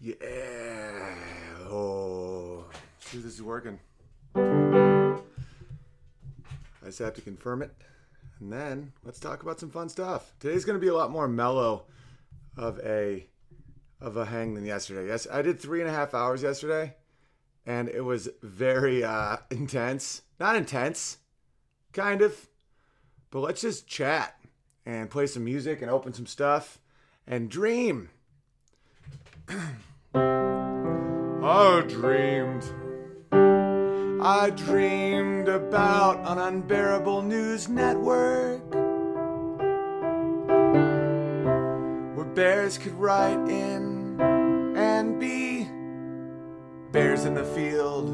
Yeah. Oh. See this is working. I just have to confirm it. And then let's talk about some fun stuff. Today's going to be a lot more mellow of a of a hang than yesterday. Yes, I did three and a half hours yesterday, and it was very uh, intense. Not intense, kind of, but let's just chat and play some music and open some stuff and dream. I dreamed. I dreamed about an unbearable news network where bears could write in and be bears in the field.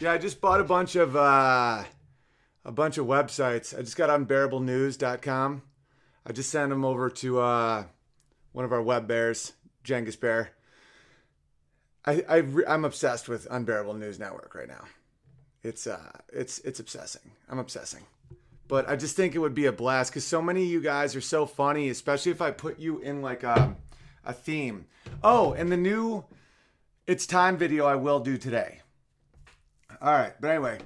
Yeah, I just bought a bunch of uh, a bunch of websites. I just got unbearablenews.com. I just sent them over to uh, one of our web bears, Genghis Bear. I, I I'm obsessed with Unbearable News Network right now. It's uh it's it's obsessing. I'm obsessing. But I just think it would be a blast because so many of you guys are so funny, especially if I put you in like a, a theme. Oh, and the new It's Time video I will do today. All right, but anyway,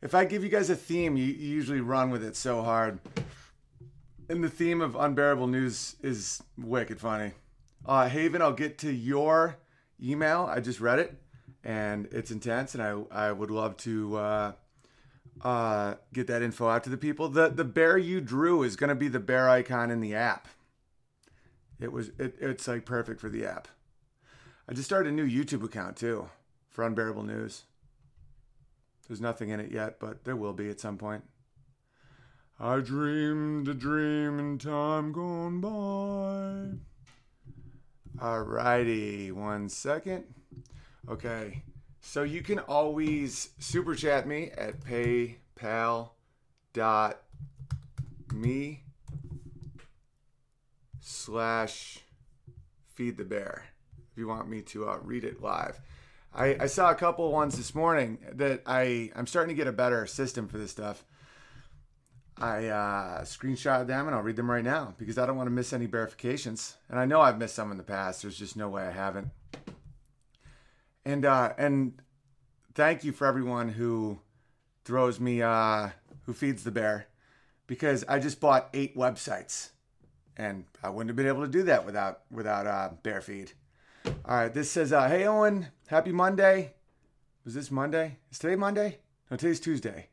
if I give you guys a theme, you, you usually run with it so hard. And the theme of Unbearable News is wicked funny. Uh, Haven, I'll get to your email. I just read it, and it's intense, and I, I would love to uh, uh, get that info out to the people. The the bear you drew is going to be the bear icon in the app. It was it, it's like perfect for the app. I just started a new YouTube account too for Unbearable News. There's nothing in it yet, but there will be at some point. I dreamed a dream in time gone by. Alrighty, one second. Okay, so you can always super chat me at paypal.me slash feed the bear if you want me to uh, read it live. I, I saw a couple ones this morning that I, I'm starting to get a better system for this stuff. I uh, screenshot them and I'll read them right now because I don't want to miss any verifications. And I know I've missed some in the past. There's just no way I haven't. And uh, and thank you for everyone who throws me uh, who feeds the bear because I just bought eight websites and I wouldn't have been able to do that without without uh, bear feed. All right, this says, uh, "Hey Owen, happy Monday." Was this Monday? Is today Monday? No, today's Tuesday.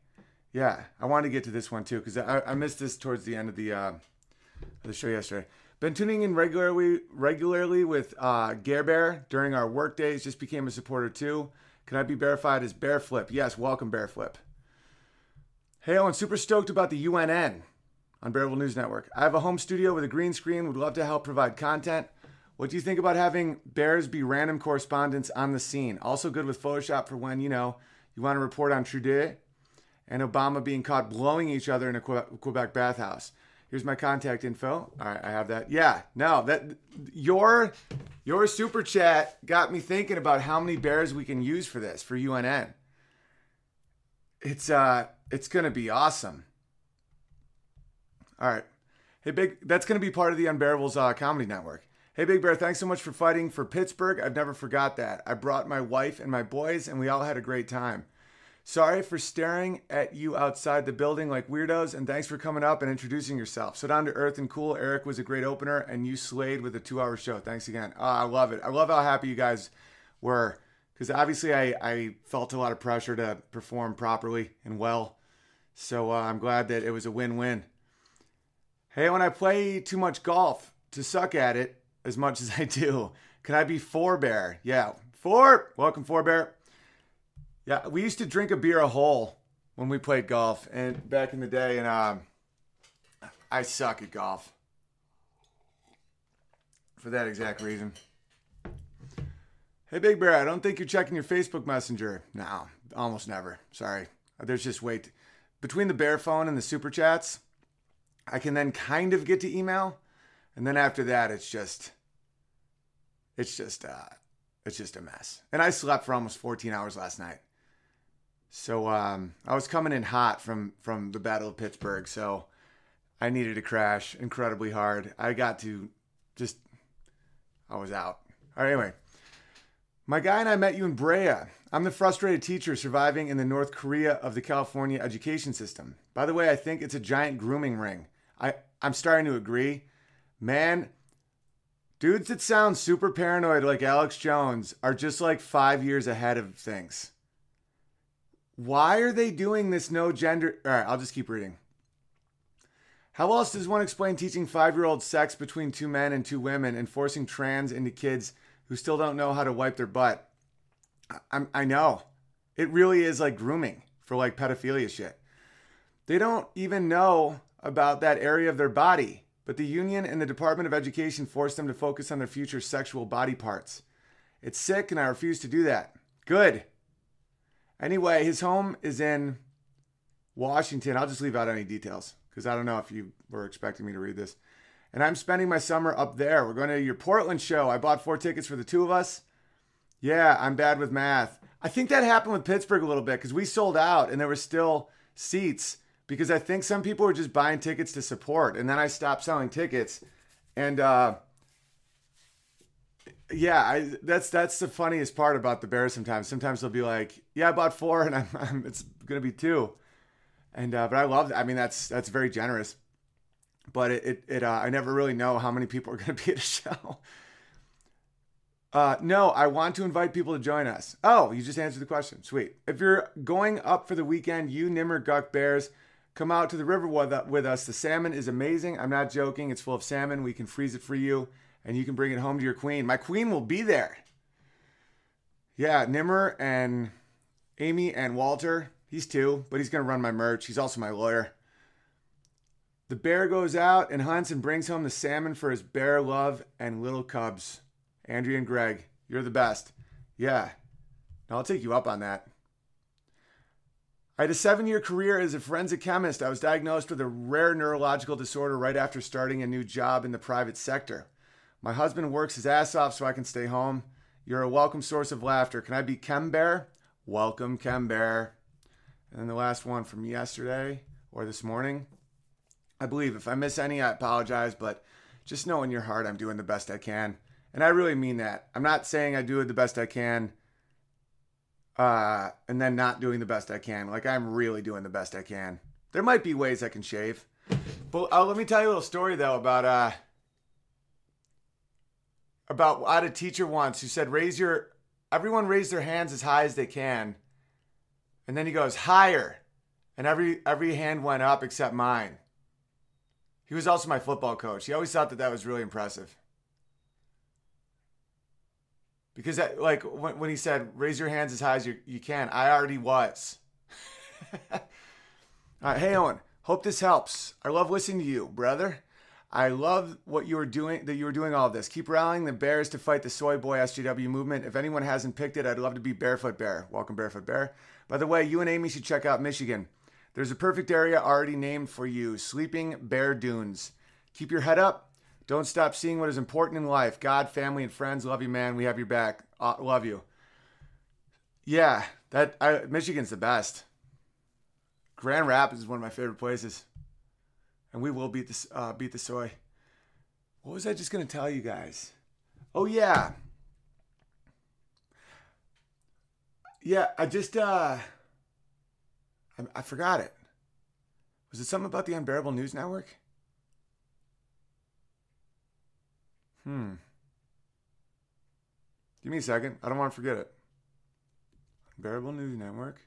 Yeah, I wanted to get to this one too because I, I missed this towards the end of the uh, the show yesterday. Been tuning in regularly regularly with uh, Gare Bear during our work days. Just became a supporter too. Can I be verified as Bear Flip? Yes, welcome Bear Flip. Hey, Owen, super stoked about the UNN Unbearable News Network. I have a home studio with a green screen. Would love to help provide content. What do you think about having bears be random correspondents on the scene? Also good with Photoshop for when you know you want to report on Trudeau and Obama being caught blowing each other in a Quebec bathhouse. Here's my contact info. All right, I have that. Yeah, no, that your your super chat got me thinking about how many bears we can use for this for UNN. It's uh, it's gonna be awesome. All right, hey big, that's gonna be part of the Unbearables uh, comedy network. Hey Big Bear, thanks so much for fighting for Pittsburgh. I've never forgot that. I brought my wife and my boys, and we all had a great time. Sorry for staring at you outside the building like weirdos, and thanks for coming up and introducing yourself. So down to earth and cool. Eric was a great opener, and you slayed with a two-hour show. Thanks again. Oh, I love it. I love how happy you guys were, because obviously I, I felt a lot of pressure to perform properly and well. So uh, I'm glad that it was a win-win. Hey, when I play too much golf to suck at it as much as I do, can I be four bear? Yeah, four. Welcome, four bear. Yeah, we used to drink a beer a hole when we played golf, and back in the day, and um, I suck at golf for that exact reason. Hey, Big Bear, I don't think you're checking your Facebook Messenger. No, almost never. Sorry. There's just wait between the bear phone and the super chats. I can then kind of get to email, and then after that, it's just, it's just, uh, it's just a mess. And I slept for almost 14 hours last night. So um, I was coming in hot from from the Battle of Pittsburgh. So I needed to crash incredibly hard. I got to just, I was out. All right, anyway. My guy and I met you in Brea. I'm the frustrated teacher surviving in the North Korea of the California education system. By the way, I think it's a giant grooming ring. I, I'm starting to agree. Man, dudes that sound super paranoid like Alex Jones are just like five years ahead of things. Why are they doing this no gender? All right, I'll just keep reading. How else does one explain teaching five year old sex between two men and two women and forcing trans into kids who still don't know how to wipe their butt? I, I know. It really is like grooming for like pedophilia shit. They don't even know about that area of their body, but the union and the Department of Education forced them to focus on their future sexual body parts. It's sick, and I refuse to do that. Good. Anyway, his home is in Washington. I'll just leave out any details because I don't know if you were expecting me to read this. And I'm spending my summer up there. We're going to your Portland show. I bought four tickets for the two of us. Yeah, I'm bad with math. I think that happened with Pittsburgh a little bit because we sold out and there were still seats because I think some people were just buying tickets to support, and then I stopped selling tickets, and uh, yeah, I, that's that's the funniest part about the Bears. Sometimes, sometimes they'll be like, "Yeah, I bought four, and I'm, I'm it's gonna be two. and uh, but I love. I mean, that's that's very generous, but it it, it uh, I never really know how many people are gonna be at a show. Uh, no, I want to invite people to join us. Oh, you just answered the question. Sweet. If you're going up for the weekend, you Nimmer Guck Bears Come out to the river with us. The salmon is amazing. I'm not joking. It's full of salmon. We can freeze it for you and you can bring it home to your queen. My queen will be there. Yeah, Nimmer and Amy and Walter. He's two, but he's going to run my merch. He's also my lawyer. The bear goes out and hunts and brings home the salmon for his bear love and little cubs. Andrea and Greg, you're the best. Yeah. I'll take you up on that. I had a seven year career as a forensic chemist. I was diagnosed with a rare neurological disorder right after starting a new job in the private sector. My husband works his ass off so I can stay home. You're a welcome source of laughter. Can I be Chem Bear? Welcome, Chem Bear. And then the last one from yesterday or this morning. I believe if I miss any, I apologize, but just know in your heart I'm doing the best I can. And I really mean that. I'm not saying I do it the best I can uh, and then not doing the best I can. Like I'm really doing the best I can. There might be ways I can shave, but uh, let me tell you a little story though about uh about I had a teacher once who said raise your everyone raise their hands as high as they can, and then he goes higher, and every every hand went up except mine. He was also my football coach. He always thought that that was really impressive. Because that, like when, when he said raise your hands as high as you, you can i already was. All right hey owen hope this helps. I love listening to you brother i love what you were doing that you were doing all this keep rallying the bears to fight the soy boy sjw movement if anyone hasn't picked it i'd love to be barefoot bear welcome barefoot bear by the way you and amy should check out michigan there's a perfect area already named for you sleeping bear dunes keep your head up don't stop seeing what is important in life. God, family, and friends love you, man. We have your back. Uh, love you. Yeah, that I, Michigan's the best. Grand Rapids is one of my favorite places, and we will beat this uh, beat the soy. What was I just gonna tell you guys? Oh yeah, yeah. I just uh, I, I forgot it. Was it something about the Unbearable News Network? Hmm. Give me a second. I don't want to forget it. Unbearable News Network.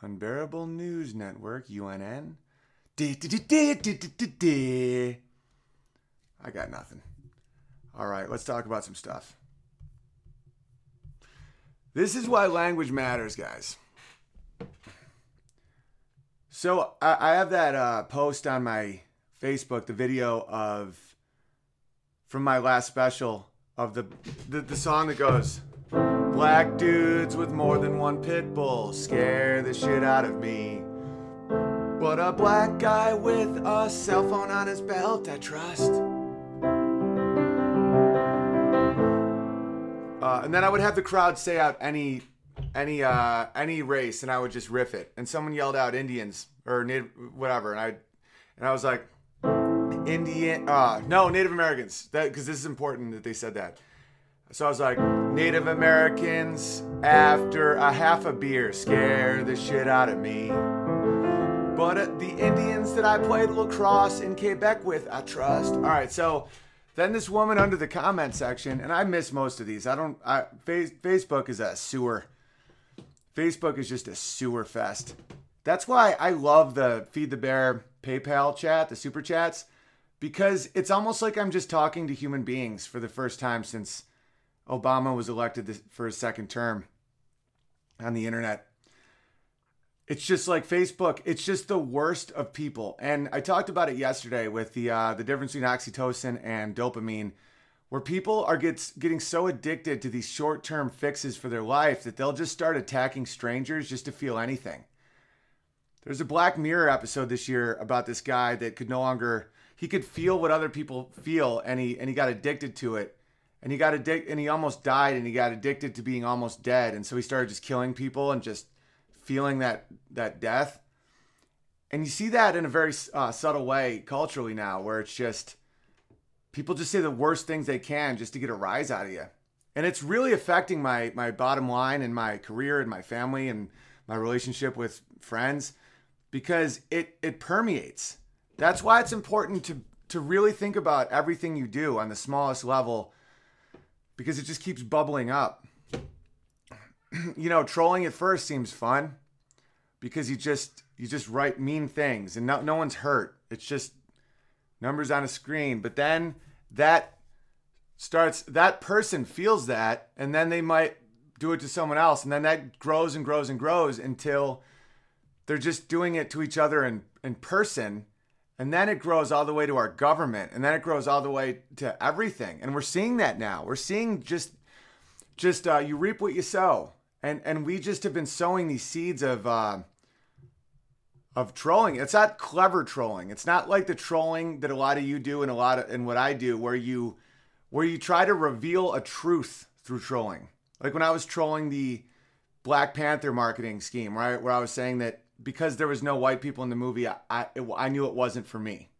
Unbearable News Network, UNN. I got nothing. All right, let's talk about some stuff. This is why language matters, guys. So I, have that uh, post on my Facebook, the video of from my last special of the, the, the song that goes Black dudes with more than one pit bull scare the shit out of me. But a black guy with a cell phone on his belt, I trust. Uh, and then I would have the crowd say out any any uh, any race, and I would just riff it. And someone yelled out Indians or Native, whatever, and I and I was like, Indian, uh, no, Native Americans. That because this is important that they said that. So I was like, Native Americans after a half a beer scare the shit out of me. But the Indians that I played lacrosse in Quebec with, I trust. All right, so then this woman under the comment section, and I miss most of these. I don't. I, face, Facebook is a sewer. Facebook is just a sewer fest. That's why I love the Feed the Bear PayPal chat, the super chats, because it's almost like I'm just talking to human beings for the first time since Obama was elected for his second term on the internet. It's just like Facebook. It's just the worst of people. And I talked about it yesterday with the uh, the difference between oxytocin and dopamine, where people are gets getting so addicted to these short term fixes for their life that they'll just start attacking strangers just to feel anything. There's a Black Mirror episode this year about this guy that could no longer he could feel what other people feel, and he and he got addicted to it and he got addicted and he almost died and he got addicted to being almost dead and so he started just killing people and just feeling that that death. And you see that in a very uh, subtle way culturally now where it's just people just say the worst things they can just to get a rise out of you. And it's really affecting my my bottom line and my career and my family and my relationship with friends because it it permeates. That's why it's important to to really think about everything you do on the smallest level because it just keeps bubbling up. you know, trolling at first seems fun because you just you just write mean things and no, no one's hurt. It's just numbers on a screen. But then that starts that person feels that and then they might do it to someone else and then that grows and grows and grows until they're just doing it to each other in, in person and then it grows all the way to our government, and then it grows all the way to everything. And we're seeing that now. We're seeing just, just uh, you reap what you sow, and and we just have been sowing these seeds of. Uh, of trolling. It's not clever trolling. It's not like the trolling that a lot of you do and a lot of and what I do where you where you try to reveal a truth through trolling. Like when I was trolling the Black Panther marketing scheme, right? Where I was saying that because there was no white people in the movie, I I, it, I knew it wasn't for me.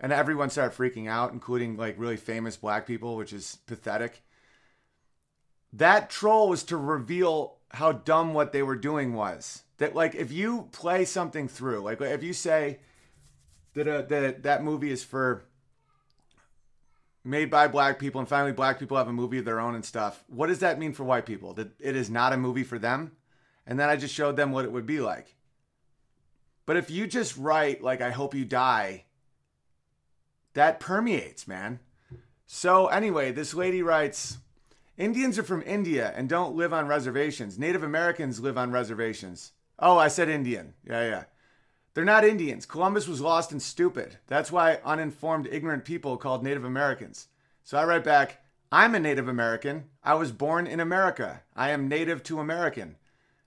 And everyone started freaking out, including like really famous black people, which is pathetic. That troll was to reveal how dumb what they were doing was. That like if you play something through, like if you say that uh, that that movie is for made by black people and finally black people have a movie of their own and stuff. What does that mean for white people? That it is not a movie for them? And then I just showed them what it would be like. But if you just write, like, I hope you die, that permeates, man. So, anyway, this lady writes Indians are from India and don't live on reservations. Native Americans live on reservations. Oh, I said Indian. Yeah, yeah. They're not Indians. Columbus was lost and stupid. That's why uninformed, ignorant people called Native Americans. So I write back, I'm a Native American. I was born in America. I am native to American.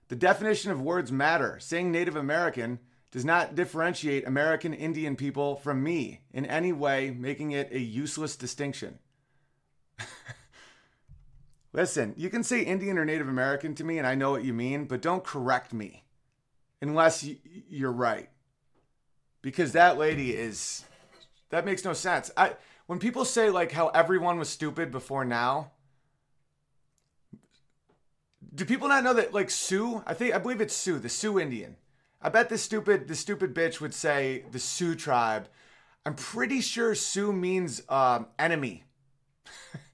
The definition of words matter. Saying Native American does not differentiate American Indian people from me in any way, making it a useless distinction. Listen, you can say Indian or Native American to me, and I know what you mean, but don't correct me unless you're right. Because that lady is, that makes no sense. I, when people say like how everyone was stupid before now, do people not know that like Sioux? I think I believe it's Sioux, the Sioux Indian I bet this stupid the stupid bitch would say the Sioux tribe. I'm pretty sure Sioux means um, enemy.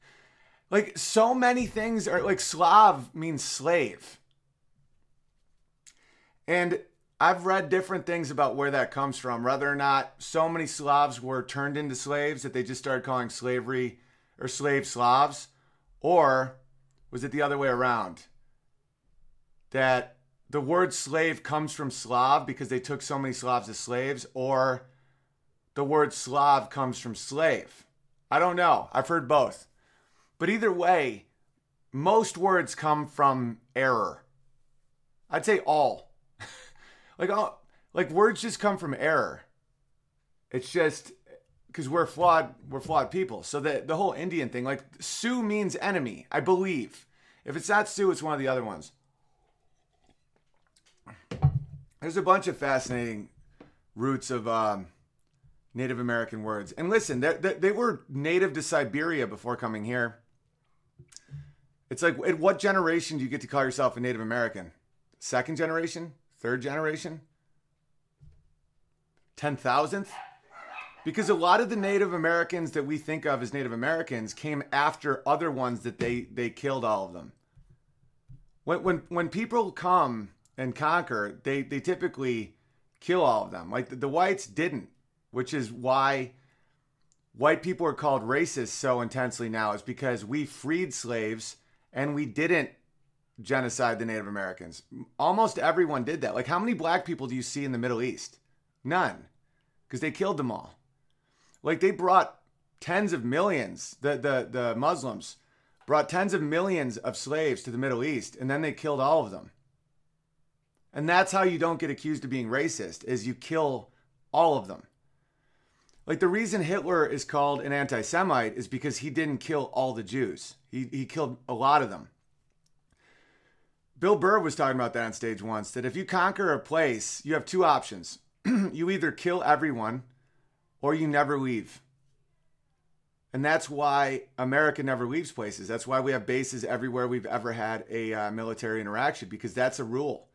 like so many things are like Slav means slave. And I've read different things about where that comes from, whether or not so many Slavs were turned into slaves that they just started calling slavery or slave Slavs, or was it the other way around? That the word slave comes from Slav because they took so many Slavs as slaves, or the word Slav comes from slave. I don't know. I've heard both. But either way, most words come from error. I'd say all. like all, like words just come from error. It's just because we're flawed we're flawed people. So the the whole Indian thing, like Sioux means enemy, I believe. If it's not Sioux, it's one of the other ones. There's a bunch of fascinating roots of um, Native American words. And listen, they, they were native to Siberia before coming here. It's like, at what generation do you get to call yourself a Native American? Second generation? Third generation? 10,000th? Because a lot of the Native Americans that we think of as Native Americans came after other ones that they, they killed all of them. When, when, when people come and conquer, they, they typically kill all of them. Like the, the whites didn't, which is why white people are called racist so intensely now, is because we freed slaves and we didn't genocide the Native Americans. Almost everyone did that. Like, how many black people do you see in the Middle East? None, because they killed them all. Like, they brought tens of millions, the, the, the Muslims brought tens of millions of slaves to the Middle East, and then they killed all of them. And that's how you don't get accused of being racist is you kill all of them. Like the reason Hitler is called an anti-Semite is because he didn't kill all the Jews. He he killed a lot of them. Bill Burr was talking about that on stage once that if you conquer a place, you have two options. you either kill everyone or you never leave. And that's why America never leaves places. That's why we have bases everywhere we've ever had a uh, military interaction because that's a rule.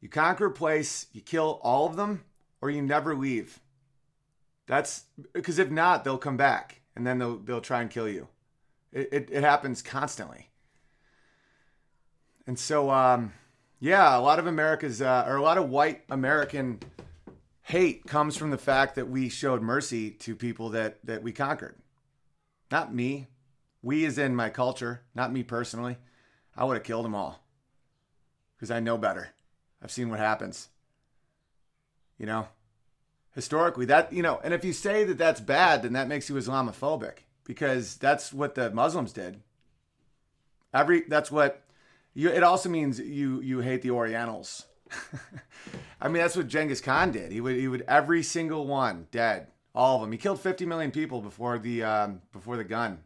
You conquer a place, you kill all of them, or you never leave. That's because if not, they'll come back and then they'll they'll try and kill you. It it, it happens constantly. And so, um, yeah, a lot of America's uh, or a lot of white American hate comes from the fact that we showed mercy to people that that we conquered. Not me. We is in my culture, not me personally. I would have killed them all because I know better. I've seen what happens. You know, historically, that, you know, and if you say that that's bad, then that makes you Islamophobic because that's what the Muslims did. Every, that's what, you, it also means you, you hate the Orientals. I mean, that's what Genghis Khan did. He would, he would, every single one dead, all of them. He killed 50 million people before the, um, before the gun.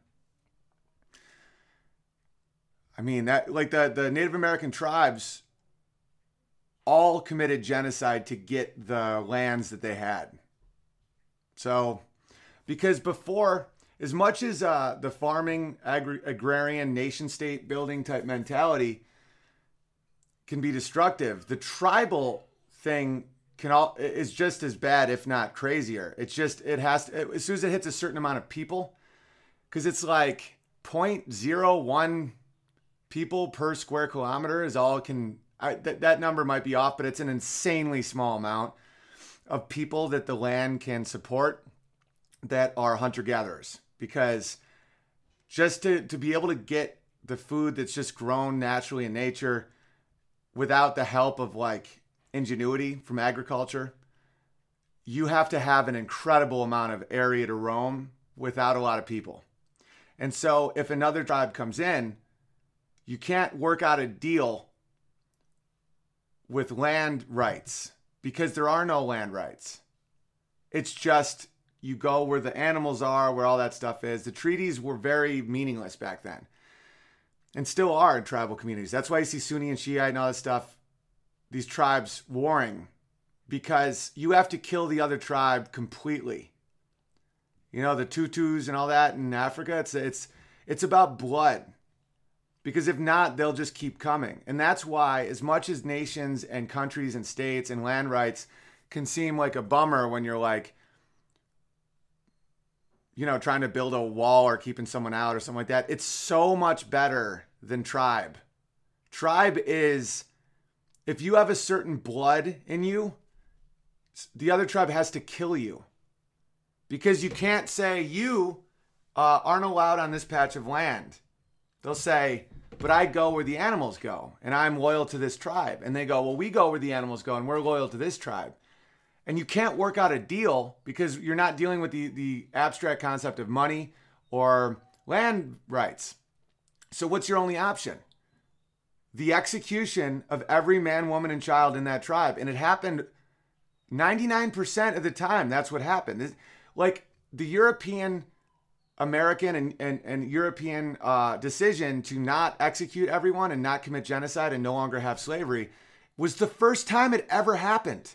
I mean, that, like the, the Native American tribes all committed genocide to get the lands that they had. So, because before, as much as uh, the farming, agri- agrarian, nation state building type mentality can be destructive, the tribal thing can all is just as bad, if not crazier. It's just it has to as soon as it hits a certain amount of people, because it's like 0.01 people per square kilometer is all can That number might be off, but it's an insanely small amount of people that the land can support that are hunter gatherers. Because just to, to be able to get the food that's just grown naturally in nature without the help of like ingenuity from agriculture, you have to have an incredible amount of area to roam without a lot of people. And so if another tribe comes in, you can't work out a deal with land rights because there are no land rights. It's just you go where the animals are, where all that stuff is. The treaties were very meaningless back then and still are in tribal communities. That's why you see Sunni and Shiite and all this stuff, these tribes warring because you have to kill the other tribe completely. You know, the Tutus and all that in Africa, it's it's it's about blood because if not, they'll just keep coming. And that's why, as much as nations and countries and states and land rights can seem like a bummer when you're like, you know, trying to build a wall or keeping someone out or something like that, it's so much better than tribe. Tribe is if you have a certain blood in you, the other tribe has to kill you because you can't say you uh, aren't allowed on this patch of land. They'll say, but I go where the animals go, and I'm loyal to this tribe. And they go, well, we go where the animals go, and we're loyal to this tribe. And you can't work out a deal because you're not dealing with the, the abstract concept of money or land rights. So, what's your only option? The execution of every man, woman, and child in that tribe. And it happened 99% of the time. That's what happened. Like the European American and, and, and European uh, decision to not execute everyone and not commit genocide and no longer have slavery was the first time it ever happened.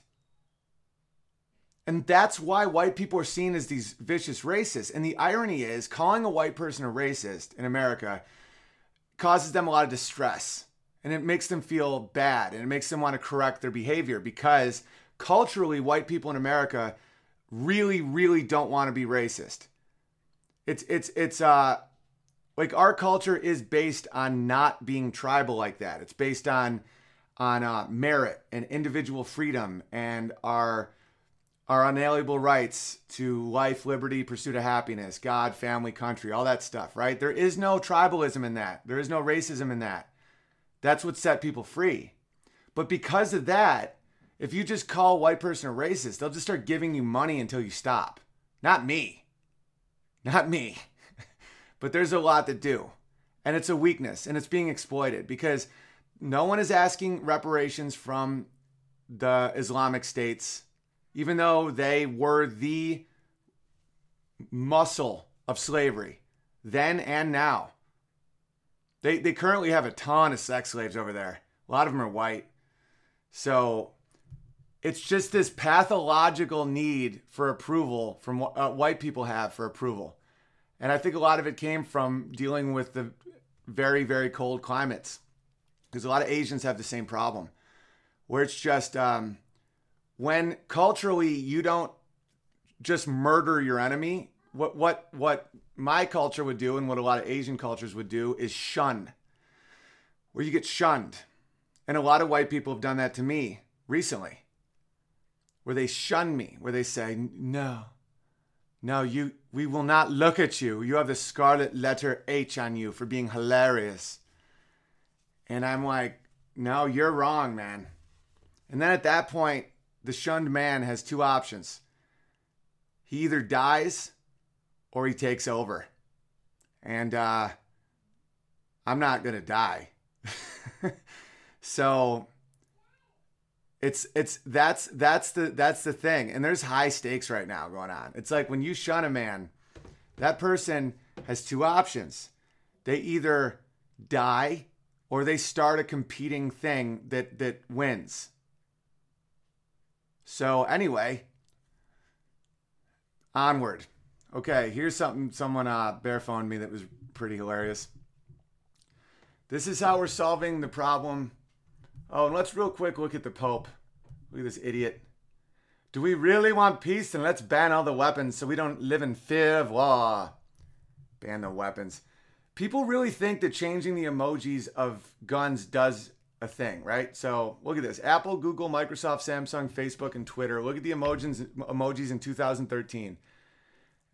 And that's why white people are seen as these vicious racists. And the irony is, calling a white person a racist in America causes them a lot of distress and it makes them feel bad and it makes them want to correct their behavior because culturally, white people in America really, really don't want to be racist. It's, it's, it's, uh, like our culture is based on not being tribal like that. It's based on, on uh, merit and individual freedom and our our unalienable rights to life, liberty, pursuit of happiness, God, family, country, all that stuff, right? There is no tribalism in that. There is no racism in that. That's what set people free. But because of that, if you just call a white person a racist, they'll just start giving you money until you stop. Not me. Not me. but there's a lot to do. And it's a weakness and it's being exploited because no one is asking reparations from the Islamic states even though they were the muscle of slavery then and now. They, they currently have a ton of sex slaves over there. A lot of them are white. So it's just this pathological need for approval from uh, white people have for approval. And I think a lot of it came from dealing with the very, very cold climates. Because a lot of Asians have the same problem where it's just um, when culturally you don't just murder your enemy what what what my culture would do and what a lot of asian cultures would do is shun where you get shunned and a lot of white people have done that to me recently where they shun me where they say no no you we will not look at you you have the scarlet letter h on you for being hilarious and i'm like no you're wrong man and then at that point the shunned man has two options he either dies or he takes over. And uh, I'm not going to die. so it's it's that's that's the that's the thing and there's high stakes right now going on it's like when you shun a man that person has two options they either die or they start a competing thing that that wins so anyway, onward. Okay, here's something someone uh, bare phoned me that was pretty hilarious. This is how we're solving the problem. Oh, and let's real quick look at the Pope. Look at this idiot. Do we really want peace? And let's ban all the weapons so we don't live in fear of war. Ban the weapons. People really think that changing the emojis of guns does a thing, right? So look at this: Apple, Google, Microsoft, Samsung, Facebook, and Twitter. Look at the emojis emojis in 2013,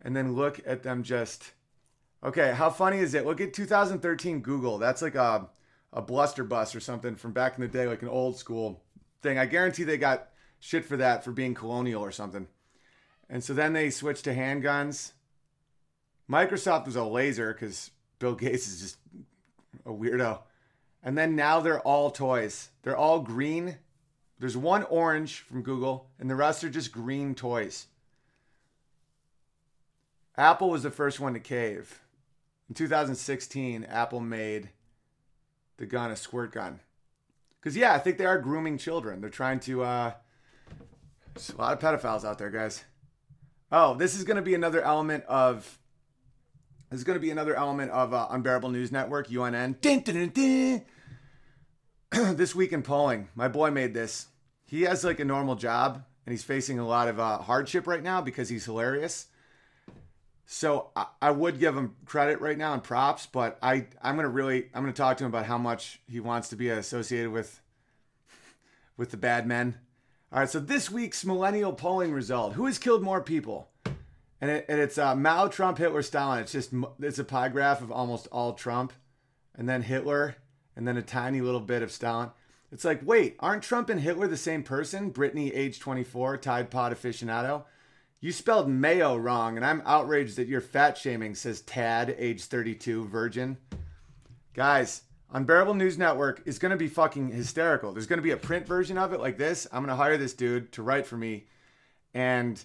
and then look at them just. Okay, how funny is it? Look at 2013 Google. That's like a a blunderbuss or something from back in the day, like an old school thing. I guarantee they got shit for that for being colonial or something. And so then they switched to handguns. Microsoft was a laser because Bill Gates is just a weirdo. And then now they're all toys. They're all green. There's one orange from Google, and the rest are just green toys. Apple was the first one to cave. In 2016, Apple made the gun a squirt gun. Because, yeah, I think they are grooming children. They're trying to, uh, there's a lot of pedophiles out there, guys. Oh, this is going to be another element of this is going to be another element of uh, Unbearable News Network, UNN. Dun, dun, dun, this week in polling, my boy made this. He has like a normal job and he's facing a lot of uh, hardship right now because he's hilarious. So I, I, would give him credit right now and props, but I I'm gonna really I'm gonna talk to him about how much he wants to be associated with with the bad men. All right, so this week's millennial polling result: Who has killed more people? And, it, and it's uh, Mao, Trump, Hitler, Stalin. It's just it's a pie graph of almost all Trump, and then Hitler, and then a tiny little bit of Stalin. It's like, wait, aren't Trump and Hitler the same person? Brittany, age 24, Tide Pod aficionado. You spelled Mayo wrong, and I'm outraged that you're fat shaming, says Tad, age 32, virgin. Guys, Unbearable News Network is going to be fucking hysterical. There's going to be a print version of it like this. I'm going to hire this dude to write for me. And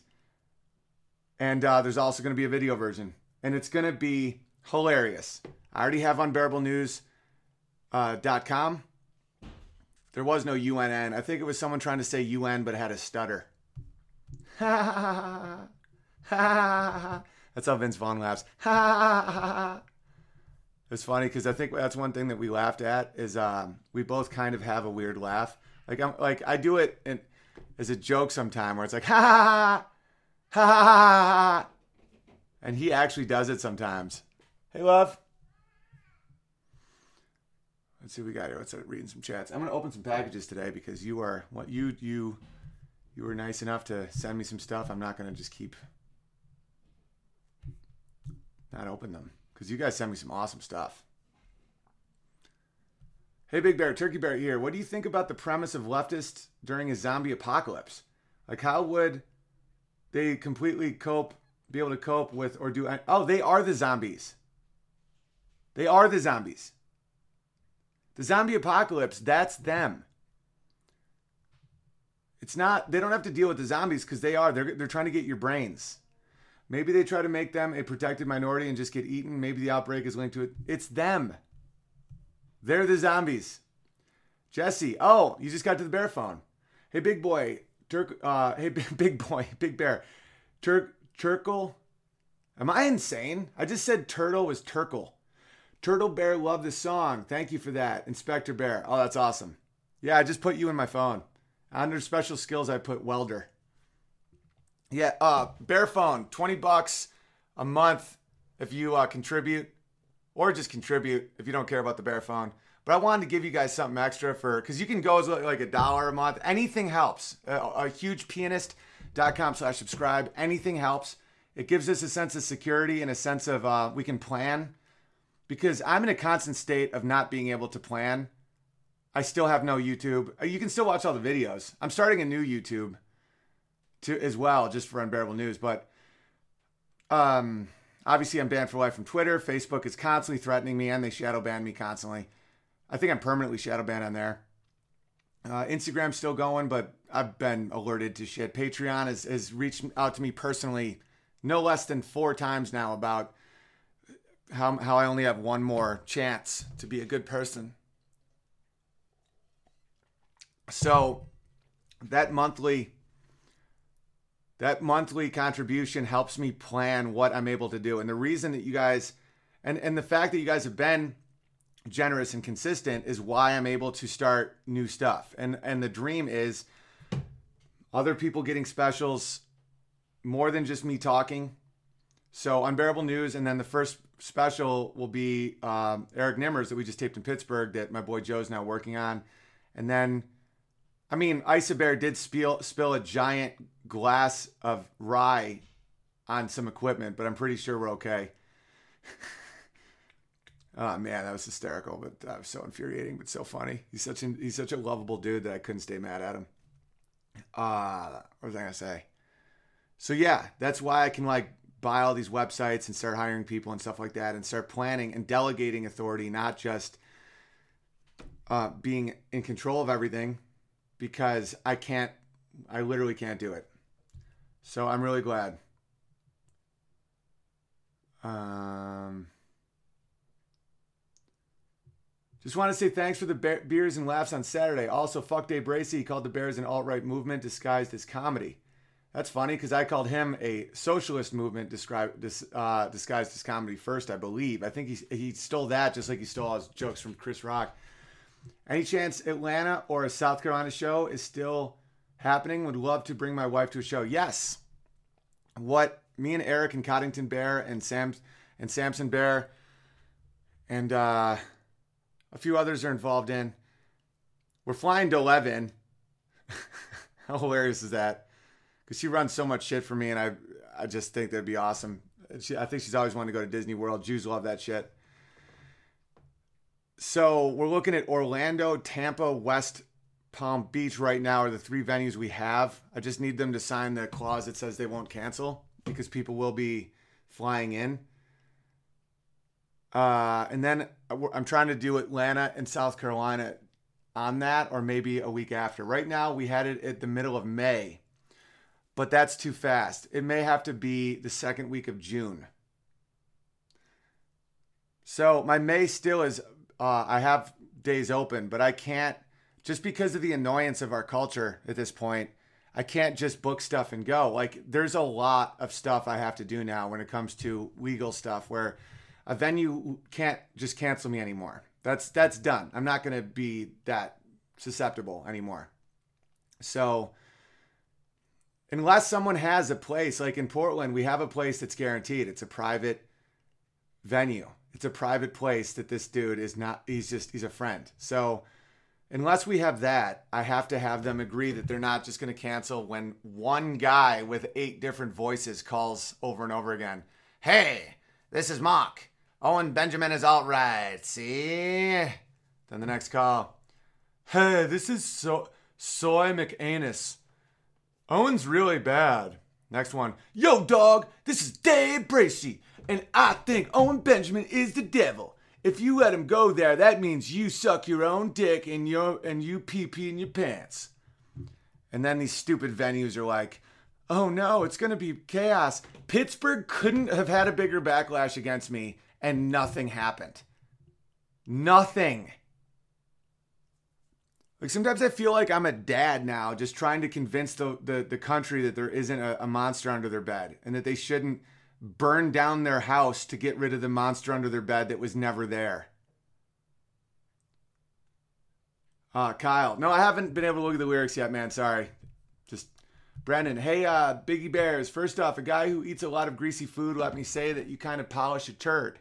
and uh, there's also going to be a video version. And it's going to be hilarious. I already have Unbearable News uh. There was no UNN. I think it was someone trying to say UN but had a stutter. Ha ha ha. That's how Vince Vaughn laughs. Ha ha ha. It's funny because I think that's one thing that we laughed at is um, we both kind of have a weird laugh. Like I'm like I do it in, as a joke sometime where it's like ha ha ha ha ha ha, and he actually does it sometimes. Hey, love. Let's see what we got here. Let's start reading some chats. I'm gonna open some packages today because you are what you you you were nice enough to send me some stuff. I'm not gonna just keep not open them because you guys send me some awesome stuff. Hey, Big Bear, Turkey Bear here. What do you think about the premise of leftists during a zombie apocalypse? Like, how would they completely cope, be able to cope with, or do? Oh, they are the zombies. They are the zombies. The zombie apocalypse, that's them. It's not, they don't have to deal with the zombies because they are. They're, they're trying to get your brains. Maybe they try to make them a protected minority and just get eaten. Maybe the outbreak is linked to it. It's them. They're the zombies. Jesse, oh, you just got to the bear phone. Hey, big boy, Turk. Uh, hey, big boy, big bear, Turk, Turkle. Am I insane? I just said turtle was Turkle. Turtle Bear love the song. Thank you for that, Inspector Bear. Oh, that's awesome. Yeah, I just put you in my phone. Under special skills, I put welder. Yeah, uh, Bear Phone, 20 bucks a month if you uh, contribute, or just contribute if you don't care about the Bear Phone. But I wanted to give you guys something extra for, because you can go as like a dollar a month. Anything helps. A, a huge pianist.com slash subscribe. Anything helps. It gives us a sense of security and a sense of uh, we can plan. Because I'm in a constant state of not being able to plan. I still have no YouTube. You can still watch all the videos. I'm starting a new YouTube to as well, just for unbearable news. But um, obviously, I'm banned for life from Twitter. Facebook is constantly threatening me, and they shadow ban me constantly. I think I'm permanently shadow banned on there. Uh, Instagram's still going, but I've been alerted to shit. Patreon has, has reached out to me personally no less than four times now about how, how I only have one more chance to be a good person. So that monthly that monthly contribution helps me plan what I'm able to do. And the reason that you guys and and the fact that you guys have been generous and consistent is why I'm able to start new stuff. And and the dream is other people getting specials more than just me talking. So unbearable news, and then the first special will be um, Eric Nimmers that we just taped in Pittsburgh that my boy Joe's now working on, and then I mean, Bear did spill spill a giant glass of rye on some equipment, but I'm pretty sure we're okay. oh man, that was hysterical, but that was so infuriating, but so funny. He's such an he's such a lovable dude that I couldn't stay mad at him. Uh what was I gonna say? So yeah, that's why I can like buy all these websites and start hiring people and stuff like that and start planning and delegating authority, not just uh, being in control of everything because I can't, I literally can't do it. So I'm really glad. Um, just want to say thanks for the be- beers and laughs on Saturday. Also, fuck Dave Bracy. He called the Bears an alt right movement disguised as comedy. That's funny because I called him a socialist movement described, dis, uh, disguised as comedy first, I believe. I think he, he stole that just like he stole his jokes from Chris Rock. Any chance Atlanta or a South Carolina show is still happening? Would love to bring my wife to a show. Yes. What me and Eric and Coddington Bear and Sam and Samson Bear and uh, a few others are involved in. We're flying to 11. How hilarious is that? Because she runs so much shit for me, and I I just think that'd be awesome. She, I think she's always wanted to go to Disney World. Jews love that shit. So we're looking at Orlando, Tampa, West Palm Beach right now are the three venues we have. I just need them to sign the clause that says they won't cancel because people will be flying in. Uh, and then I'm trying to do Atlanta and South Carolina on that, or maybe a week after. Right now, we had it at the middle of May, but that's too fast. It may have to be the second week of June. So my May still is uh, I have days open, but I can't just because of the annoyance of our culture at this point. I can't just book stuff and go. Like there's a lot of stuff I have to do now when it comes to legal stuff where a venue can't just cancel me anymore. That's that's done. I'm not going to be that susceptible anymore. So unless someone has a place like in Portland, we have a place that's guaranteed. It's a private venue. It's a private place that this dude is not he's just he's a friend. So unless we have that, I have to have them agree that they're not just going to cancel when one guy with eight different voices calls over and over again. Hey, this is Mock. Owen Benjamin is all right. See? Then the next call. Hey, this is so Soy McAnus. Owen's really bad. Next one. Yo, dog, this is Dave Bracey, and I think Owen Benjamin is the devil. If you let him go there, that means you suck your own dick and your and you pee pee in your pants. And then these stupid venues are like, oh no, it's gonna be chaos. Pittsburgh couldn't have had a bigger backlash against me, and nothing happened. Nothing. Like sometimes I feel like I'm a dad now, just trying to convince the the, the country that there isn't a, a monster under their bed and that they shouldn't burn down their house to get rid of the monster under their bed that was never there. Uh, Kyle. No, I haven't been able to look at the lyrics yet, man. Sorry. Just Brendan. Hey, uh, Biggie Bears. First off, a guy who eats a lot of greasy food, let me say that you kind of polish a turd.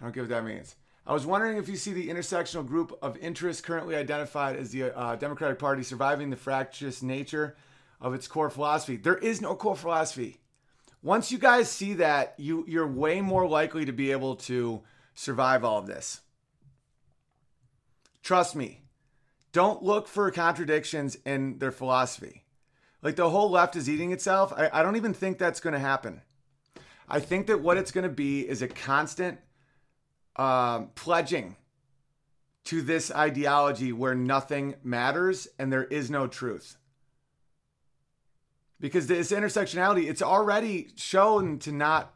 I don't get what that means. I was wondering if you see the intersectional group of interest currently identified as the uh, Democratic Party surviving the fractious nature of its core philosophy. There is no core philosophy once you guys see that, you you're way more likely to be able to survive all of this. Trust me. Don't look for contradictions in their philosophy. Like the whole left is eating itself. I, I don't even think that's going to happen. I think that what it's going to be is a constant um, pledging to this ideology where nothing matters and there is no truth because this intersectionality it's already shown to not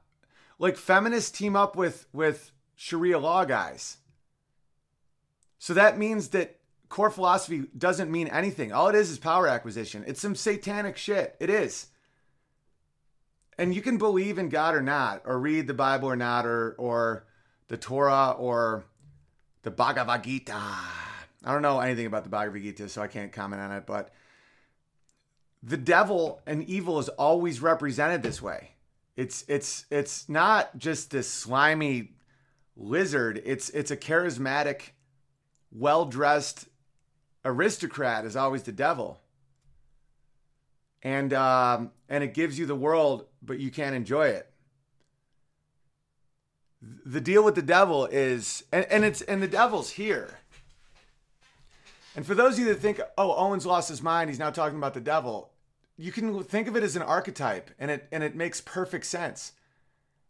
like feminists team up with with sharia law guys. So that means that core philosophy doesn't mean anything. All it is is power acquisition. It's some satanic shit. It is. And you can believe in god or not or read the bible or not or or the torah or the bhagavad gita. I don't know anything about the bhagavad gita so i can't comment on it but the devil and evil is always represented this way. It's it's it's not just this slimy lizard. It's it's a charismatic, well-dressed aristocrat is always the devil. And um, and it gives you the world, but you can't enjoy it. The deal with the devil is, and, and it's and the devil's here. And for those of you that think, oh, Owen's lost his mind, he's now talking about the devil you can think of it as an archetype and it and it makes perfect sense.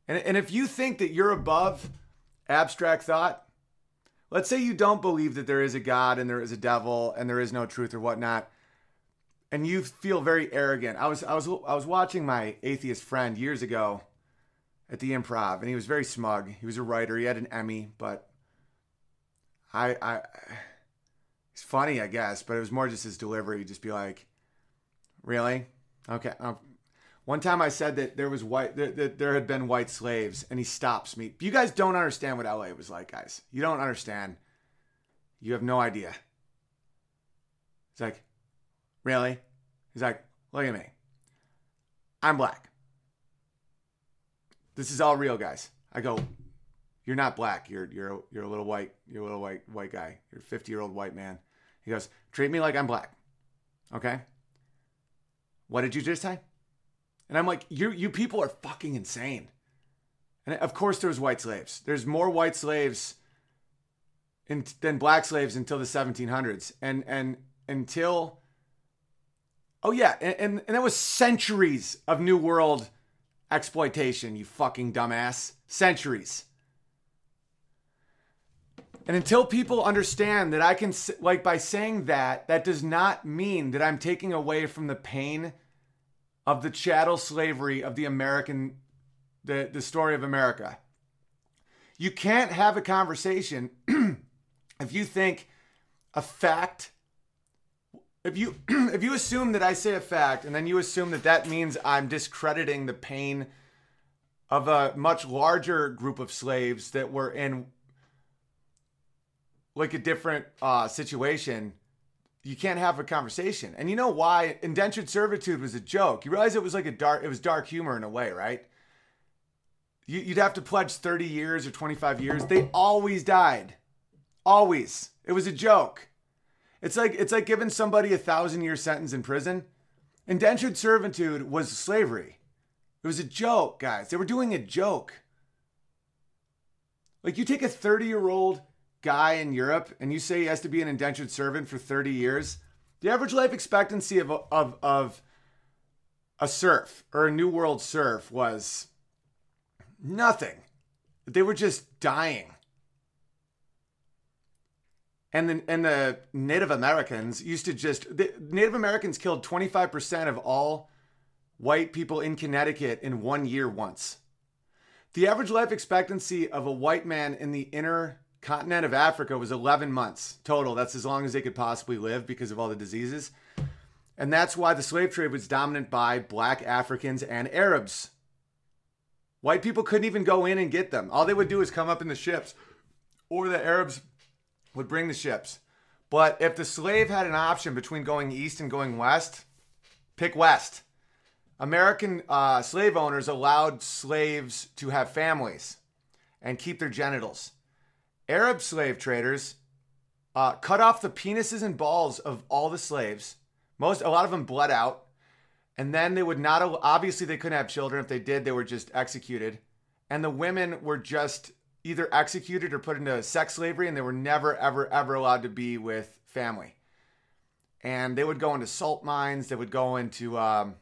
And, and if you think that you're above abstract thought, let's say you don't believe that there is a God and there is a devil and there is no truth or whatnot, and you feel very arrogant. I was I was I was watching my atheist friend years ago at the improv and he was very smug. He was a writer, he had an Emmy, but I I he's funny, I guess, but it was more just his delivery. He'd just be like, Really? Okay. Um, one time I said that there was white that, that there had been white slaves, and he stops me. You guys don't understand what LA was like, guys. You don't understand. You have no idea. He's like, really? He's like, look at me. I'm black. This is all real, guys. I go, you're not black. You're you're you're a little white. You're a little white white guy. You're a 50 year old white man. He goes, treat me like I'm black. Okay. What did you just say? And I'm like, you you people are fucking insane. And of course, there's white slaves. There's more white slaves in, than black slaves until the 1700s, and and until oh yeah, and, and and that was centuries of New World exploitation. You fucking dumbass, centuries. And until people understand that I can, like, by saying that, that does not mean that I'm taking away from the pain of the chattel slavery of the American, the, the story of America. You can't have a conversation if you think a fact if you if you assume that I say a fact and then you assume that that means I'm discrediting the pain of a much larger group of slaves that were in like a different uh, situation, you can't have a conversation. And you know why indentured servitude was a joke? You realize it was like a dark, it was dark humor in a way, right? You, would have to pledge 30 years or 25 years. They always died, always. It was a joke. It's like it's like giving somebody a thousand year sentence in prison. Indentured servitude was slavery. It was a joke, guys. They were doing a joke. Like you take a 30 year old guy in Europe and you say he has to be an indentured servant for 30 years, the average life expectancy of, of, of a serf or a New World serf was nothing. They were just dying. And the, and the Native Americans used to just, the Native Americans killed 25% of all white people in Connecticut in one year once. The average life expectancy of a white man in the inner continent of Africa was 11 months total. That's as long as they could possibly live because of all the diseases. And that's why the slave trade was dominant by black Africans and Arabs. White people couldn't even go in and get them. All they would do is come up in the ships, or the Arabs would bring the ships. But if the slave had an option between going east and going west, pick west. American uh, slave owners allowed slaves to have families and keep their genitals. Arab slave traders uh, cut off the penises and balls of all the slaves. Most, a lot of them bled out, and then they would not. Obviously, they couldn't have children. If they did, they were just executed, and the women were just either executed or put into sex slavery, and they were never, ever, ever allowed to be with family. And they would go into salt mines. They would go into um,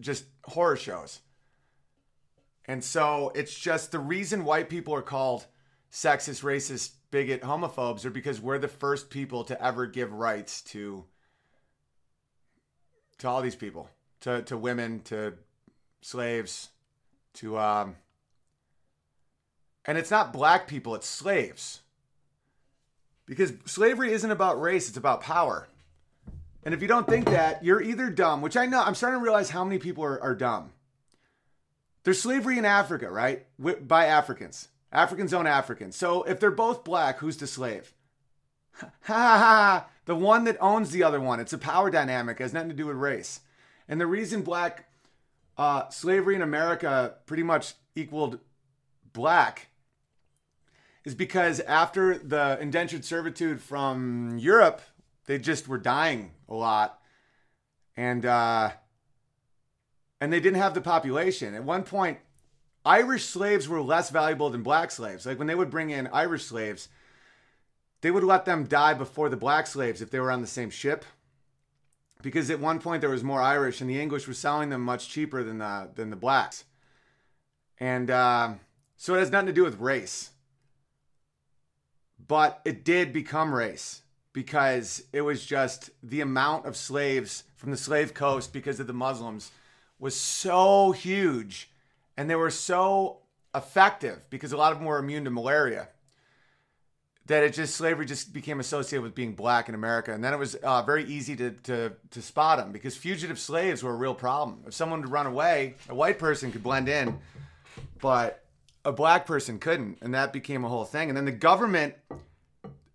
just horror shows. And so it's just the reason white people are called sexist, racist, bigot, homophobes are because we're the first people to ever give rights to to all these people, to to women, to slaves, to um and it's not black people, it's slaves. Because slavery isn't about race, it's about power. And if you don't think that, you're either dumb, which I know, I'm starting to realize how many people are, are dumb. There's slavery in Africa, right? By Africans. Africans own Africans. So if they're both black, who's the slave? Ha ha ha! The one that owns the other one. It's a power dynamic. It has nothing to do with race. And the reason black uh, slavery in America pretty much equaled black is because after the indentured servitude from Europe, they just were dying a lot, and uh, and they didn't have the population. At one point, Irish slaves were less valuable than black slaves. Like when they would bring in Irish slaves, they would let them die before the black slaves if they were on the same ship. Because at one point there was more Irish, and the English were selling them much cheaper than the than the blacks. And uh, so it has nothing to do with race, but it did become race because it was just the amount of slaves from the slave coast because of the Muslims was so huge and they were so effective because a lot of them were immune to malaria that it just slavery just became associated with being black in America, and then it was uh, very easy to, to to spot them because fugitive slaves were a real problem. If someone would run away, a white person could blend in, but a black person couldn't, and that became a whole thing. And then the government,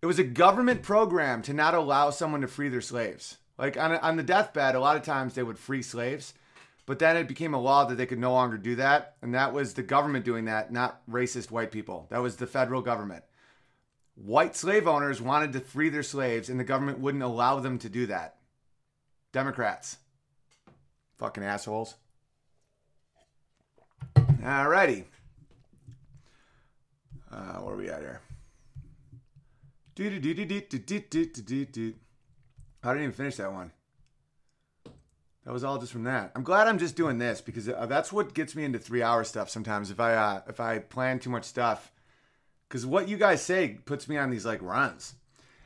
it was a government program to not allow someone to free their slaves. Like on on the deathbed, a lot of times they would free slaves, but then it became a law that they could no longer do that. And that was the government doing that, not racist white people. That was the federal government. White slave owners wanted to free their slaves, and the government wouldn't allow them to do that. Democrats. Fucking assholes. Alrighty. Uh, where are we at here? I didn't even finish that one. That was all just from that. I'm glad I'm just doing this because uh, that's what gets me into three hour stuff sometimes. If I uh, if I plan too much stuff, because what you guys say puts me on these like runs.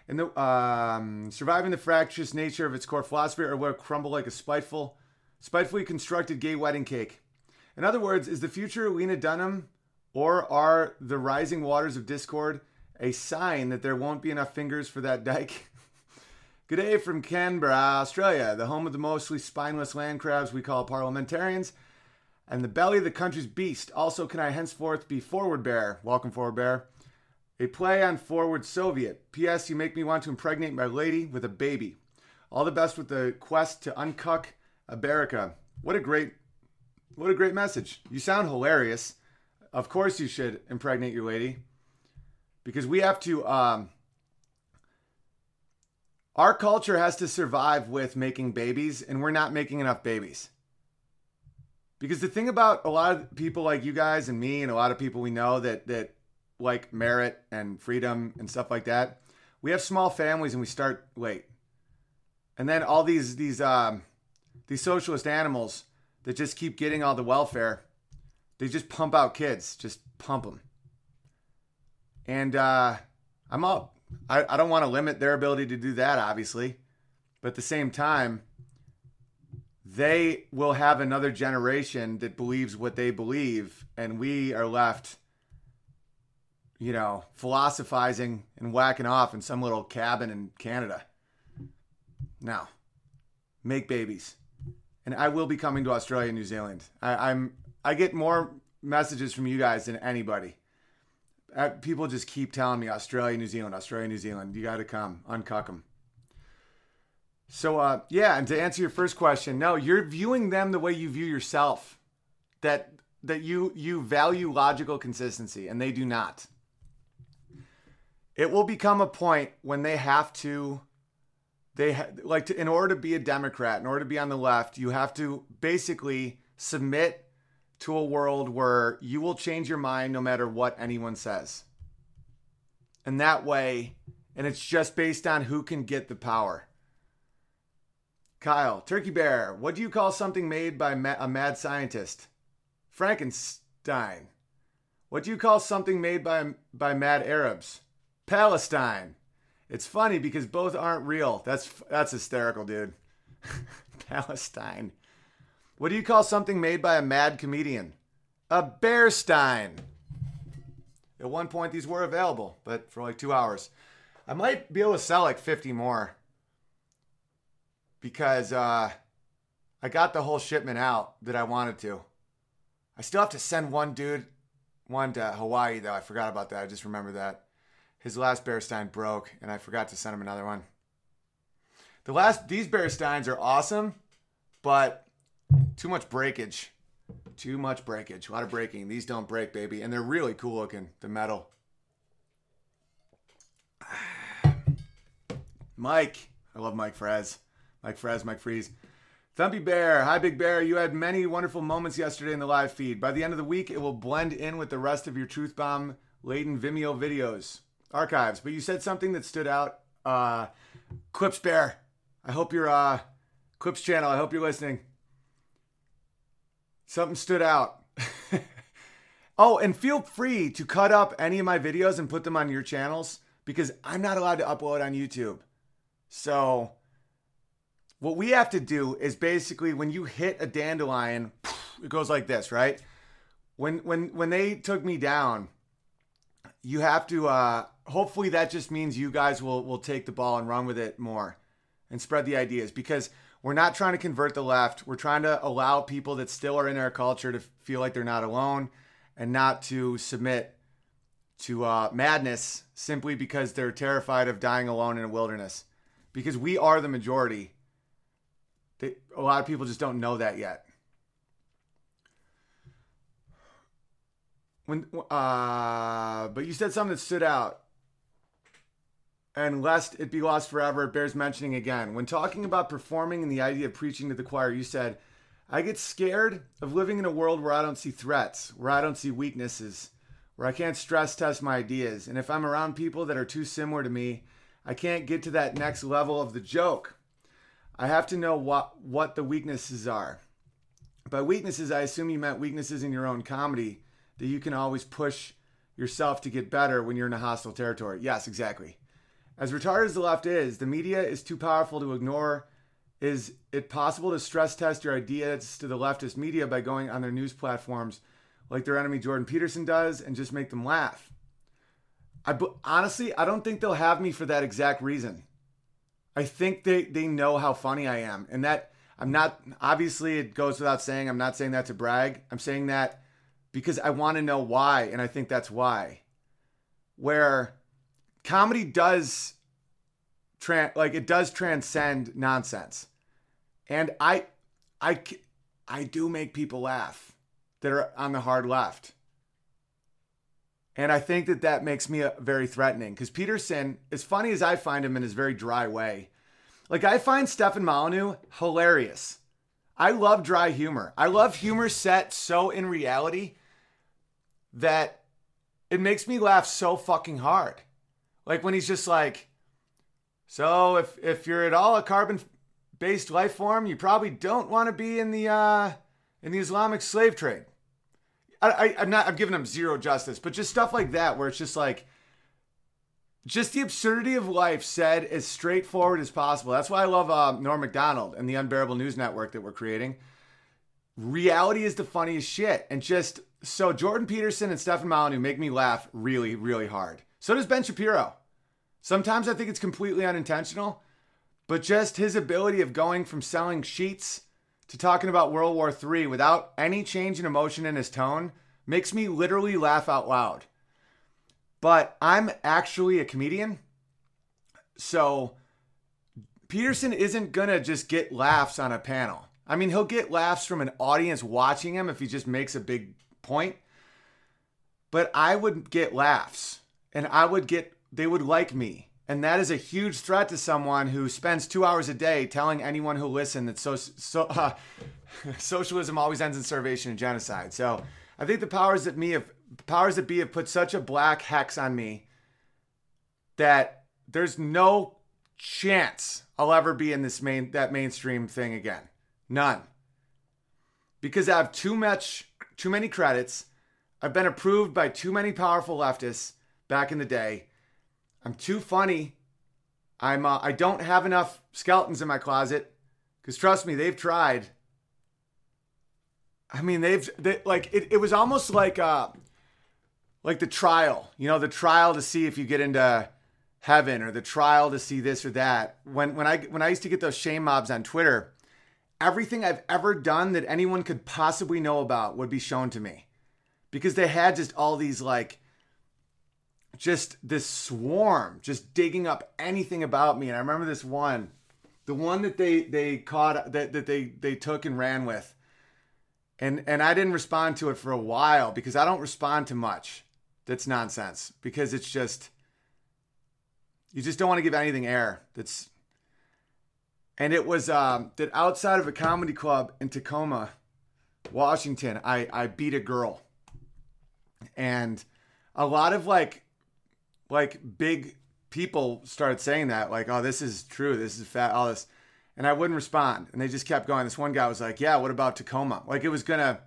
And the um, surviving the fractious nature of its core philosophy, or will crumble like a spiteful, spitefully constructed gay wedding cake. In other words, is the future Lena Dunham, or are the rising waters of discord a sign that there won't be enough fingers for that dyke? Good day from Canberra, Australia, the home of the mostly spineless land crabs we call parliamentarians, and the belly of the country's beast. Also, can I henceforth be Forward Bear? Welcome, Forward Bear. A play on Forward Soviet. P.S. You make me want to impregnate my lady with a baby. All the best with the quest to uncuck America. What a great, what a great message. You sound hilarious. Of course, you should impregnate your lady, because we have to. Um, our culture has to survive with making babies, and we're not making enough babies. Because the thing about a lot of people like you guys and me, and a lot of people we know that that like merit and freedom and stuff like that, we have small families and we start late. And then all these these um, these socialist animals that just keep getting all the welfare, they just pump out kids, just pump them. And uh, I'm up. I, I don't want to limit their ability to do that, obviously. But at the same time, they will have another generation that believes what they believe, and we are left, you know, philosophizing and whacking off in some little cabin in Canada. Now, make babies. And I will be coming to Australia and New Zealand. I, I'm I get more messages from you guys than anybody people just keep telling me Australia, New Zealand, Australia, New Zealand. You got to come, uncuck them. So, uh, yeah, and to answer your first question, no, you're viewing them the way you view yourself. That that you you value logical consistency, and they do not. It will become a point when they have to. They ha- like to, in order to be a Democrat, in order to be on the left, you have to basically submit to a world where you will change your mind no matter what anyone says. And that way, and it's just based on who can get the power. Kyle, Turkey Bear, what do you call something made by a mad scientist? Frankenstein. What do you call something made by by mad Arabs? Palestine. It's funny because both aren't real. That's that's hysterical, dude. Palestine. What do you call something made by a mad comedian? A Bearstein. At one point, these were available, but for like two hours. I might be able to sell like 50 more because uh, I got the whole shipment out that I wanted to. I still have to send one dude, one to Hawaii, though. I forgot about that. I just remember that. His last Bearstein broke, and I forgot to send him another one. The last, these Bearsteins are awesome, but too much breakage. Too much breakage. A lot of breaking. These don't break, baby. And they're really cool looking, the metal. Mike. I love Mike Frez. Mike Frez, Mike Freeze. Thumpy Bear. Hi, Big Bear. You had many wonderful moments yesterday in the live feed. By the end of the week, it will blend in with the rest of your Truth Bomb laden Vimeo videos, archives. But you said something that stood out. Uh, Clips Bear. I hope you're, uh, Clips channel. I hope you're listening. Something stood out. oh, and feel free to cut up any of my videos and put them on your channels because I'm not allowed to upload on YouTube. So, what we have to do is basically when you hit a dandelion, it goes like this, right? When when when they took me down, you have to uh hopefully that just means you guys will will take the ball and run with it more and spread the ideas because we're not trying to convert the left. We're trying to allow people that still are in our culture to feel like they're not alone and not to submit to uh, madness simply because they're terrified of dying alone in a wilderness. Because we are the majority. They, a lot of people just don't know that yet. When, uh, but you said something that stood out and lest it be lost forever, it bears mentioning again. When talking about performing and the idea of preaching to the choir, you said, I get scared of living in a world where I don't see threats, where I don't see weaknesses, where I can't stress test my ideas. And if I'm around people that are too similar to me, I can't get to that next level of the joke. I have to know what, what the weaknesses are. By weaknesses, I assume you meant weaknesses in your own comedy that you can always push yourself to get better when you're in a hostile territory. Yes, exactly. As retarded as the left is, the media is too powerful to ignore. Is it possible to stress test your ideas to the leftist media by going on their news platforms like their enemy Jordan Peterson does and just make them laugh? I honestly, I don't think they'll have me for that exact reason. I think they they know how funny I am, and that I'm not. Obviously, it goes without saying. I'm not saying that to brag. I'm saying that because I want to know why, and I think that's why. Where comedy does, tran like it does transcend nonsense, and I, I, I do make people laugh that are on the hard left. And I think that that makes me uh, very threatening because Peterson, as funny as I find him in his very dry way, like I find Stefan Molyneux hilarious. I love dry humor. I love humor set so in reality that it makes me laugh so fucking hard. Like when he's just like, so if if you're at all a carbon based life form, you probably don't want to be in the uh, in the Islamic slave trade. I, I, am not. I'm giving him zero justice, but just stuff like that, where it's just like, just the absurdity of life said as straightforward as possible. That's why I love uh, Norm Macdonald and the Unbearable News Network that we're creating. Reality is the funniest shit, and just so Jordan Peterson and Stefan Molyneux make me laugh really, really hard. So does Ben Shapiro. Sometimes I think it's completely unintentional, but just his ability of going from selling sheets to talking about World War III without any change in emotion in his tone makes me literally laugh out loud. But I'm actually a comedian. So Peterson isn't going to just get laughs on a panel. I mean, he'll get laughs from an audience watching him if he just makes a big point. But I would get laughs and I would get, they would like me and that is a huge threat to someone who spends two hours a day telling anyone who listens that so, so uh, socialism always ends in starvation and genocide. So I think the powers that me have powers that be have put such a black hex on me that there's no chance I'll ever be in this main that mainstream thing again. None. Because I have too much too many credits. I've been approved by too many powerful leftists back in the day I'm too funny. I'm uh, I don't have enough skeletons in my closet because trust me, they've tried. I mean, they've they, like it. It was almost like uh, like the trial. You know, the trial to see if you get into heaven, or the trial to see this or that. When when I when I used to get those shame mobs on Twitter, everything I've ever done that anyone could possibly know about would be shown to me, because they had just all these like just this swarm just digging up anything about me. And i remember this one the one that they they caught that, that they they took and ran with. And and i didn't respond to it for a while because i don't respond to much. That's nonsense because it's just you just don't want to give anything air. That's and it was um, that outside of a comedy club in tacoma washington i i beat a girl. And a lot of like like big people started saying that, like, oh, this is true, this is fat, all this. And I wouldn't respond. And they just kept going. This one guy was like, yeah, what about Tacoma? Like it was gonna,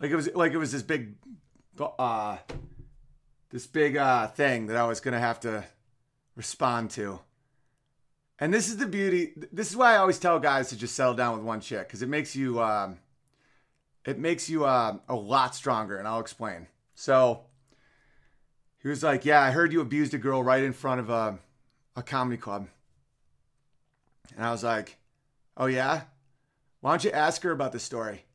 like it was like it was this big, uh, this big uh thing that I was gonna have to respond to. And this is the beauty. This is why I always tell guys to just settle down with one chick because it makes you, um, it makes you uh, a lot stronger. And I'll explain. So he was like, "Yeah, I heard you abused a girl right in front of a a comedy club." And I was like, "Oh yeah? Why don't you ask her about the story?"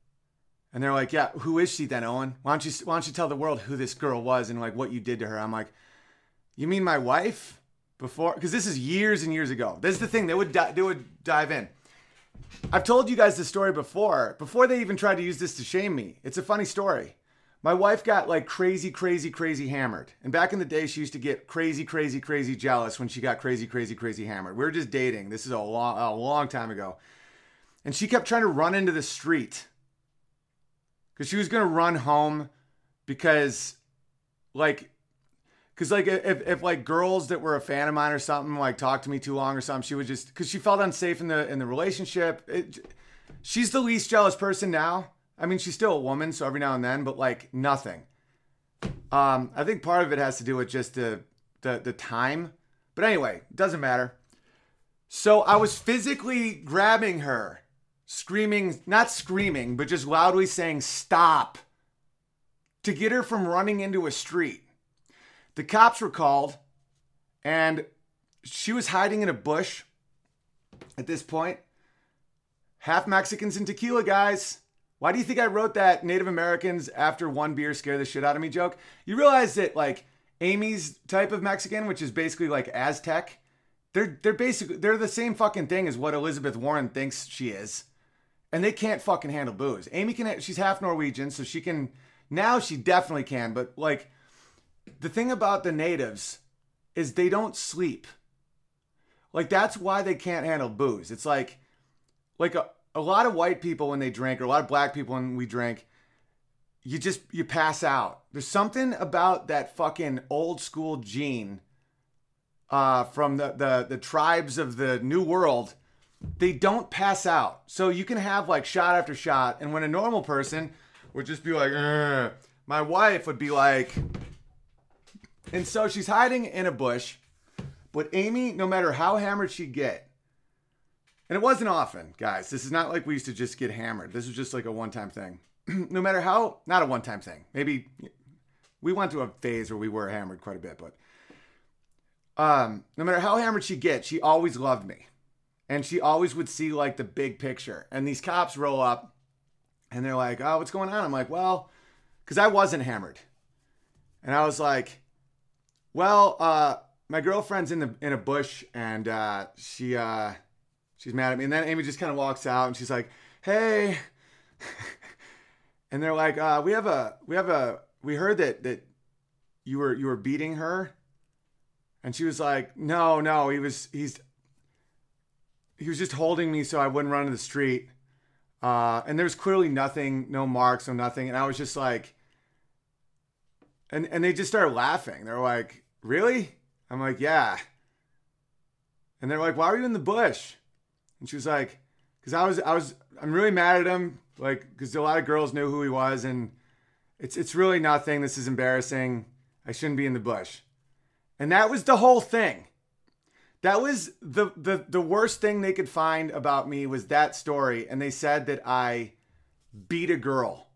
And they're like, "Yeah, who is she then, Owen? Why don't you why don't you tell the world who this girl was and like what you did to her?" I'm like, "You mean my wife?" Before, because this is years and years ago. This is the thing. They would di- they would dive in. I've told you guys the story before. Before they even tried to use this to shame me. It's a funny story. My wife got like crazy, crazy, crazy hammered. And back in the day, she used to get crazy, crazy, crazy jealous when she got crazy, crazy, crazy hammered. We were just dating. This is a long, a long time ago. And she kept trying to run into the street because she was going to run home because, like, because like if, if like girls that were a fan of mine or something like talked to me too long or something, she would just because she felt unsafe in the in the relationship. It, she's the least jealous person now I mean, she's still a woman, so every now and then, but like nothing. Um, I think part of it has to do with just the the the time. But anyway, doesn't matter. So I was physically grabbing her, screaming, not screaming, but just loudly saying stop to get her from running into a street. The cops were called and she was hiding in a bush at this point. Half Mexicans and tequila, guys. Why do you think I wrote that Native Americans after one beer scare the shit out of me joke? You realize that like Amy's type of Mexican, which is basically like Aztec, they're they're basically they're the same fucking thing as what Elizabeth Warren thinks she is, and they can't fucking handle booze. Amy can she's half Norwegian, so she can now she definitely can. But like the thing about the natives is they don't sleep. Like that's why they can't handle booze. It's like like a, a lot of white people when they drink or a lot of black people when we drink you just you pass out. There's something about that fucking old school gene uh, from the, the the tribes of the New World. They don't pass out, so you can have like shot after shot. And when a normal person would just be like, my wife would be like, and so she's hiding in a bush. But Amy, no matter how hammered she get, and it wasn't often, guys. This is not like we used to just get hammered. This was just like a one time thing. no matter how, not a one time thing. Maybe we went through a phase where we were hammered quite a bit, but um, no matter how hammered she gets, she always loved me. And she always would see like the big picture. And these cops roll up and they're like, oh, what's going on? I'm like, well, because I wasn't hammered. And I was like, well, uh, my girlfriend's in the in a bush and uh, she uh, she's mad at me. And then Amy just kind of walks out and she's like, hey. and they're like, uh, we have a we have a we heard that that you were you were beating her. And she was like, no, no, he was he's he was just holding me so I wouldn't run in the street. Uh, and there was clearly nothing, no marks, no nothing. And I was just like, and and they just started laughing. They're like, really? I'm like, yeah. And they're like, why are you in the bush? And she was like, because I was, I was, I'm really mad at him, like, because a lot of girls knew who he was, and it's, it's really nothing. This is embarrassing. I shouldn't be in the bush. And that was the whole thing. That was the, the, the worst thing they could find about me was that story. And they said that I beat a girl.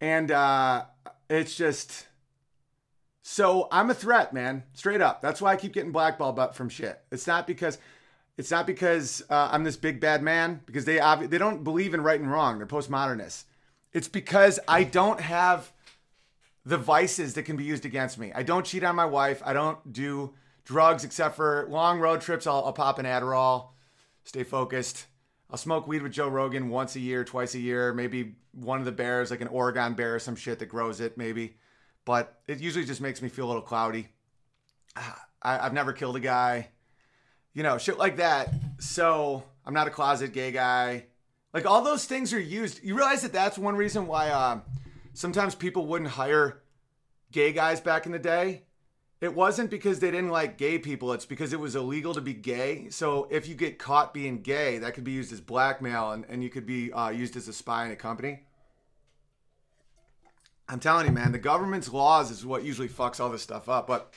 And uh, it's just, so I'm a threat, man. Straight up. That's why I keep getting blackballed up from shit. It's not because it's not because uh, I'm this big bad man because they obvi- they don't believe in right and wrong. They're postmodernists. It's because I don't have the vices that can be used against me. I don't cheat on my wife. I don't do drugs except for long road trips. I'll, I'll pop an Adderall, stay focused. I'll smoke weed with Joe Rogan once a year, twice a year, maybe one of the bears, like an Oregon bear or some shit that grows it, maybe but it usually just makes me feel a little cloudy. I, have never killed a guy, you know, shit like that. So I'm not a closet gay guy. Like all those things are used. You realize that that's one reason why um, sometimes people wouldn't hire gay guys back in the day. It wasn't because they didn't like gay people. It's because it was illegal to be gay. So if you get caught being gay, that could be used as blackmail and, and you could be uh, used as a spy in a company. I'm telling you, man, the government's laws is what usually fucks all this stuff up. But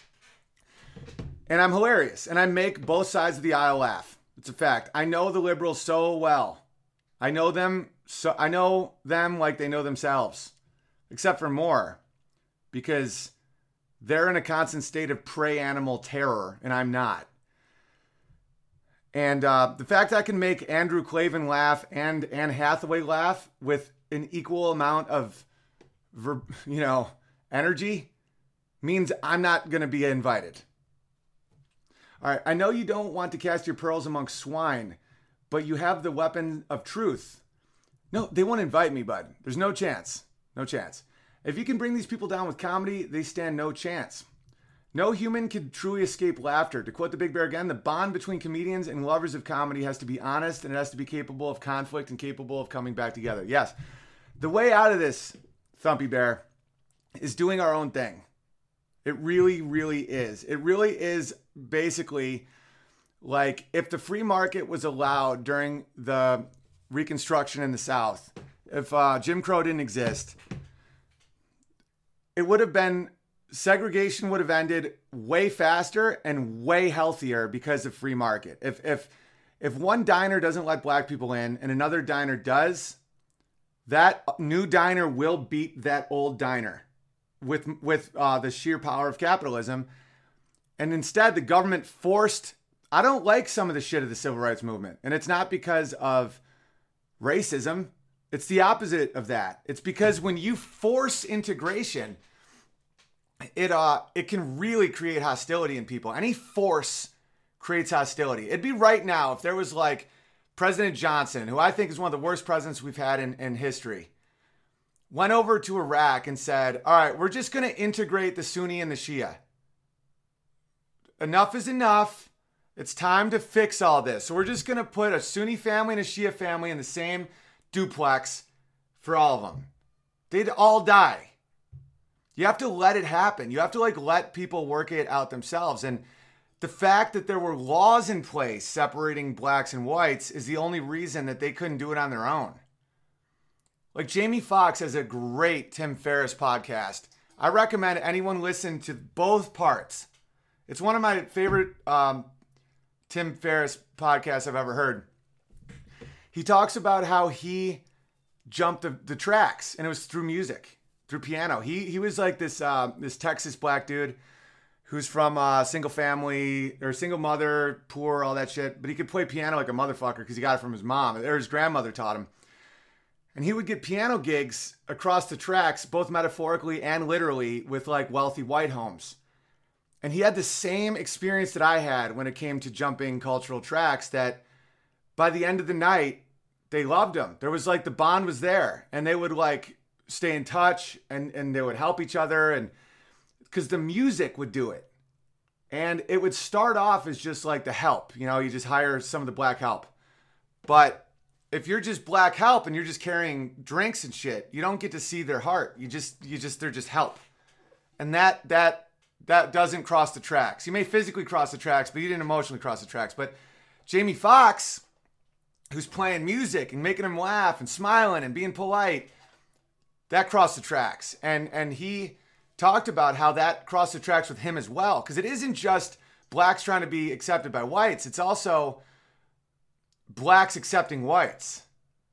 and I'm hilarious, and I make both sides of the aisle laugh. It's a fact. I know the liberals so well. I know them so I know them like they know themselves, except for more, because they're in a constant state of prey animal terror, and I'm not. And uh, the fact I can make Andrew Klavan laugh and Anne Hathaway laugh with an equal amount of ver, you know, energy means I'm not going to be invited. All right, I know you don't want to cast your pearls amongst swine, but you have the weapon of truth. No, they won't invite me, bud. There's no chance. No chance. If you can bring these people down with comedy, they stand no chance. No human can truly escape laughter. To quote the Big Bear again, the bond between comedians and lovers of comedy has to be honest and it has to be capable of conflict and capable of coming back together. Yes. The way out of this Thumpy Bear, is doing our own thing. It really, really is. It really is basically like if the free market was allowed during the Reconstruction in the South, if uh, Jim Crow didn't exist, it would have been segregation would have ended way faster and way healthier because of free market. If if if one diner doesn't let black people in and another diner does, that new diner will beat that old diner with with uh, the sheer power of capitalism. And instead, the government forced I don't like some of the shit of the civil rights movement. And it's not because of racism. It's the opposite of that. It's because when you force integration, it uh it can really create hostility in people. Any force creates hostility. It'd be right now if there was like President Johnson, who I think is one of the worst presidents we've had in, in history, went over to Iraq and said, All right, we're just gonna integrate the Sunni and the Shia. Enough is enough. It's time to fix all this. So we're just gonna put a Sunni family and a Shia family in the same duplex for all of them. They'd all die. You have to let it happen. You have to like let people work it out themselves. And the fact that there were laws in place separating blacks and whites is the only reason that they couldn't do it on their own. Like Jamie Foxx has a great Tim Ferriss podcast. I recommend anyone listen to both parts. It's one of my favorite um, Tim Ferriss podcasts I've ever heard. He talks about how he jumped the, the tracks, and it was through music through piano. He he was like this uh, this Texas black dude who's from uh, single family or single mother, poor, all that shit. But he could play piano like a motherfucker because he got it from his mom or his grandmother taught him. And he would get piano gigs across the tracks, both metaphorically and literally, with like wealthy white homes. And he had the same experience that I had when it came to jumping cultural tracks. That by the end of the night, they loved him. There was like the bond was there, and they would like stay in touch and and they would help each other and because the music would do it. And it would start off as just like the help you know you just hire some of the black help. But if you're just black help and you're just carrying drinks and shit you don't get to see their heart. You just you just they're just help. And that that that doesn't cross the tracks. You may physically cross the tracks but you didn't emotionally cross the tracks. But jamie foxx who's playing music and making them laugh and smiling and being polite that crossed the tracks. And and he talked about how that crossed the tracks with him as well. Because it isn't just blacks trying to be accepted by whites, it's also blacks accepting whites.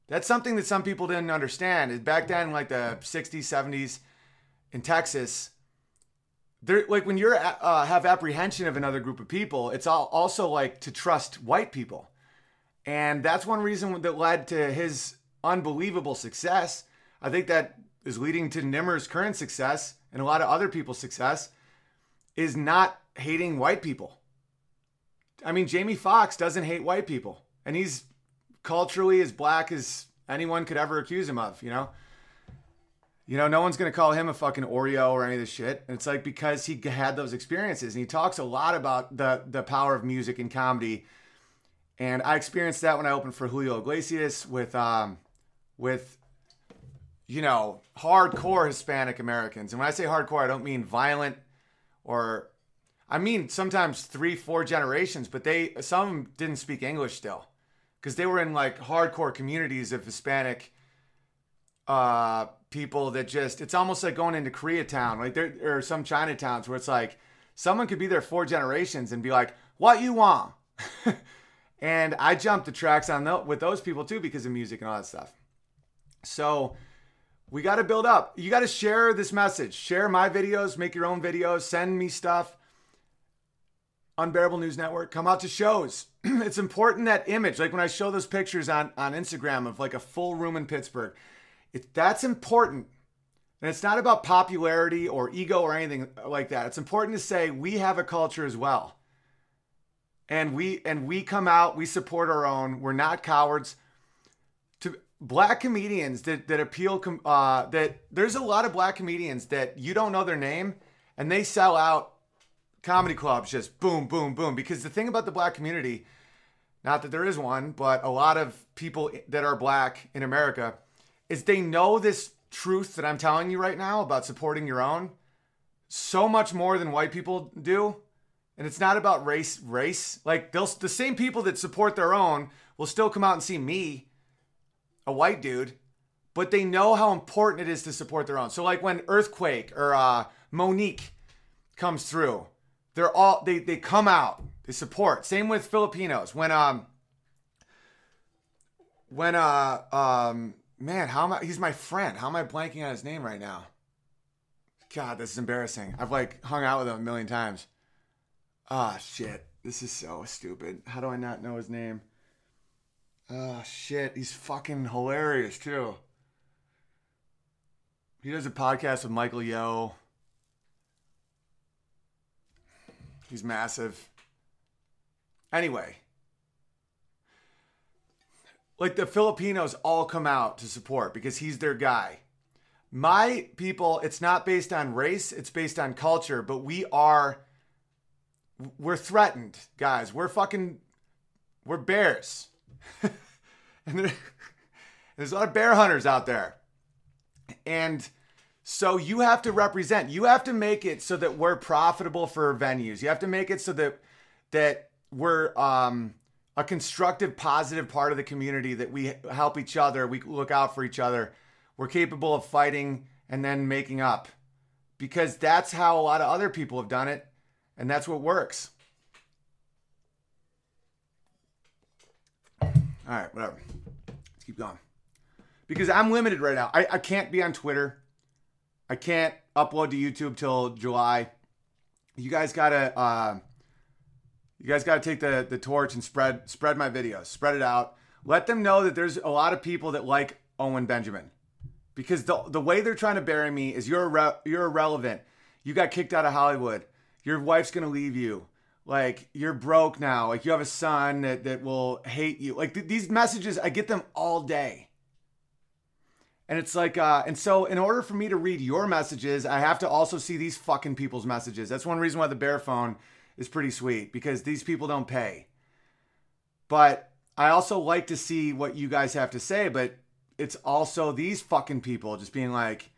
That's something that some people didn't understand. Back then, like the 60s, 70s in Texas, there like when you're uh, have apprehension of another group of people, it's all also like to trust white people, and that's one reason that led to his unbelievable success. I think that is leading to Nimmer's current success and a lot of other people's success is not hating white people. I mean, Jamie Foxx doesn't hate white people, and he's culturally as black as anyone could ever accuse him of, you know? You know, no one's gonna call him a fucking Oreo or any of this shit. And it's like because he had those experiences, and he talks a lot about the the power of music and comedy. And I experienced that when I opened for Julio Iglesias with um, with you know, hardcore Hispanic Americans. And when I say hardcore, I don't mean violent or I mean sometimes three, four generations, but they some didn't speak English still because they were in like hardcore communities of Hispanic uh, people that just it's almost like going into Koreatown, like there or some Chinatowns where it's like someone could be there four generations and be like, "What you want?" and I jumped the tracks on the, with those people too because of music and all that stuff. So we got to build up. You got to share this message. Share my videos, make your own videos, send me stuff. Unbearable News Network, come out to shows. it's important that image. Like when I show those pictures on, on Instagram of like a full room in Pittsburgh, it, that's important. And it's not about popularity or ego or anything like that. It's important to say we have a culture as well. And we and we come out, we support our own. We're not cowards black comedians that that appeal uh, that there's a lot of black comedians that you don't know their name and they sell out comedy clubs just boom boom boom. Because the thing about the black community not that there is one but a lot of people that are black in America is they know this truth that I'm telling you right now about supporting your own so much more than white people do. And it's not about race race. Like they'll the same people that support their own will still come out and see me a white dude, but they know how important it is to support their own. So like when Earthquake or uh, Mo'Nique comes through, they're all they they come out, they support. Same with Filipinos. When um when uh um man, how am I he's my friend. How am I blanking on his name right now? God, this is embarrassing. I've like hung out with him a million times. Ah, shit. This is so stupid. How do I not know his name? Oh shit, he's fucking hilarious too. He does a podcast with Michael Yo. He's massive. Anyway, like the Filipinos all come out to support because he's their guy. My people, it's not based on race, it's based on culture, but we are we're threatened, guys. We're fucking we're bears. and there, there's a lot of bear hunters out there. And so you have to represent. You have to make it so that we're profitable for venues. You have to make it so that that we're um, a constructive, positive part of the community. That we help each other. We look out for each other. We're capable of fighting and then making up, because that's how a lot of other people have done it, and that's what works. All right, whatever. Let's keep going. Because I'm limited right now. I, I can't be on Twitter. I can't upload to YouTube till July. You guys gotta uh, you guys gotta take the, the torch and spread spread my videos. Spread it out. Let them know that there's a lot of people that like Owen Benjamin. Because the the way they're trying to bury me is you're irre- you're irrelevant. You got kicked out of Hollywood. Your wife's gonna leave you. Like you're broke now. Like you have a son that, that will hate you. Like th- these messages, I get them all day. And it's like, uh, and so in order for me to read your messages, I have to also see these fucking people's messages. That's one reason why the bear phone is pretty sweet because these people don't pay. But I also like to see what you guys have to say, but it's also these fucking people just being like,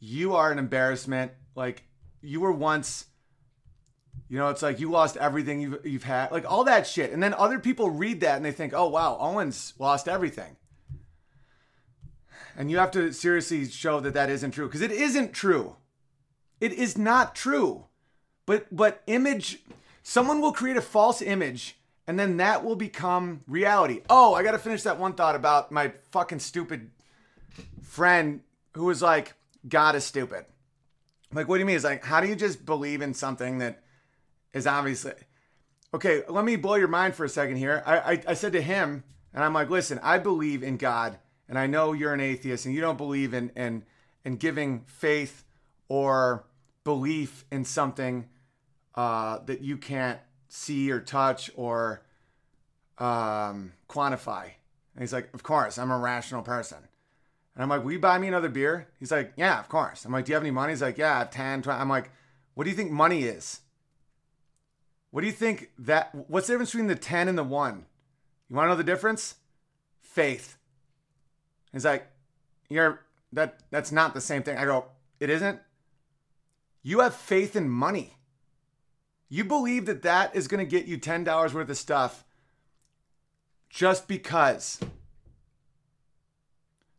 you are an embarrassment. Like, you were once, you know, it's like you lost everything you've, you've had, like all that shit. And then other people read that and they think, oh, wow, Owen's lost everything and you have to seriously show that that isn't true because it isn't true. It is not true. But but image someone will create a false image and then that will become reality. Oh, I got to finish that one thought about my fucking stupid friend who was like God is stupid. Like what do you mean? It's like how do you just believe in something that is obviously Okay, let me blow your mind for a second here. I, I, I said to him, and I'm like, listen, I believe in God and I know you're an atheist and you don't believe in in in giving faith or belief in something uh, that you can't see or touch or um, quantify. And he's like, Of course, I'm a rational person. And I'm like, Will you buy me another beer? He's like, Yeah, of course. I'm like, Do you have any money? He's like, Yeah, I have 10, 20. I'm like, What do you think money is? What do you think that, what's the difference between the 10 and the 1? You want to know the difference? Faith. He's like, you're that that's not the same thing. I go, it isn't. You have faith in money. You believe that that is going to get you $10 worth of stuff just because.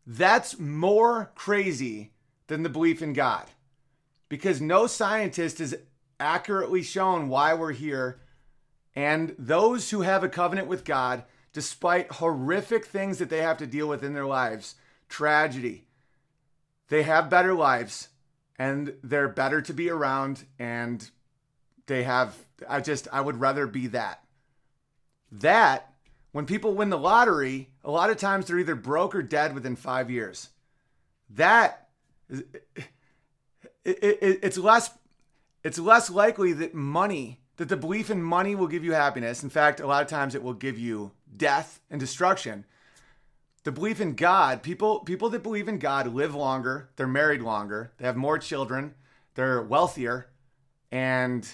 That's more crazy than the belief in God. Because no scientist has accurately shown why we're here. And those who have a covenant with God despite horrific things that they have to deal with in their lives, tragedy, they have better lives and they're better to be around and they have I just I would rather be that. That when people win the lottery, a lot of times they're either broke or dead within 5 years. That it, it, it's less it's less likely that money that the belief in money will give you happiness. In fact, a lot of times it will give you death and destruction. The belief in God, people people that believe in God live longer, they're married longer, they have more children, they're wealthier, and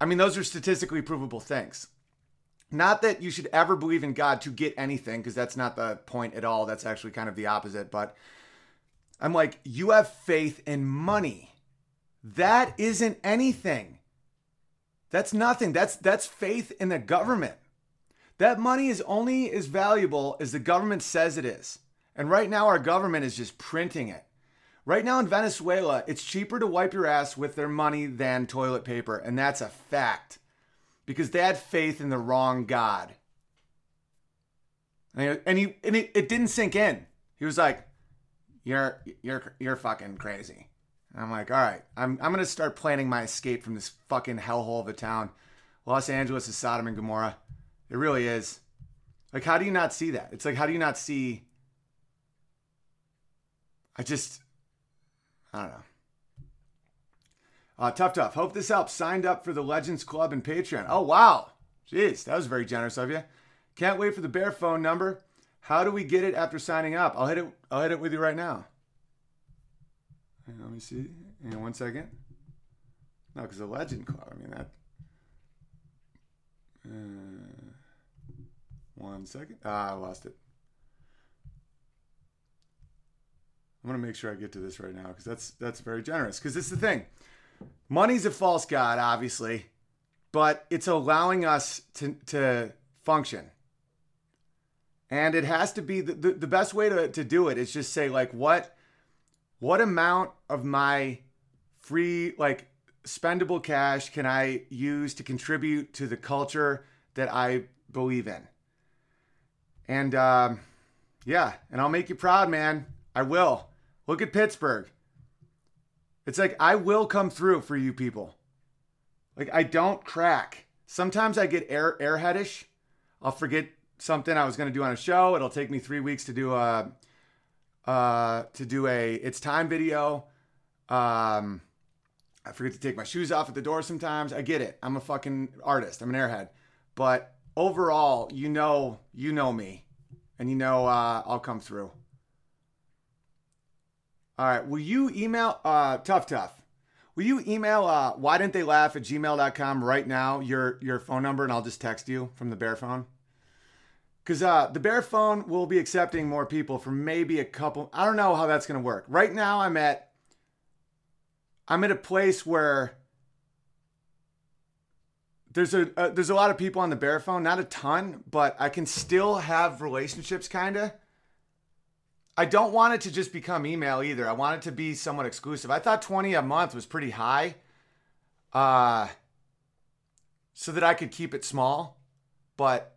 I mean those are statistically provable things. Not that you should ever believe in God to get anything because that's not the point at all. That's actually kind of the opposite, but I'm like you have faith in money. That isn't anything. That's nothing. That's that's faith in the government. That money is only as valuable as the government says it is. And right now, our government is just printing it. Right now in Venezuela, it's cheaper to wipe your ass with their money than toilet paper. And that's a fact because they had faith in the wrong God. And, he, and, it, it didn't sink in. He was like, you're, you're, you're fucking crazy. And I'm like, all right, I'm, I'm going to start planning my escape from this fucking hellhole of a town. Los Angeles is Sodom and Gomorrah. It really is. Like, how do you not see that? It's like, how do you not see? I just, I don't know. Uh, tough, tough. Hope this helps. Signed up for the Legends Club and Patreon. Oh, wow. Jeez, that was very generous of you. Can't wait for the bear phone number. How do we get it after signing up? I'll hit it. I'll hit it with you right now. Let me see. On one second. No, because the Legend Club. I mean that. Uh, one second. Ah, I lost it. I'm gonna make sure I get to this right now because that's that's very generous. Because it's the thing. Money's a false god, obviously, but it's allowing us to, to function. And it has to be the, the, the best way to, to do it is just say, like, what what amount of my free, like, spendable cash can I use to contribute to the culture that I believe in? And um, yeah, and I'll make you proud, man. I will. Look at Pittsburgh. It's like I will come through for you people. Like I don't crack. Sometimes I get air airheadish. I'll forget something I was going to do on a show. It'll take me three weeks to do a uh, to do a it's time video. Um, I forget to take my shoes off at the door sometimes. I get it. I'm a fucking artist. I'm an airhead. But overall, you know, you know me, and you know uh, I'll come through. All right. Will you email uh tough tough? Will you email uh why didn't they laugh at gmail.com right now your your phone number and I'll just text you from the bear phone? Cause uh the bear phone will be accepting more people for maybe a couple I don't know how that's gonna work. Right now I'm at I'm at a place where there's a uh, there's a lot of people on the bear phone, not a ton, but I can still have relationships kinda I don't want it to just become email either. I want it to be somewhat exclusive. I thought 20 a month was pretty high. Uh so that I could keep it small. But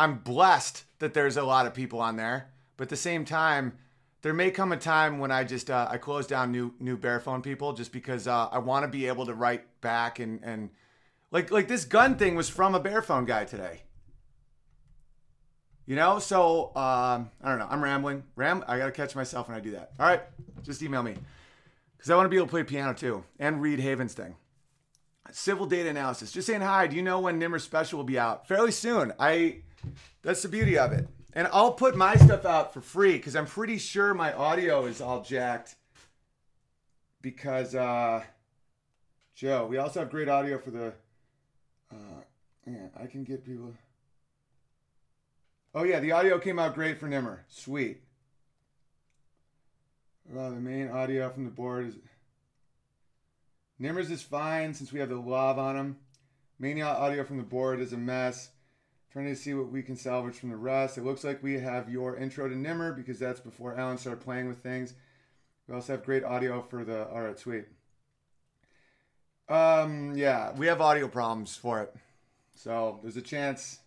I'm blessed that there's a lot of people on there. But at the same time, there may come a time when I just uh, I close down new new Bearphone people just because uh, I want to be able to write back and and like like this gun thing was from a Bearphone guy today. You know, so um, I don't know. I'm rambling. Ram. I gotta catch myself when I do that. All right, just email me because I want to be able to play piano too and read Haven's thing. Civil data analysis. Just saying hi. Do you know when Nimmer's special will be out? Fairly soon. I. That's the beauty of it. And I'll put my stuff out for free because I'm pretty sure my audio is all jacked. Because uh, Joe, we also have great audio for the. Uh, yeah, I can get people. Oh yeah, the audio came out great for Nimmer. Sweet. Well, the main audio from the board is Nimmer's is fine since we have the lav on them. Main audio from the board is a mess. Trying to see what we can salvage from the rest. It looks like we have your intro to Nimmer because that's before Alan started playing with things. We also have great audio for the. All right, sweet. Um, yeah, we have audio problems for it, so there's a chance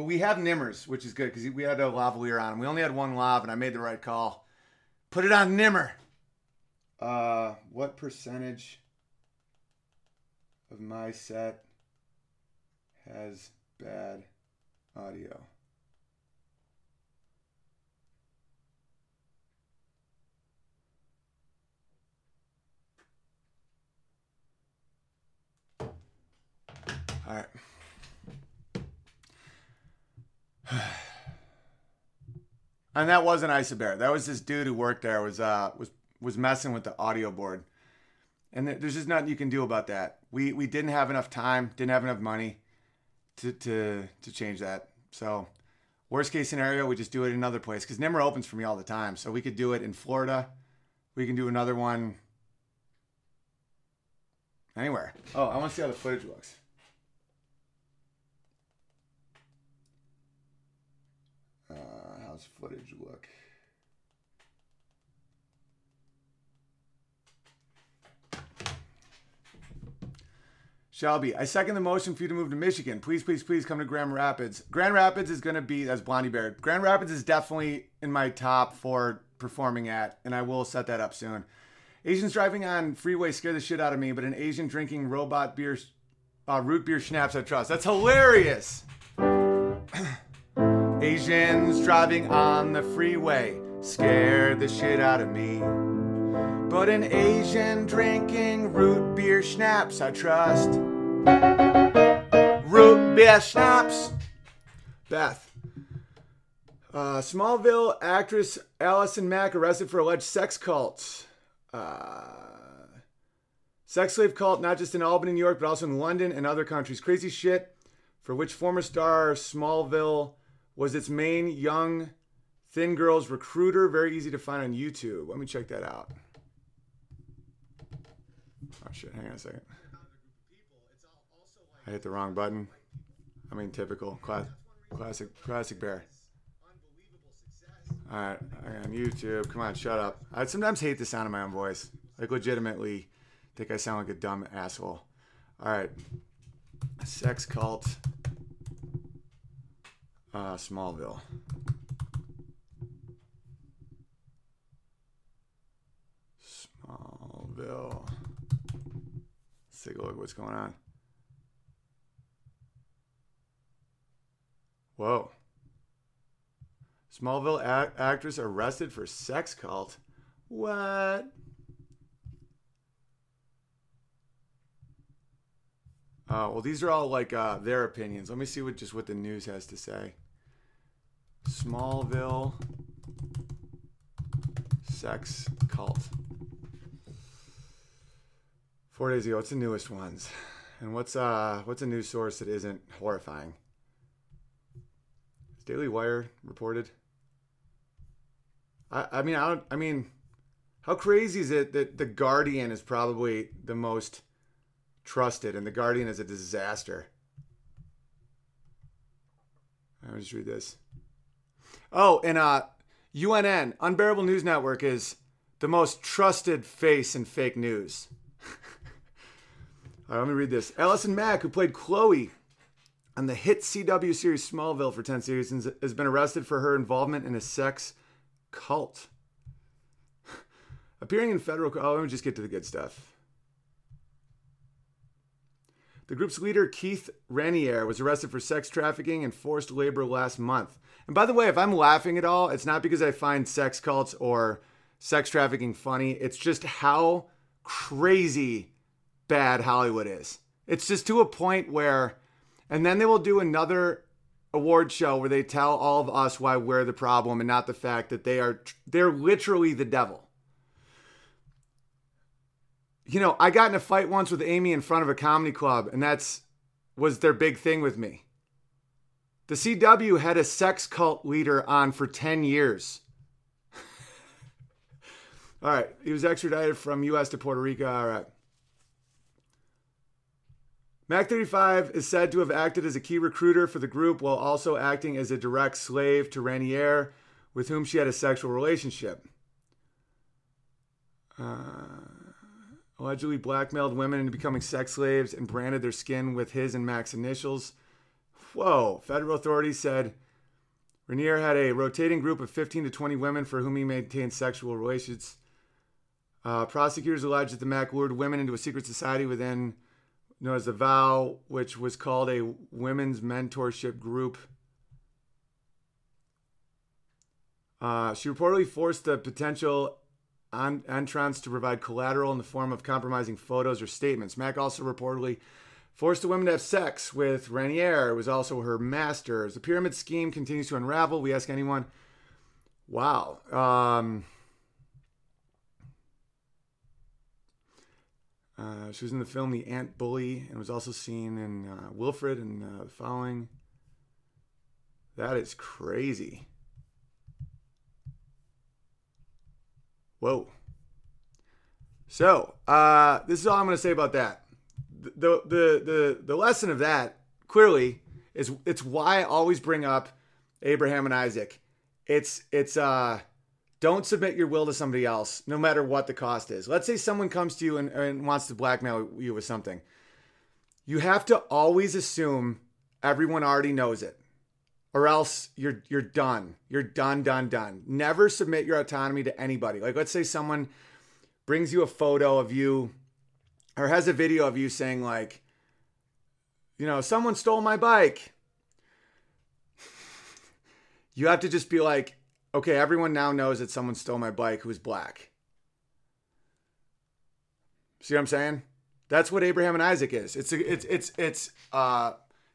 but we have Nimmers, which is good because we had a lavalier on. We only had one lav, and I made the right call. Put it on Nimmer. Uh, what percentage of my set has bad audio? All right. and that wasn't Isobear. That was this dude who worked there was uh was was messing with the audio board. And there's just nothing you can do about that. We we didn't have enough time, didn't have enough money to to to change that. So worst case scenario, we just do it in another place because Nimmer opens for me all the time. So we could do it in Florida. We can do another one anywhere. Oh, I want to see how the footage looks. Uh, how's footage look? Shelby, I second the motion for you to move to Michigan. Please, please, please come to Grand Rapids. Grand Rapids is going to be, as Blondie Bear, Grand Rapids is definitely in my top four performing at, and I will set that up soon. Asians driving on freeway scare the shit out of me, but an Asian drinking robot beer Uh, root beer schnapps I trust. That's hilarious. Asians driving on the freeway scare the shit out of me. But an Asian drinking root beer schnapps I trust. Root beer schnapps. Beth. Uh, Smallville actress Allison Mack arrested for alleged sex cult. Uh, sex slave cult, not just in Albany, New York, but also in London and other countries. Crazy shit for which former star Smallville was its main young thin girls recruiter. Very easy to find on YouTube. Let me check that out. Oh shit, hang on a second. I hit the wrong button. I mean, typical. Class, classic, classic bear. All right, on YouTube. Come on, shut up. I sometimes hate the sound of my own voice. Like, legitimately, think I sound like a dumb asshole. All right, sex cult, uh, Smallville. Smallville. Let's take a look what's going on. Whoa. Smallville act- actress arrested for sex cult. What? Oh, well, these are all like uh, their opinions. Let me see what just what the news has to say. Smallville sex cult. Four days ago. What's the newest ones? And what's uh what's a news source that isn't horrifying? Daily Wire reported? I I mean I don't I mean how crazy is it that the Guardian is probably the most trusted and the Guardian is a disaster? Me just read this. Oh, and uh UNN, Unbearable News Network, is the most trusted face in fake news. All right, let me read this. Allison Mack, who played Chloe on the hit CW series Smallville for 10 seasons, has been arrested for her involvement in a sex cult. Appearing in federal. Oh, let me just get to the good stuff. The group's leader, Keith Raniere, was arrested for sex trafficking and forced labor last month. And by the way, if I'm laughing at all, it's not because I find sex cults or sex trafficking funny. It's just how crazy bad Hollywood is. It's just to a point where, and then they will do another award show where they tell all of us why we're the problem and not the fact that they are they're literally the devil. You know, I got in a fight once with Amy in front of a comedy club, and that's was their big thing with me. The CW had a sex cult leader on for 10 years. All right, he was extradited from US to Puerto Rico. All right. Mack 35 is said to have acted as a key recruiter for the group while also acting as a direct slave to Raniere, with whom she had a sexual relationship. Uh, allegedly blackmailed women into becoming sex slaves and branded their skin with his and Mack's initials. Whoa. Federal authorities said Raniere had a rotating group of 15 to 20 women for whom he maintained sexual relations. Uh, prosecutors alleged that the Mack lured women into a secret society within known as the Vow, which was called a women's mentorship group. Uh, she reportedly forced the potential entrants to provide collateral in the form of compromising photos or statements. Mack also reportedly forced the women to have sex with Raniere, who was also her master. As the pyramid scheme continues to unravel, we ask anyone, wow. Um, Uh, she was in the film The Ant Bully and was also seen in uh, Wilfred and uh, the following. That is crazy. Whoa. So, uh, this is all I'm going to say about that. The, the, the, the lesson of that, clearly, is it's why I always bring up Abraham and Isaac. It's, it's, uh, don't submit your will to somebody else, no matter what the cost is. Let's say someone comes to you and, and wants to blackmail you with something. You have to always assume everyone already knows it, or else you're you're done. You're done, done, done. Never submit your autonomy to anybody. Like let's say someone brings you a photo of you, or has a video of you saying like, you know, someone stole my bike. you have to just be like, okay, everyone now knows that someone stole my bike who is black. See what I'm saying? That's what Abraham and Isaac is. It's a, it's it's it's uh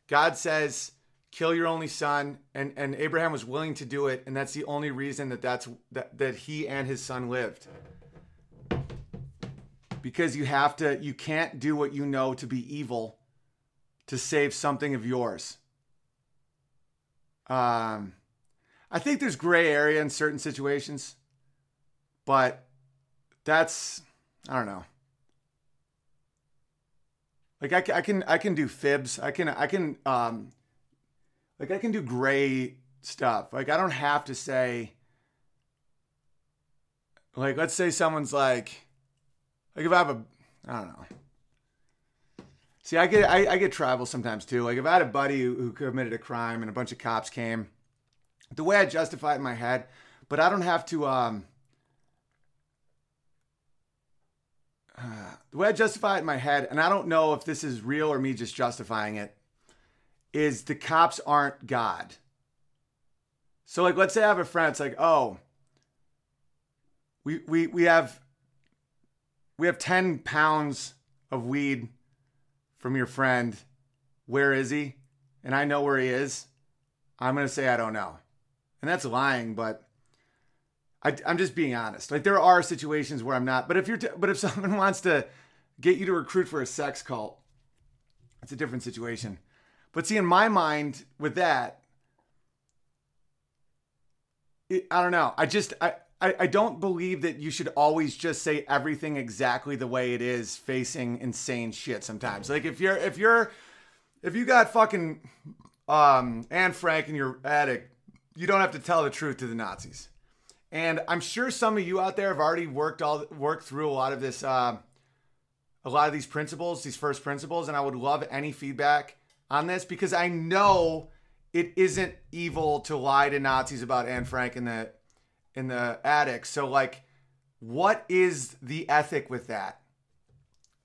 God says kill your only son and and Abraham was willing to do it and that's the only reason that that's that that he and his son lived. Because you have to you can't do what you know to be evil to save something of yours. Um I think there's gray area in certain situations, but that's I don't know. Like I, I can I can do fibs. I can I can um like I can do gray stuff. Like I don't have to say like let's say someone's like like if I have a I don't know. See, I get I, I get travel sometimes too. Like if I had a buddy who, who committed a crime and a bunch of cops came, the way I justify it in my head, but I don't have to um the way I justify it in my head, and I don't know if this is real or me just justifying it, is the cops aren't God. So, like, let's say I have a friend. It's like, oh, we we we have we have ten pounds of weed from your friend. Where is he? And I know where he is. I'm gonna say I don't know, and that's lying, but I, am just being honest. Like there are situations where I'm not, but if you're, t- but if someone wants to get you to recruit for a sex cult, it's a different situation. But see, in my mind, with that, it, I don't know. I just, I, I, I don't believe that you should always just say everything exactly the way it is, facing insane shit. Sometimes, like if you're, if you're, if you got fucking um Anne Frank in your attic, you don't have to tell the truth to the Nazis. And I'm sure some of you out there have already worked all worked through a lot of this, uh, a lot of these principles, these first principles, and I would love any feedback on this because I know it isn't evil to lie to Nazis about Anne Frank in the in the attic. So like, what is the ethic with that?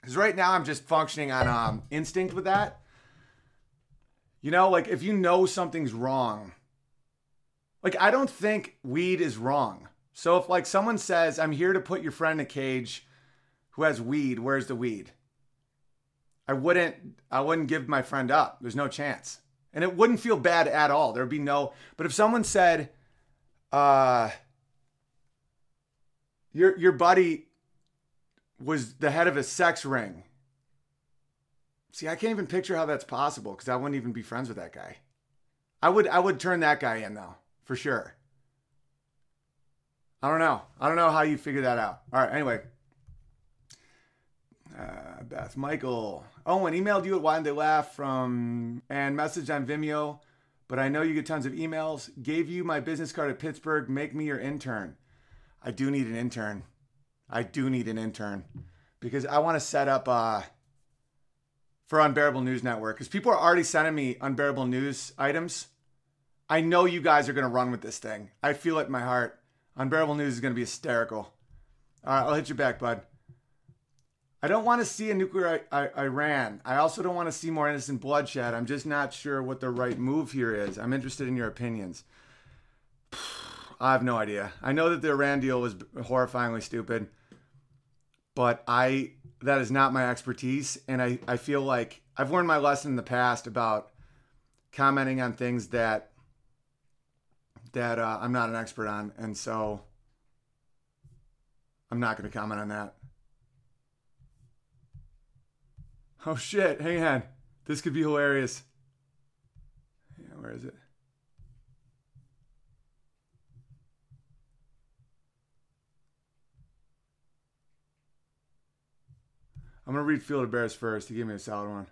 Because right now I'm just functioning on um, instinct with that. You know, like if you know something's wrong like I don't think weed is wrong. So if like someone says, "I'm here to put your friend in a cage who has weed, where's the weed?" I wouldn't I wouldn't give my friend up. There's no chance. And it wouldn't feel bad at all. There'd be no But if someone said uh your your buddy was the head of a sex ring. See, I can't even picture how that's possible because I wouldn't even be friends with that guy. I would I would turn that guy in though for sure. I don't know. I don't know how you figure that out. All right. Anyway, uh, Beth Michael Owen emailed you at Why Did They Laugh from and messaged on Vimeo, but I know you get tons of emails. Gave you my business card at Pittsburgh. Make me your intern. I do need an intern. I do need an intern because I want to set up uh, for Unbearable News Network because people are already sending me unbearable news items I know you guys are going to run with this thing. I feel it in my heart. Unbearable News is going to be hysterical. All right, I'll hit you back, bud. I don't want to see a nuclear I- I- Iran. I also don't want to see more innocent bloodshed. I'm just not sure what the right move here is. I'm interested in your opinions. I have no idea. I know that the Iran deal was horrifyingly stupid, but I that is not my expertise, and I, I feel like I've learned my lesson in the past about commenting on things that that uh, I'm not an expert on, and so I'm not going to comment on that. Oh shit! Hang on, this could be hilarious. Yeah, where is it? I'm gonna read Field of Bears first. He gave me a solid one.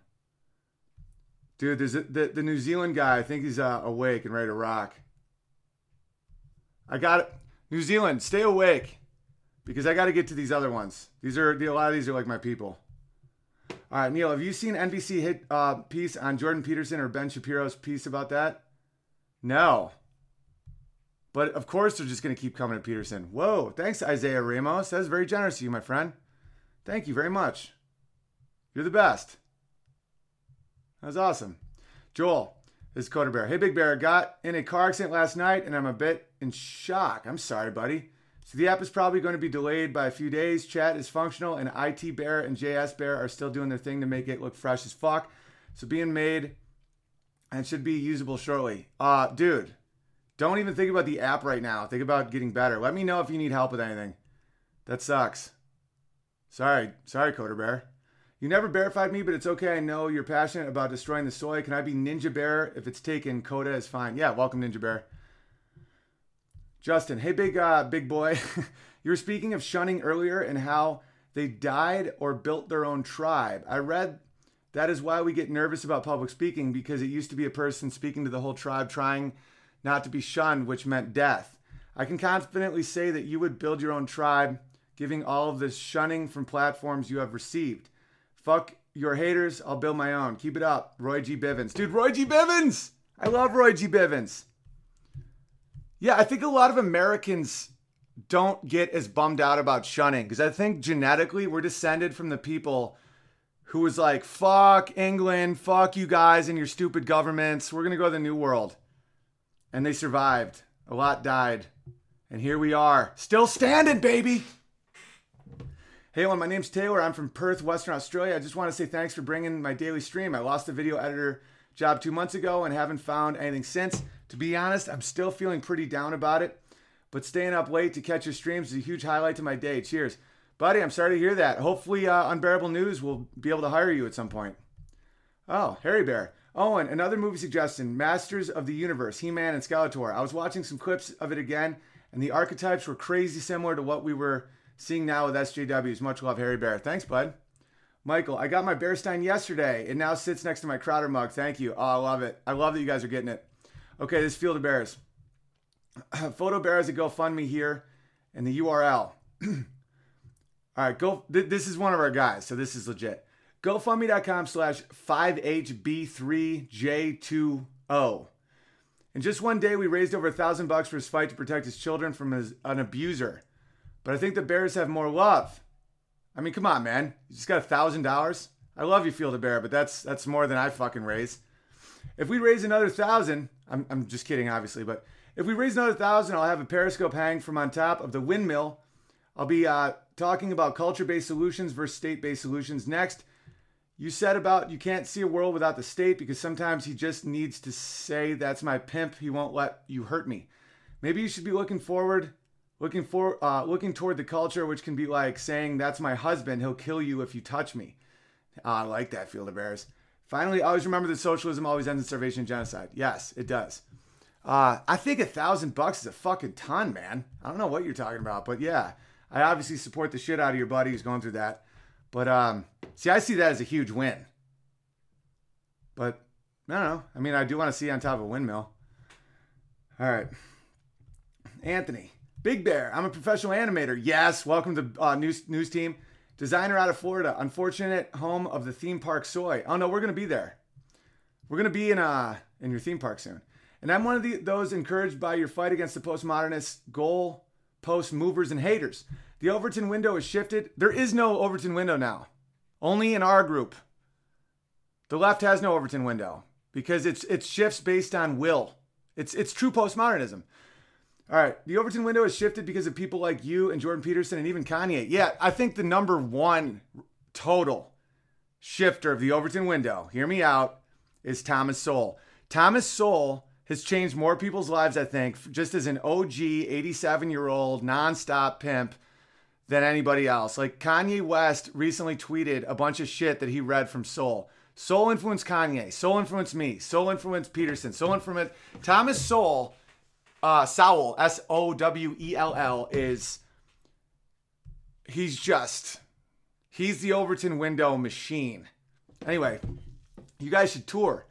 Dude, there's a, the the New Zealand guy. I think he's uh, awake and ready to rock. I got it. New Zealand, stay awake because I got to get to these other ones. These are a lot of these are like my people. All right, Neil, have you seen NBC hit uh, piece on Jordan Peterson or Ben Shapiro's piece about that? No. But of course, they're just going to keep coming at Peterson. Whoa, thanks, Isaiah Ramos. That's very generous of you, my friend. Thank you very much. You're the best. That was awesome. Joel, this is Coda Bear. Hey, Big Bear, got in a car accident last night and I'm a bit in shock. I'm sorry, buddy. So the app is probably going to be delayed by a few days. Chat is functional, and IT Bear and JS Bear are still doing their thing to make it look fresh as fuck. So being made and should be usable shortly. Uh, dude, don't even think about the app right now. Think about getting better. Let me know if you need help with anything. That sucks. Sorry, sorry, Coder Bear. You never verified me, but it's okay. I know you're passionate about destroying the soy. Can I be Ninja Bear? If it's taken, Coda is fine. Yeah, welcome, Ninja Bear. Justin, hey, big uh, big boy. you were speaking of shunning earlier and how they died or built their own tribe. I read that is why we get nervous about public speaking because it used to be a person speaking to the whole tribe trying not to be shunned, which meant death. I can confidently say that you would build your own tribe, giving all of this shunning from platforms you have received. Fuck your haters, I'll build my own. Keep it up. Roy G. Bivens. Dude, Roy G. Bivens! I love Roy G. Bivens. Yeah, I think a lot of Americans don't get as bummed out about shunning because I think genetically we're descended from the people who was like, fuck England, fuck you guys and your stupid governments. We're going to go to the new world. And they survived. A lot died. And here we are, still standing, baby. Hey, everyone, my name's Taylor. I'm from Perth, Western Australia. I just want to say thanks for bringing my daily stream. I lost the video editor job two months ago and haven't found anything since. To be honest, I'm still feeling pretty down about it, but staying up late to catch your streams is a huge highlight to my day. Cheers. Buddy, I'm sorry to hear that. Hopefully, uh, Unbearable News will be able to hire you at some point. Oh, Harry Bear. Owen, another movie suggestion Masters of the Universe, He Man and Skeletor. I was watching some clips of it again, and the archetypes were crazy similar to what we were seeing now with SJWs. Much love, Harry Bear. Thanks, bud. Michael, I got my Bearstein yesterday. It now sits next to my Crowder mug. Thank you. Oh, I love it. I love that you guys are getting it. Okay, this Field of Bears. Photo Bear has a GoFundMe here and the URL. All right, go. Th- this is one of our guys, so this is legit. GoFundMe.com slash 5HB3J20. In just one day, we raised over a thousand bucks for his fight to protect his children from his, an abuser. But I think the Bears have more love. I mean, come on, man. You just got a thousand dollars. I love you, Field of Bear, but that's that's more than I fucking raise. If we raise another thousand, I'm, I'm just kidding, obviously, but if we raise another thousand, I'll have a periscope hang from on top of the windmill. I'll be uh, talking about culture based solutions versus state based solutions next. You said about you can't see a world without the state because sometimes he just needs to say, That's my pimp. He won't let you hurt me. Maybe you should be looking forward, looking for, uh, looking toward the culture, which can be like saying, "That's my husband. He'll kill you if you touch me." Uh, I like that, Field of Bears. Finally, always remember that socialism always ends in starvation and genocide. Yes, it does. Uh, I think a thousand bucks is a fucking ton, man. I don't know what you're talking about, but yeah, I obviously support the shit out of your buddy who's going through that. But um, see, I see that as a huge win. But I don't know. I mean, I do want to see on top of a windmill. All right, Anthony, Big Bear. I'm a professional animator. Yes, welcome to uh, news news team. Designer out of Florida. Unfortunate home of the theme park soy. Oh no, we're gonna be there. We're gonna be in uh in your theme park soon. And I'm one of the, those encouraged by your fight against the postmodernists, goal post movers and haters. The Overton window is shifted. There is no Overton window now. Only in our group. The left has no Overton window because it's it shifts based on will. It's it's true postmodernism. All right, the Overton window has shifted because of people like you and Jordan Peterson and even Kanye. Yeah, I think the number one total shifter of the Overton window, hear me out, is Thomas Sowell. Thomas Sowell has changed more people's lives, I think, just as an OG 87 year old nonstop pimp than anybody else. Like Kanye West recently tweeted a bunch of shit that he read from Sowell. Sowell influenced Kanye. Sowell influenced me. Sowell influenced Peterson. Sowell influenced Thomas Sowell uh, Sowell, S O W E L L, is he's just he's the Overton window machine. Anyway, you guys should tour.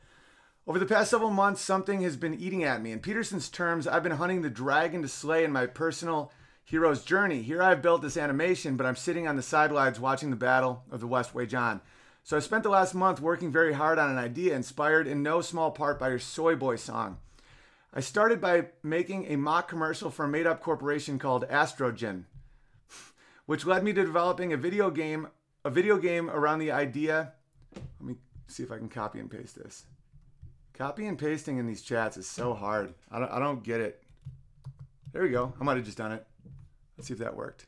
Over the past several months, something has been eating at me. In Peterson's terms, I've been hunting the dragon to slay in my personal hero's journey. Here I've built this animation, but I'm sitting on the sidelines watching the battle of the West Way John. So I spent the last month working very hard on an idea inspired in no small part by your Soy Boy song. I started by making a mock commercial for a made up corporation called Astrogen, which led me to developing a video game, a video game around the idea. Let me see if I can copy and paste this. Copy and pasting in these chats is so hard. I don't, I don't get it. There we go. I might have just done it. Let's see if that worked.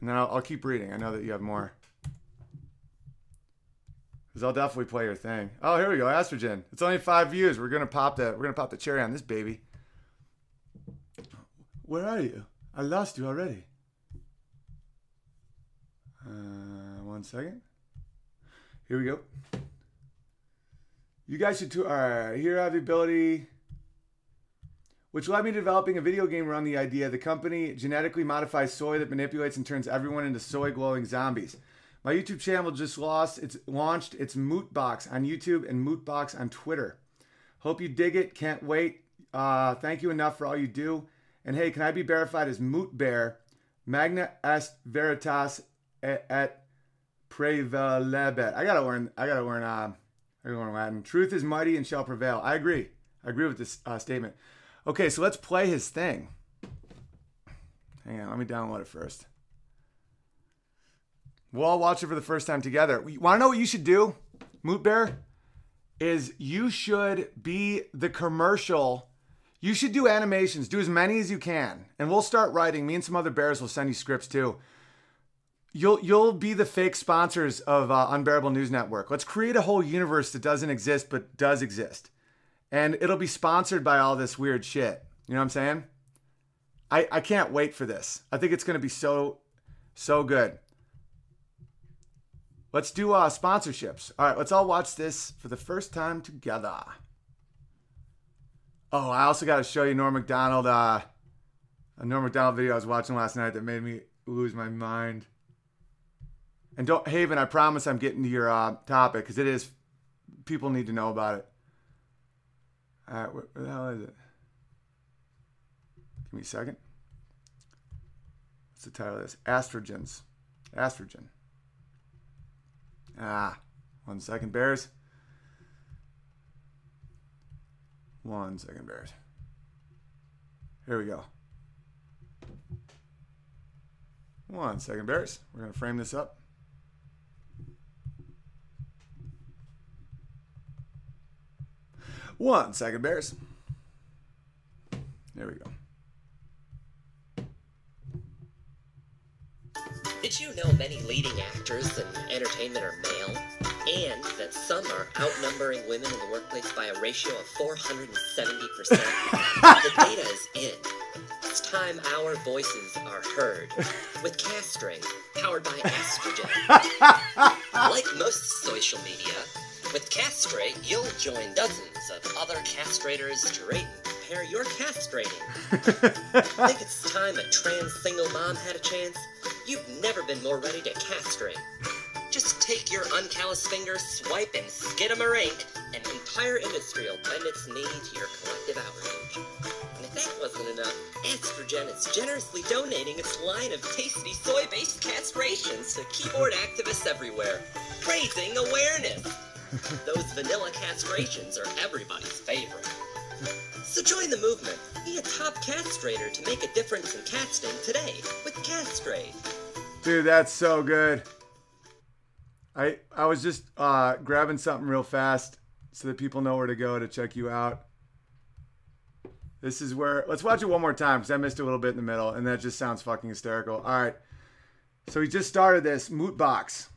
And then I'll, I'll keep reading. I know that you have more. Cause I'll definitely play your thing. Oh, here we go. estrogen. It's only five views. We're gonna pop the we're gonna pop the cherry on this baby. Where are you? I lost you already. Uh, one second. Here we go. You guys should. T- all right. Here I have the ability which led me to developing a video game around the idea the company genetically modifies soy that manipulates and turns everyone into soy glowing zombies. My YouTube channel just lost its launched its Mootbox on YouTube and Mootbox on Twitter. Hope you dig it. Can't wait. Uh, thank you enough for all you do. And hey, can I be verified as Moot Bear? Magna est veritas et, et prevalebet. I gotta learn. I gotta learn. Uh, I gotta learn Latin. Truth is mighty and shall prevail. I agree. I agree with this uh, statement. Okay, so let's play his thing. Hang on, let me download it first. We'll all watch it for the first time together. Want to know what you should do, Moot Bear? Is you should be the commercial. You should do animations. Do as many as you can, and we'll start writing. Me and some other bears will send you scripts too. You'll you'll be the fake sponsors of uh, Unbearable News Network. Let's create a whole universe that doesn't exist but does exist and it'll be sponsored by all this weird shit. You know what I'm saying? I I can't wait for this. I think it's going to be so so good. Let's do uh, sponsorships. All right, let's all watch this for the first time together. Oh, I also got to show you Norm Macdonald, Uh, a Norm Macdonald video I was watching last night that made me lose my mind. And don't, Haven, I promise I'm getting to your uh, topic because it is. People need to know about it. All right, what the hell is it? Give me a second. What's the title of this? Astrogens. Astrogen. Ah, one second, Bears. One second, Bears. Here we go. One second, Bears. We're going to frame this up. One second, Bears. There we go. Did you know many leading actors in entertainment are male? And that some are outnumbering women in the workplace by a ratio of 470%? the data is in. It's time our voices are heard. With Castrate, powered by estrogen. like most social media, with Castrate, you'll join dozens of other castrators to rate and compare your castrating. I Think it's time a trans single mom had a chance? You've never been more ready to castrate. Just take your uncalloused fingers, swipe, and skid 'em a and an entire industry will bend its knee to your collective outrage. And if that wasn't enough, Estrogen is generously donating its line of tasty soy-based castrations to keyboard activists everywhere, raising awareness. Those vanilla castrations are everybody's favorite. So join the movement. Be a top castrator to make a difference in casting today with Castrate. Dude, that's so good. I I was just uh, grabbing something real fast so that people know where to go to check you out. This is where let's watch it one more time because I missed a little bit in the middle, and that just sounds fucking hysterical. All right, so he just started this Mootbox.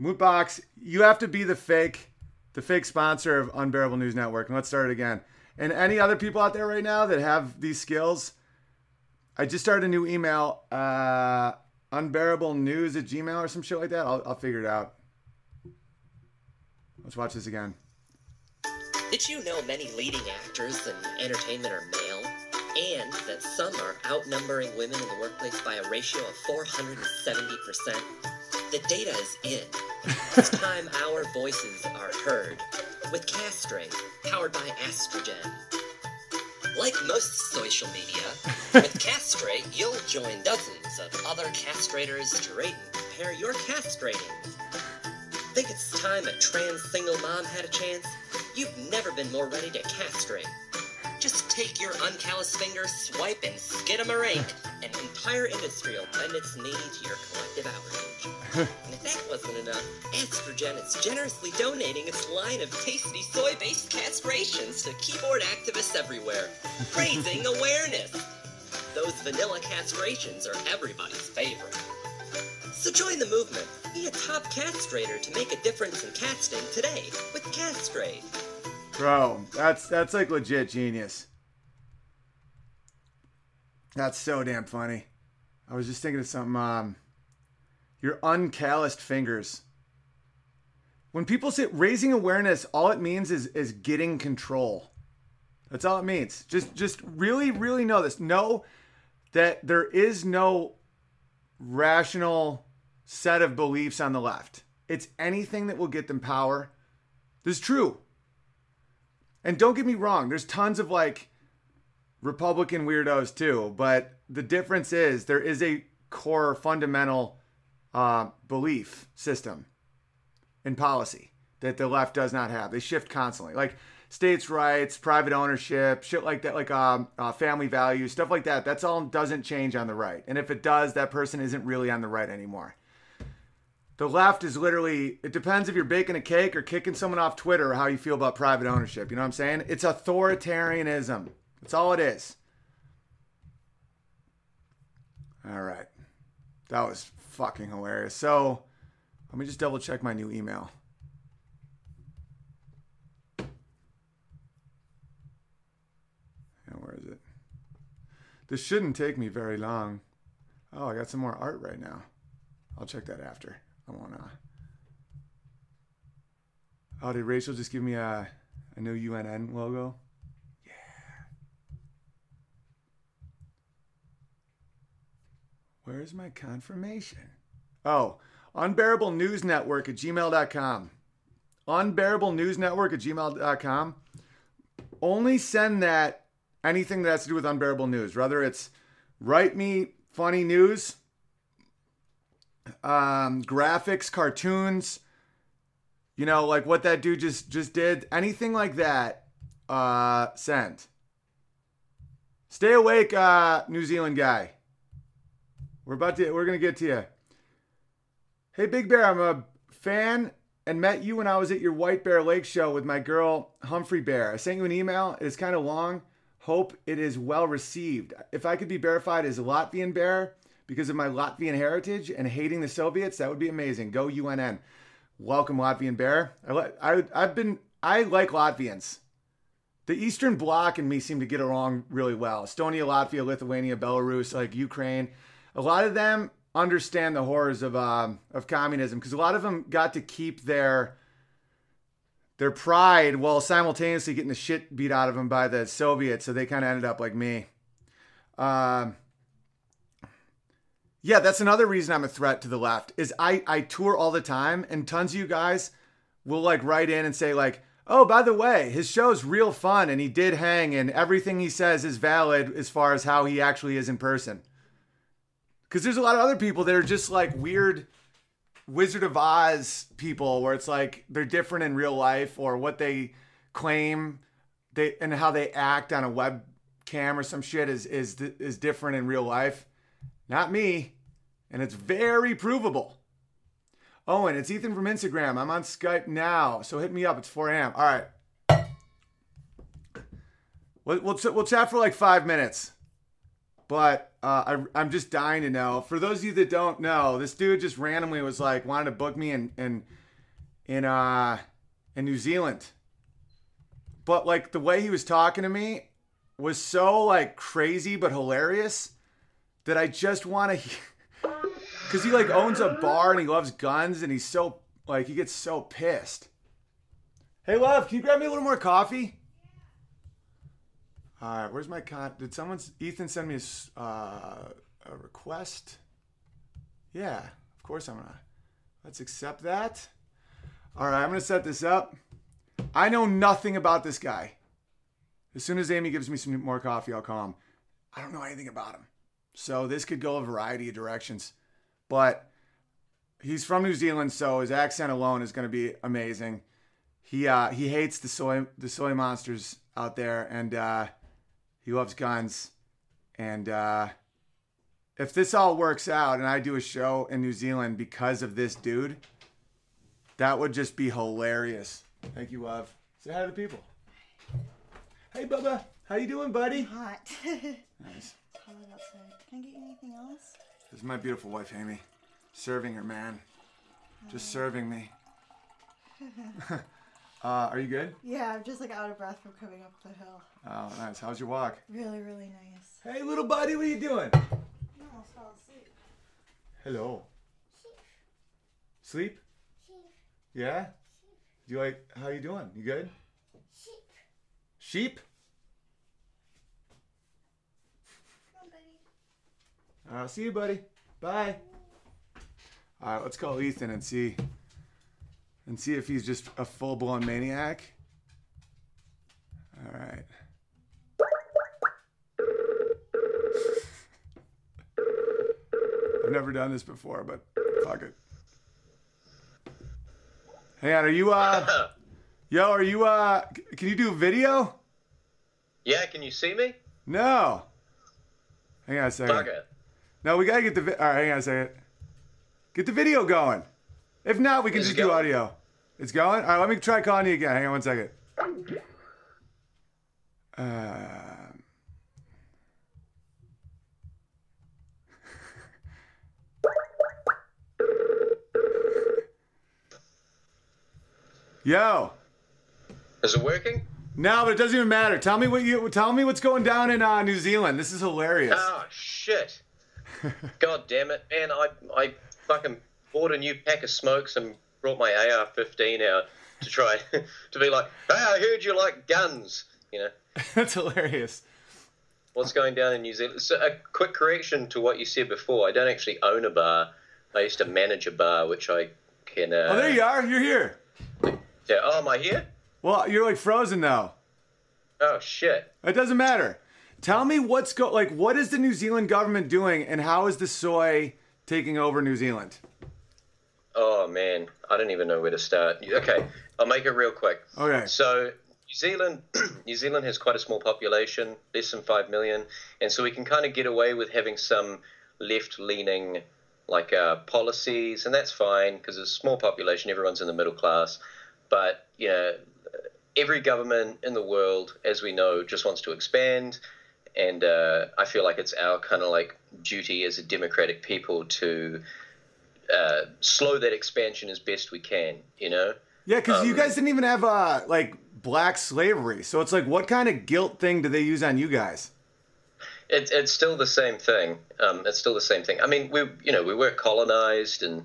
Mootbox, you have to be the fake, the fake sponsor of Unbearable News Network. And let's start it again. And any other people out there right now that have these skills, I just started a new email, uh, unbearable news at Gmail or some shit like that. I'll, I'll figure it out. Let's watch this again. Did you know many leading actors in entertainment are male? And that some are outnumbering women in the workplace by a ratio of 470%? The data is in. It's time our voices are heard. With Castrate, powered by estrogen. Like most social media, with Castrate, you'll join dozens of other castrators to rate and compare your castrating. Think it's time a trans single mom had a chance? You've never been more ready to castrate. Just take your uncalloused fingers, swipe, and skid a rink, An entire industry will bend its knee to your collective outrage. and if that wasn't enough, Estrogen is generously donating its line of tasty soy-based castrations to keyboard activists everywhere, raising awareness. Those vanilla castrations are everybody's favorite. So join the movement. Be a top castrator to make a difference in casting today with Castrate. Bro, that's that's like legit genius. That's so damn funny. I was just thinking of something. Um, your uncalloused fingers. When people say raising awareness, all it means is is getting control. That's all it means. Just just really really know this. Know that there is no rational set of beliefs on the left. It's anything that will get them power. This is true. And don't get me wrong, there's tons of like Republican weirdos too, but the difference is there is a core fundamental uh, belief system in policy that the left does not have. They shift constantly, like states' rights, private ownership, shit like that, like um, uh, family values, stuff like that. That's all doesn't change on the right, and if it does, that person isn't really on the right anymore. The left is literally, it depends if you're baking a cake or kicking someone off Twitter or how you feel about private ownership. You know what I'm saying? It's authoritarianism. That's all it is. All right. That was fucking hilarious. So let me just double check my new email. Yeah, where is it? This shouldn't take me very long. Oh, I got some more art right now. I'll check that after. I wanna. Oh, did Rachel just give me a, a new UNN logo? Yeah. Where's my confirmation? Oh, unbearable news network at gmail.com. Unbearable news network at gmail.com. Only send that anything that has to do with unbearable news, whether it's write me funny news, um, graphics, cartoons, you know, like what that dude just just did, anything like that, uh, send. Stay awake, uh, New Zealand guy. We're about to we're gonna get to you. Hey Big Bear, I'm a fan and met you when I was at your White Bear Lake show with my girl Humphrey Bear. I sent you an email. It is kind of long. Hope it is well received. If I could be verified as a Latvian bear because of my Latvian heritage and hating the Soviets, that would be amazing. Go UNN. Welcome, Latvian bear. I, I, I've been, I like Latvians. The Eastern Bloc and me seem to get along really well. Estonia, Latvia, Lithuania, Belarus, like Ukraine. A lot of them understand the horrors of um, of communism because a lot of them got to keep their their pride while simultaneously getting the shit beat out of them by the Soviets. So they kind of ended up like me. Um, yeah, that's another reason I'm a threat to the left. Is I I tour all the time, and tons of you guys will like write in and say like, oh, by the way, his show's real fun, and he did hang, and everything he says is valid as far as how he actually is in person. Because there's a lot of other people that are just like weird Wizard of Oz people, where it's like they're different in real life, or what they claim they and how they act on a webcam or some shit is is is different in real life. Not me. And it's very provable. Owen, it's Ethan from Instagram. I'm on Skype now, so hit me up. It's 4 a.m. All right. We'll, we'll, we'll chat for like five minutes. But uh, I, I'm just dying to know. For those of you that don't know, this dude just randomly was like, wanted to book me in, in, in, uh, in New Zealand. But like the way he was talking to me was so like crazy but hilarious that I just want to, because he like owns a bar and he loves guns and he's so like he gets so pissed. Hey, love, can you grab me a little more coffee? All right, where's my con? Did someone Ethan send me a, uh, a request? Yeah, of course I'm gonna. Let's accept that. All right, I'm gonna set this up. I know nothing about this guy. As soon as Amy gives me some more coffee, I'll call him. I don't know anything about him. So this could go a variety of directions. But he's from New Zealand, so his accent alone is going to be amazing. He uh, he hates the soy the soy monsters out there, and uh, he loves guns. And uh, if this all works out and I do a show in New Zealand because of this dude, that would just be hilarious. Thank you, love. Say hi to the people. Hey, Bubba. How you doing, buddy? Hot. Nice. Outside. Can I get you anything else? This is my beautiful wife, Amy, serving her man. Just serving me. uh, are you good? Yeah, I'm just like out of breath from coming up the hill. Oh, nice. How's your walk? Really, really nice. Hey, little buddy, what are you doing? You almost fell asleep. Hello. Sheep. Sleep? Sheep. Yeah? Do you like how you doing? You good? Sheep. Sheep? Come on, buddy. All right, I'll see you, buddy. Bye. All right, let's call Ethan and see and see if he's just a full-blown maniac. All right. I've never done this before, but fuck it. Hang on, are you uh Yo, are you uh can you do video? Yeah, can you see me? No. Hang on a second. Fuck it. No, we gotta get the. Vi- All right, hang on a second. Get the video going. If not, we can Is it just do going? audio. It's going. All right, let me try calling you again. Hang on one second. Um, Yo. Is it working? No, but it doesn't even matter. Tell me what you. Tell me what's going down in uh, New Zealand. This is hilarious. Oh shit! God damn it, man! I I fucking bought a new pack of smokes and brought my AR-15 out to try to be like, hey, I heard you like guns. You know That's hilarious. what's going down in New Zealand. So a quick correction to what you said before. I don't actually own a bar. I used to manage a bar, which I can. Uh, Oh, there you are. You're here. Yeah. Oh, am I here? Well, you're like frozen now. Oh shit! It doesn't matter. Tell me what's go like. What is the New Zealand government doing, and how is the soy taking over New Zealand? Oh man, I don't even know where to start. Okay, I'll make it real quick. Okay. So New Zealand, New Zealand has quite a small population, less than five million, and so we can kind of get away with having some left-leaning like uh, policies, and that's fine because it's a small population. Everyone's in the middle class, but you know, every government in the world, as we know, just wants to expand. And uh, I feel like it's our kind of like duty as a democratic people to uh, slow that expansion as best we can. You know, Yeah, because you Um, guys didn't even have uh like black slavery, so it's like, what kind of guilt thing do they use on you guys? It, it's still the same thing. Um, it's still the same thing. I mean, we you know we were colonized and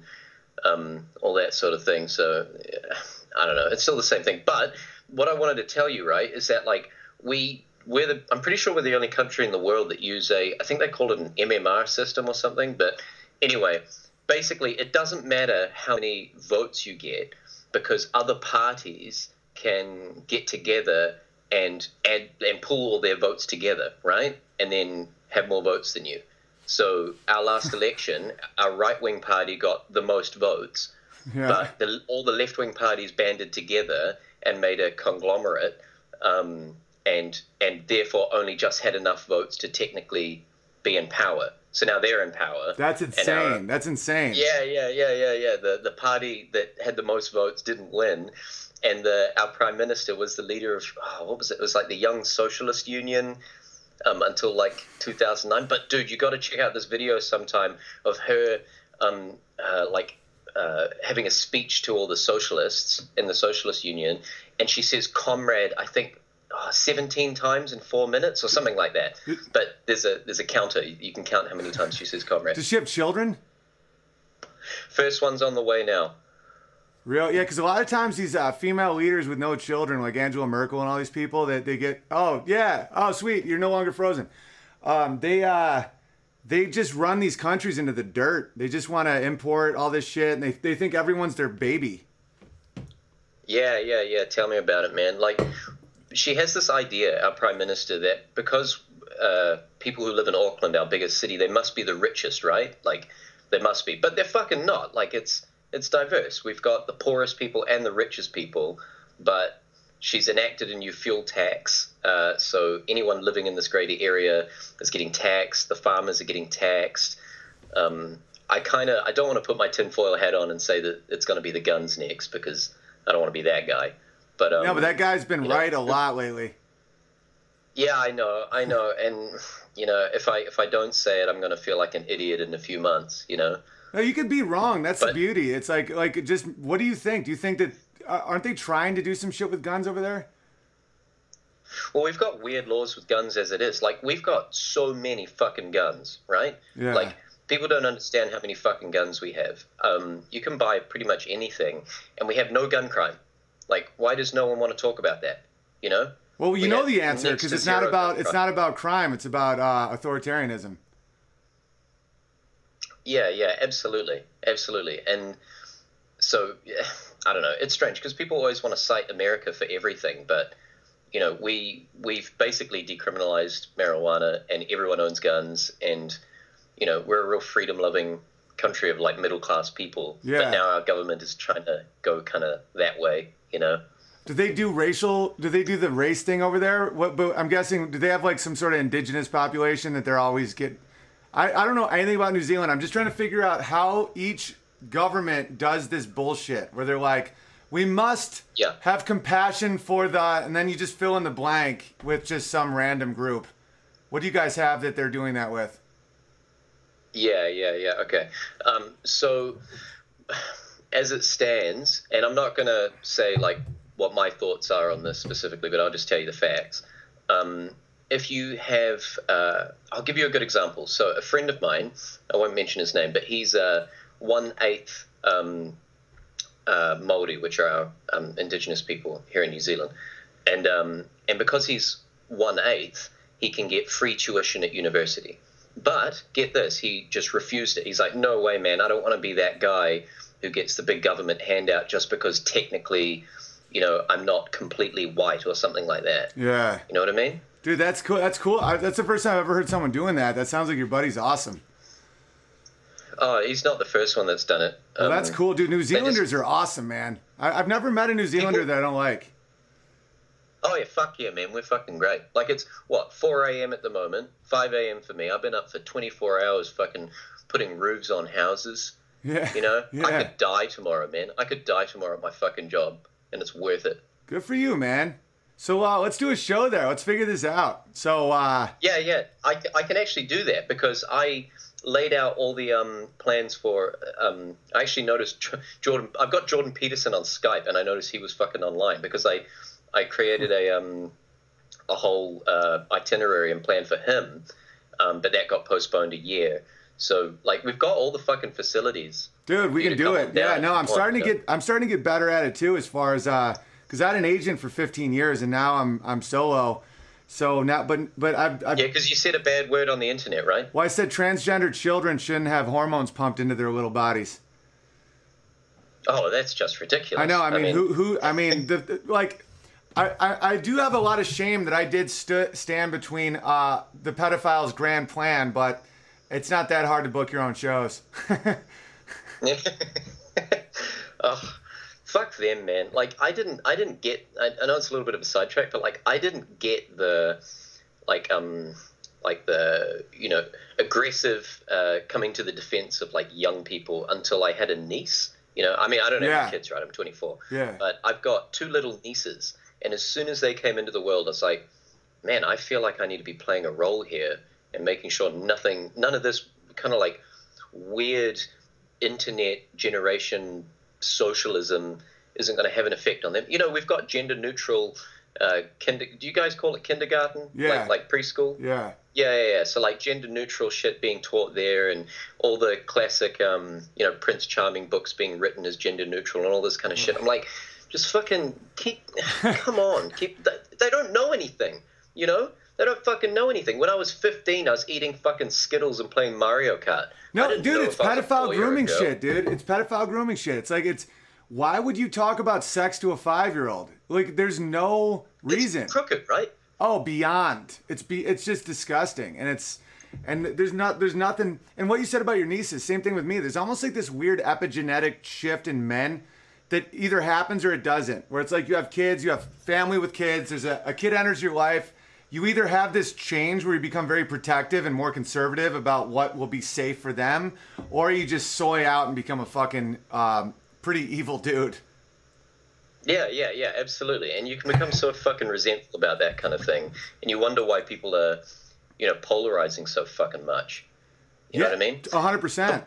um, all that sort of thing. So yeah, I don't know. It's still the same thing. But what I wanted to tell you, right, is that like we we're the I'm pretty sure we're the only country in the world that use a I think they call it an MMR system or something. But anyway, basically, it doesn't matter how many votes you get because other parties can get together and add and pool all their votes together, right? And then have more votes than you. So our last election, our right wing party got the most votes, Yeah. but the, all the left wing parties banded together and made a conglomerate, um, and and therefore only just had enough votes to technically be in power. So now they're in power. That's insane. our- That's insane. yeah, yeah, yeah, yeah, yeah. The the party that had the most votes didn't win, and the our prime minister was the leader of oh, what was it? It was like the Young Socialist Union. Um, until like 2009. But dude, you got to check out this video sometime of her um, uh, like uh, having a speech to all the socialists in the Socialist Union, and she says "comrade" I think oh, 17 times in four minutes or something like that. But there's a there's a counter. You can count how many times she says "comrade." Does she have children? First one's on the way now. Real? Yeah, because a lot of times these uh, female leaders with no children, like Angela Merkel and all these people, that they get, oh yeah, oh sweet, you're no longer frozen. Um, they uh, they just run these countries into the dirt. They just want to import all this shit, and they they think everyone's their baby. Yeah, yeah, yeah. Tell me about it, man. Like, she has this idea, our prime minister, that because uh, people who live in Auckland, our biggest city, they must be the richest, right? Like, they must be, but they're fucking not. Like, it's it's diverse. We've got the poorest people and the richest people, but she's enacted a new fuel tax. Uh, so anyone living in this greater area is getting taxed. The farmers are getting taxed. Um, I kind of I don't want to put my tinfoil hat on and say that it's going to be the guns next because I don't want to be that guy. But um, No, but that guy's been you know, right a lot lately. yeah, I know, I know, and you know, if I if I don't say it, I'm going to feel like an idiot in a few months. You know. No, you could be wrong. That's the beauty. It's like like just what do you think? Do you think that uh, aren't they trying to do some shit with guns over there? Well, we've got weird laws with guns as it is. Like we've got so many fucking guns, right? Yeah. Like people don't understand how many fucking guns we have. Um, you can buy pretty much anything, and we have no gun crime. Like, why does no one want to talk about that? You know? Well, you We know the answer because it's not about it's crime. not about crime. It's about uh, authoritarianism. Yeah, yeah, absolutely, absolutely. And so, yeah, I don't know. It's strange because people always want to cite America for everything, but you know, we we've basically decriminalized marijuana, and everyone owns guns, and you know, we're a real freedom-loving country of like middle-class people. Yeah. But now our government is trying to go kind of that way, you know. Do they do racial? Do they do the race thing over there? What? But I'm guessing. Do they have like some sort of indigenous population that they're always get? I I don't know anything about New Zealand. I'm just trying to figure out how each government does this bullshit where they're like, we must Yeah. have compassion for the, and then you just fill in the blank with just some random group. What do you guys have that they're doing that with? Yeah, yeah, yeah. Okay. Um, so, as it stands, and I'm not going to say like what my thoughts are on this specifically, but I'll just tell you the facts. Um, if you have, uh, I'll give you a good example. So, a friend of mine, I won't mention his name, but he's a one eighth um, uh, Maori, which are um, indigenous people here in New Zealand, and um, and because he's one eighth, he can get free tuition at university. But get this, he just refused it. He's like, no way, man, I don't want to be that guy who gets the big government handout just because technically, you know, I'm not completely white or something like that. Yeah, You know what I mean? dude, that's cool. That's cool. I, that's the first time I've ever heard someone doing that. That sounds like your buddy's awesome. Oh, he's not the first one that's done it. Well, that's Um, cool, dude. New just- Zealanders are awesome, man. I, I've never met a New Zealander that I don't like. Oh yeah, fuck yeah, man. We're fucking great. Like it's what 4 a.m. at the moment, 5 a.m. for me. I've been up for 24 hours, fucking putting roofs on houses. Yeah, You know, yeah. I could die tomorrow, man. I could die tomorrow at my fucking job, and it's worth it. Good for you, man. So uh, let's do a show there. Let's figure this out. So uh, Yeah, yeah. I, I can actually do that because I laid out all the um, plans for. Um, I actually noticed Jordan. I've got Jordan Peterson on Skype, and I noticed he was fucking online because I I created a um, a whole uh, itinerary and plan for him, um, but that got postponed a year. So like we've got all the fucking facilities. dude, we can do it. Yeah, no, I'm starting to get I'm starting to get better at it too, as far as uh, because I had an agent for 15 years and now I'm I'm solo. So now, but but I've, I've Yeah, because you said a bad word on the internet, right? well, I said transgender children shouldn't have hormones pumped into their little bodies. Oh, that's just ridiculous. I know. I mean, who who? I mean, the, the- like, I, I I do have a lot of shame that I did st- stand between uh, the pedophiles' grand plan, but it's not that hard to book your own shows. oh, fuck them, man. Like I didn't, I didn't get. I, I know it's a little bit of a sidetrack, but like I didn't get the, like um, like the you know aggressive uh, coming to the defense of like young people until I had a niece. You know, I mean, I don't have Yeah. kids, right? I'm 24. Yeah. But I've got two little nieces, and as soon as they came into the world, I was like, man, I feel like I need to be playing a role here and making sure nothing, none of this kind of like weird internet generation socialism isn't going to have an effect on them. You know, we've got gender neutral. Uh, kinder, do you guys call it kindergarten? Yeah. Like, like preschool? yeah. Yeah, yeah, yeah. So like gender neutral shit being taught there, and all the classic, um, you know, Prince Charming books being written as gender neutral, and all this kind of shit. I'm like, just fucking keep, come on, keep. They, they don't know anything, you know. They don't fucking know anything. When I was 15, I was eating fucking Skittles and playing Mario Kart. No, dude, it's if I was a pedophile boy or a grooming shit, dude. It's pedophile grooming shit. It's like it's. Why would you talk about sex to a five year old? Like, there's no reason. It's crooked, right? Oh, beyond. It's be it's just disgusting, and it's and there's not there's nothing. And what you said about your nieces, same thing with me. There's almost like this weird epigenetic shift in men that either happens or it doesn't. Where it's like you have kids, you have family with kids. There's a, a kid enters your life. You either have this change where you become very protective and more conservative about what will be safe for them, or you just soy out and become a fucking um, pretty evil dude. Yeah, yeah, yeah, absolutely. And you can become so fucking resentful about that kind of thing, and you wonder why people are, you know, polarizing so fucking much. You know what I mean? hundred percent.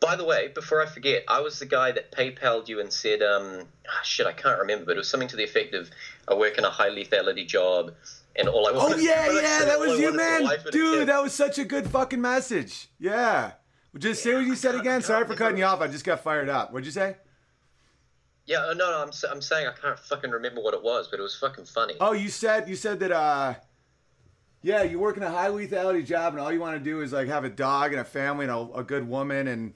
By the way, before I forget, I was the guy that PayPal'd you and said, um, ah, shit, I can't remember, but it was something to the effect of, I work in a high lethality job, and all I was. Oh yeah, yeah, that was you, man, a wife and a dude. That was such a good fucking message. Yeah. Just say what you said again. Sorry for cutting you off. I just got fired up. What'd you say? Yeah, uh, no, no, I'm, I'm saying I can't fucking remember what it was, but it was fucking funny. Oh, you said you said that. uh Yeah, you work in a high lethality job, and all you want to do is like have a dog and a family and a, a good woman, and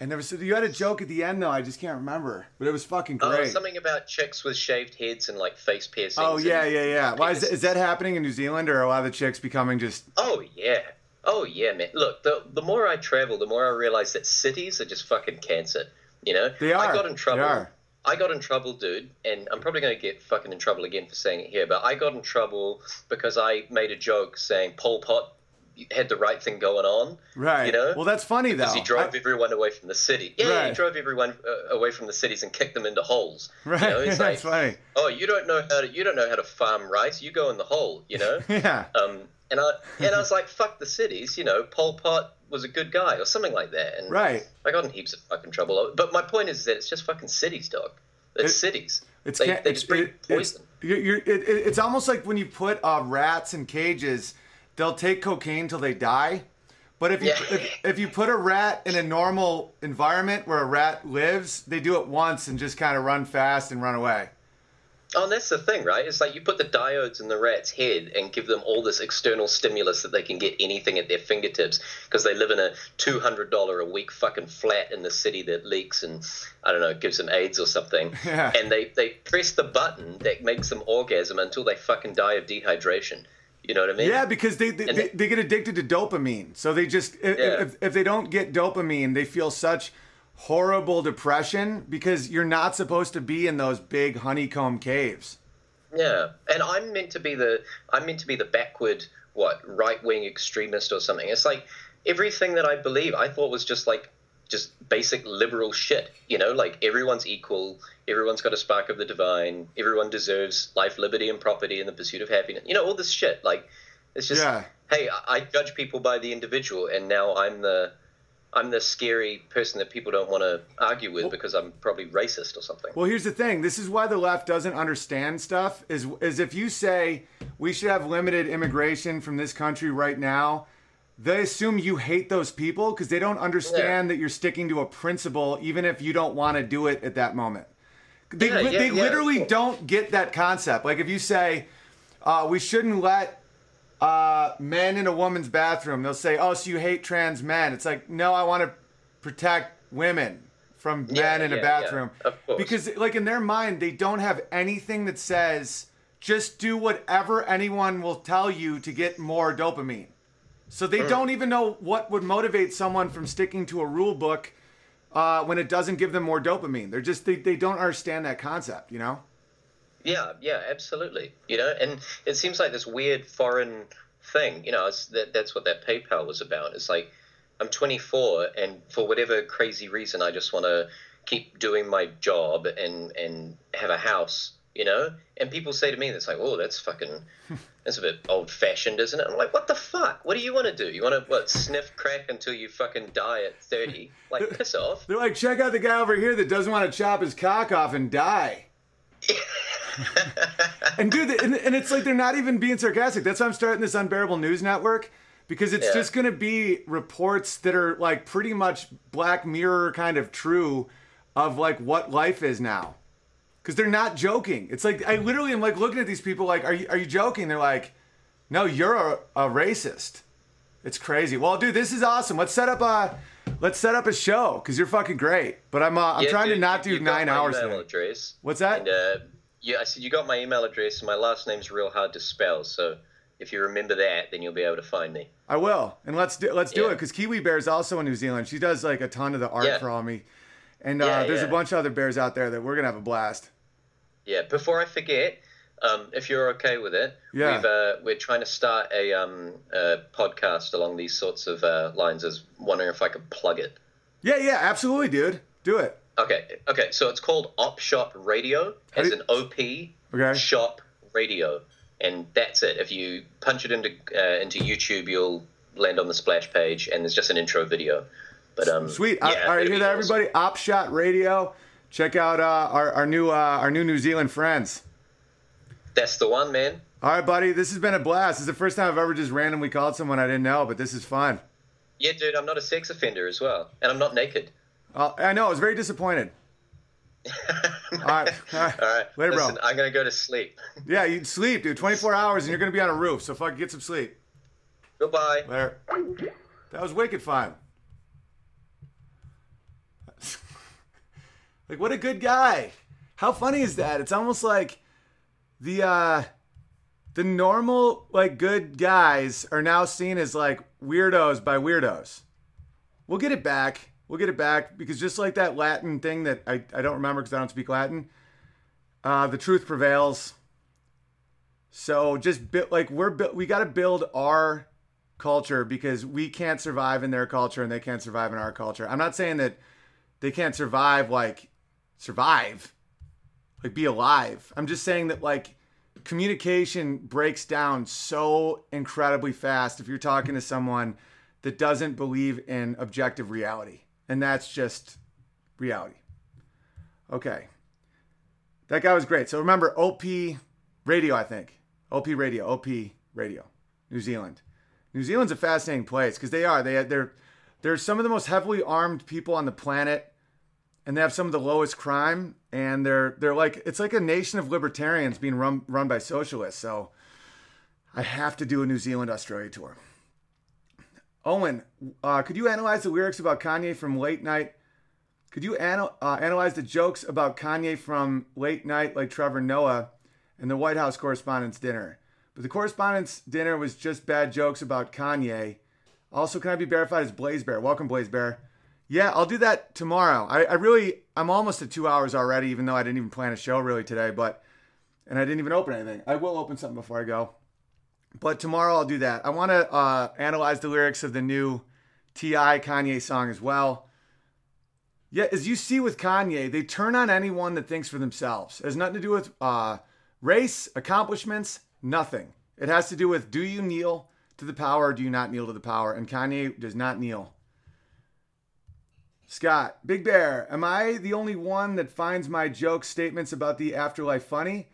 and there was you had a joke at the end though. I just can't remember, but it was fucking Oh, great. something about chicks with shaved heads and like face piercings. Oh yeah, yeah, yeah. Why is, is that happening in New Zealand, or are a lot of the chicks becoming just? Oh yeah. Oh yeah, man. Look, the the more I travel, the more I realize that cities are just fucking cancer. You know, They are. I got in trouble. I got in trouble, dude, and I'm probably going to get fucking in trouble again for saying it here, but I got in trouble because I made a joke saying Pol Pot had the right thing going on. Right. You know? Well, that's funny though. He drove I- everyone away from the city. Yeah, Right. he drove everyone uh, away from the cities and kicked them into holes. right. You know, it's like, funny. oh, you don't know how to you don't know how to farm rice. You go in the hole. You know. Yeah. Um, and I and I was like, fuck the cities, you know, Pol Pot was a good guy or something like that. And Right. I got in heaps of fucking trouble. But my point is that it's just fucking cities, dog. It's It- cities. It's they, ca- they it's, it- it's, poison. you're, you're, it, it- it's almost like when you put uh, rats in cages, they'll take cocaine till they die. But if you Yeah. if, if you put a rat in a normal environment where a rat lives, they do it once and just kind of run fast and run away. Oh, and that's the thing, right? It's like you put the diodes in the rat's head and give them all this external stimulus that they can get anything at their fingertips because they live in a two hundred dollar a week fucking flat in the city that leaks and I don't know gives them AIDS or something. Yeah. And they they press the button that makes them orgasm until they fucking die of dehydration. You know what I mean? Yeah, because they they, they, they- get addicted to dopamine. So they just if, Yeah. if, if they don't get dopamine, they feel such horrible depression because you're not supposed to be in those big honeycomb caves. Yeah, and I'm meant to be the I'm meant to be the backward what right wing extremist or something. It's like everything that I believe I thought was just like just basic liberal shit. You know, like everyone's equal, everyone's got a spark of the divine, everyone deserves life, liberty, and property in the pursuit of happiness. You know, all this shit. Like it's just Yeah. hey, I I judge people by the individual, and now I'm the I'm the scary person that people don't want to argue with because I'm probably racist or something. Well, here's the thing. This is why the left doesn't understand stuff. Is is if you say we should have limited immigration from this country right now, they assume you hate those people because they don't understand that you're sticking to a principle, even if you don't want to do it at that moment. They, Yeah, yeah, they yeah. literally don't get that concept. Like if you say uh, we shouldn't let uh, men in a woman's bathroom, they'll say, "Oh, so you hate trans men?" It's like, no, I want to protect women from men in a bathroom Of course. because, like, in their mind, they don't have anything that says just do whatever anyone will tell you to get more dopamine. So Mm. they don't even know what would motivate someone from sticking to a rule book uh, when it doesn't give them more dopamine. They're just they, they don't understand that concept, you know. Yeah, yeah, absolutely. You know, and it seems like this weird foreign thing. You know, that that's what that PayPal was about. It's like I'm 24, and for whatever crazy reason, I just want to keep doing my job and and have a house. You know, and people say to me, "That's like, oh, that's fucking, that's a bit old fashioned, isn't it?" I'm like, "What the fuck? What do you want to do? You want to what sniff crack until you fucking die at 30? Like, piss off." They're like, check out the guy over here that doesn't want to chop his cock off and die. and dude, and, and it's like they're not even being sarcastic. That's why I'm starting this unbearable news network because it's Yeah. just going to be reports that are like pretty much Black Mirror kind of true of like what life is now. Because they're not joking. It's like I literally am like looking at these people like, are you are you joking? They're like, no, you're a, a racist. It's crazy. Well, dude, this is awesome. Let's set up a let's set up a show because you're fucking great. But I'm uh, I'm Yeah, trying to not do nine hours Email today. address. What's that? And, uh, yeah, I said you got my email address. and My last name's real hard to spell, so if you remember that, then you'll be able to find me. I will, and let's do let's do Yeah. it because Kiwi Bear is also in New Zealand. She does like a ton of the art Yeah. for all me, And uh, there's a bunch of other bears out there that we're gonna have a blast. Yeah, before I forget, um, if you're okay with it, Yeah. we've, uh, we're trying to start a, um, a podcast along these sorts of uh, lines. As wondering if I could plug it. Yeah, yeah, absolutely, dude. Do it. Okay, okay. So it's called Op Shop Radio, as an OP Okay. Shop Radio, and that's it. If you punch it into uh, into YouTube, you'll land on the splash page, and there's just an intro video. But um, Sweet. Yeah, all right, hear that, awesome. everybody? Op Shop Radio. Check out uh, our our new uh, our new New Zealand friends. That's the one, man. All right, buddy. This has been a blast. It's the first time I've ever just randomly called someone I didn't know, but this is fun. Yeah, dude. I'm not a sex offender as well, and I'm not naked. Uh, I know. I was very disappointed. All right. All right. All right. Later, bro. I'm gonna go to sleep. Yeah, you sleep, dude. 24 hours and you're going to be on a roof. So fucking get some sleep. Goodbye. Later. That was wicked fun. Like, what a good guy. How funny is that? It's almost like the, uh, the normal, like, good guys are now seen as, like, weirdos by weirdos. We'll get it back. We'll get it back because just like that Latin thing that I, I don't remember because I don't speak Latin, uh, the truth prevails. So just build like we're bu- we got to build our culture because we can't survive in their culture and they can't survive in our culture. I'm not saying that they can't survive like survive, like be alive. I'm just saying that like communication breaks down so incredibly fast if you're talking to someone that doesn't believe in objective reality. And that's just reality. Okay. That guy was great. So remember OP Radio, I think. OP Radio, OP Radio, New Zealand. New Zealand's a fascinating place because they are. They they're they're some of the most heavily armed people on the planet, and they have some of the lowest crime. And they're they're like it's like a nation of libertarians being run run by socialists. So I have to do a New Zealand Australia tour. Owen, uh, could you analyze the lyrics about Kanye from Late Night? Could you anal- uh, analyze the jokes about Kanye from Late Night, like Trevor Noah, and the White House Correspondents' Dinner? But the Correspondents' Dinner was just bad jokes about Kanye. Also, can I be verified as Blaze Bear? Welcome, Blaze Bear. Yeah, I'll do that tomorrow. I, I really, I'm almost at two hours already, even though I didn't even plan a show really today. But, and I didn't even open anything. I will open something before I go. But tomorrow I'll do that. I want to uh, analyze the lyrics of the new T.I. Kanye song as well. Yeah, as you see with Kanye, they turn on anyone that thinks for themselves. It has nothing to do with uh, race, accomplishments, nothing. It has to do with do you kneel to the power or do you not kneel to the power? And Kanye does not kneel. Scott, Big Bear, am I the only one that finds my joke statements about the afterlife funny?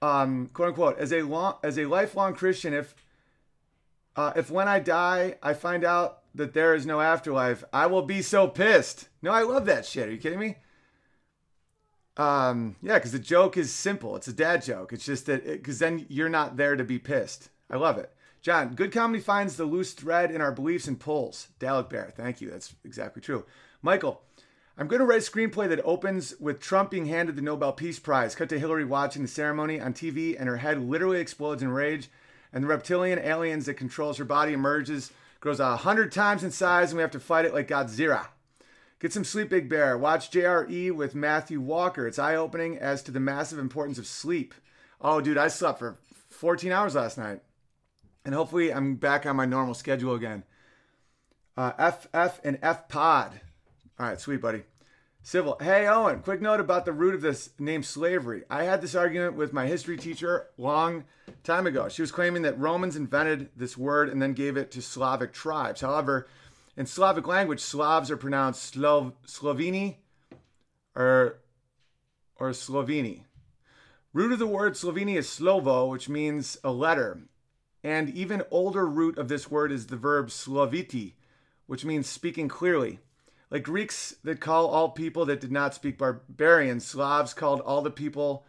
Um, quote unquote, as a long as a lifelong Christian, if uh, if when I die I find out that there is no afterlife, I will be so pissed. No, I love that shit. Are you kidding me? Um, yeah, because the joke is simple. It's a dad joke. It's just that because then you're not there to be pissed. I love it. John, good comedy finds the loose thread in our beliefs and pulls. Dalek Bear, thank you. That's exactly true. Michael, I'm going to write a screenplay that opens with Trump being handed the Nobel Peace Prize. Cut to Hillary watching the ceremony on TV, and her head literally explodes in rage. And the reptilian aliens that controls her body emerges, grows a hundred times in size, and we have to fight it like Godzilla. Get some sleep, Big Bear. Watch JRE with Matthew Walker. It's eye opening as to the massive importance of sleep. Oh, dude, I slept for 14 hours last night. And hopefully I'm back on my normal schedule again. Uh, FF and F Pod. All right, sweet, buddy. Civil. Hey, Owen, quick note about the root of this name slavery. I had this argument with my history teacher long time ago. She was claiming that Romans invented this word and then gave it to Slavic tribes. However, in Slavic language, Slavs are pronounced Slov- Sloveni or, or Sloveni. Root of the word Sloveni is Slovo, which means a letter. And even older root of this word is the verb sloviti, which means speaking clearly. Like Greeks that call all people that did not speak barbarians, Slavs called all the people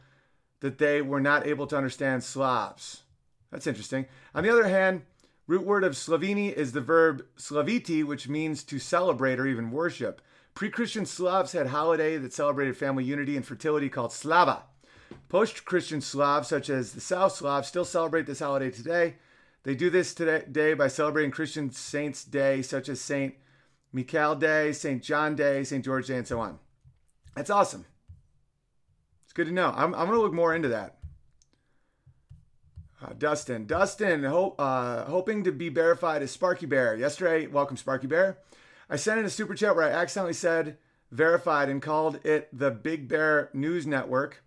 that they were not able to understand Slavs. That's interesting. On the other hand, root word of Sloveni is the verb slaviti, which means to celebrate or even worship. Pre-Christian Slavs had holiday that celebrated family unity and fertility called Slava. Post-Christian Slavs, such as the South Slavs, still celebrate this holiday today. They do this today by celebrating Christian saints' day, such as Saint Michael Day, St. John Day, St. George Day, and so on. That's awesome. It's good to know. I'm, I'm going to look more into that. Uh, Dustin. Dustin, hope, uh, hoping to be verified as Sparky Bear. Yesterday, welcome Sparky Bear. I sent in a super chat where I accidentally said verified and called it the Big Bear News Network.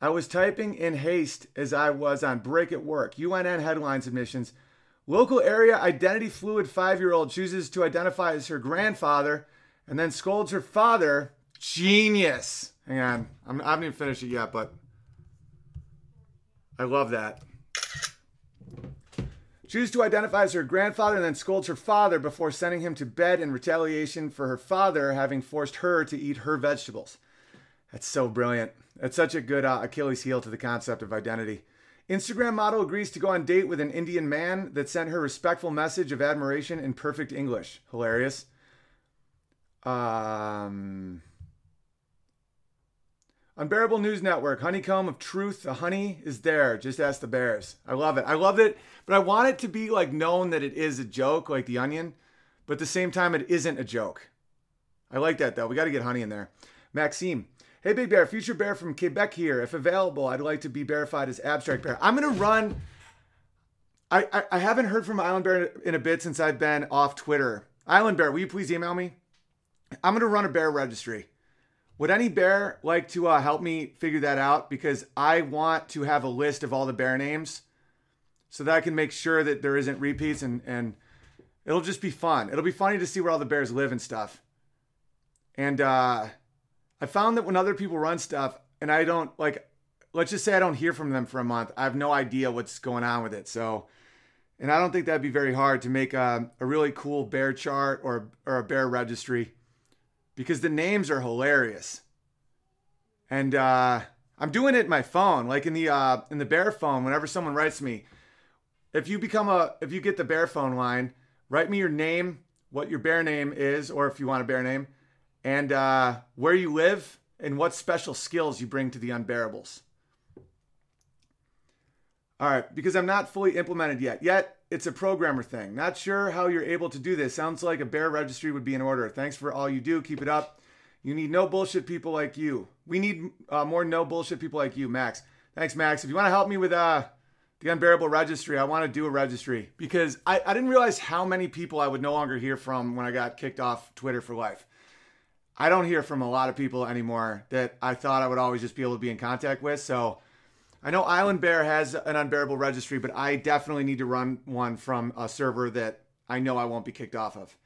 I was typing in haste as I was on break at work. UNN headline submissions. Local area identity fluid five year old chooses to identify as her grandfather and then scolds her father. Genius. Hang on. I'm, I haven't even finished it yet, but I love that. Chooses to identify as her grandfather and then scolds her father before sending him to bed in retaliation for her father having forced her to eat her vegetables. That's so brilliant. That's such a good uh, Achilles heel to the concept of identity. Instagram model agrees to go on date with an Indian man that sent her respectful message of admiration in perfect English. Hilarious. Um, Unbearable News Network, Honeycomb of Truth. The honey is there. Just ask the bears. I love it. I love it, but I want it to be like known that it is a joke, like the onion, but at the same time, it isn't a joke. I like that though. We got to get honey in there. Maxime. Hey, Big Bear, future bear from Quebec here. If available, I'd like to be verified as abstract bear. I'm gonna run. I, I, I haven't heard from Island Bear in a bit since I've been off Twitter. Island Bear, will you please email me? I'm gonna run a bear registry. Would any bear like to uh, help me figure that out? Because I want to have a list of all the bear names so that I can make sure that there isn't repeats and, and it'll just be fun. It'll be funny to see where all the bears live and stuff. And uh, I found that when other people run stuff and I don't like, let's just say I don't hear from them for a month, I have no idea what's going on with it. So, and I don't think that'd be very hard to make a, a really cool bear chart or, or a bear registry because the names are hilarious. And uh, I'm doing it in my phone, like in the uh, in the bear phone. Whenever someone writes me, if you become a if you get the bear phone line, write me your name, what your bear name is, or if you want a bear name, and uh, where you live and what special skills you bring to the unbearables. All right, because I'm not fully implemented yet. Yet it's a programmer thing. Not sure how you're able to do this. Sounds like a bear registry would be in order. Thanks for all you do. Keep it up. You need no bullshit people like you. We need uh, more no bullshit people like you, Max. Thanks, Max. If you want to help me with uh, the unbearable registry, I want to do a registry because I, I didn't realize how many people I would no longer hear from when I got kicked off Twitter for life. I don't hear from a lot of people anymore that I thought I would always just be able to be in contact with. So I know Island Bear has an unbearable registry, but I definitely need to run one from a server that I know I won't be kicked off of.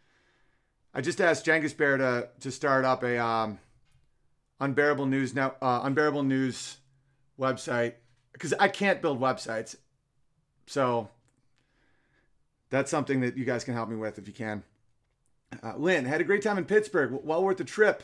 I just asked Genghis Bear to to start up a um, unbearable news now uh, unbearable news website because I can't build websites, so that's something that you guys can help me with if you can. Uh, Lynn had a great time in Pittsburgh. Well worth the trip.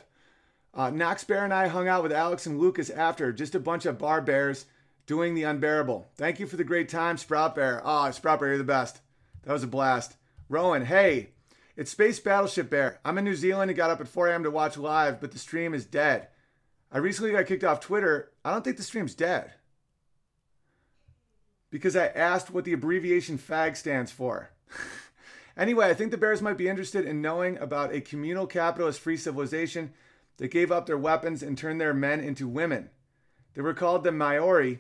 Uh, Knox Bear and I hung out with Alex and Lucas after. Just a bunch of bar bears doing the unbearable. Thank you for the great time, Sprout Bear. Oh, Sprout Bear, you're the best. That was a blast. Rowan, hey, it's Space Battleship Bear. I'm in New Zealand and got up at 4 a.m. to watch live, but the stream is dead. I recently got kicked off Twitter. I don't think the stream's dead. Because I asked what the abbreviation FAG stands for. anyway, I think the Bears might be interested in knowing about a communal capitalist free civilization that gave up their weapons and turned their men into women. They were called the Moriori,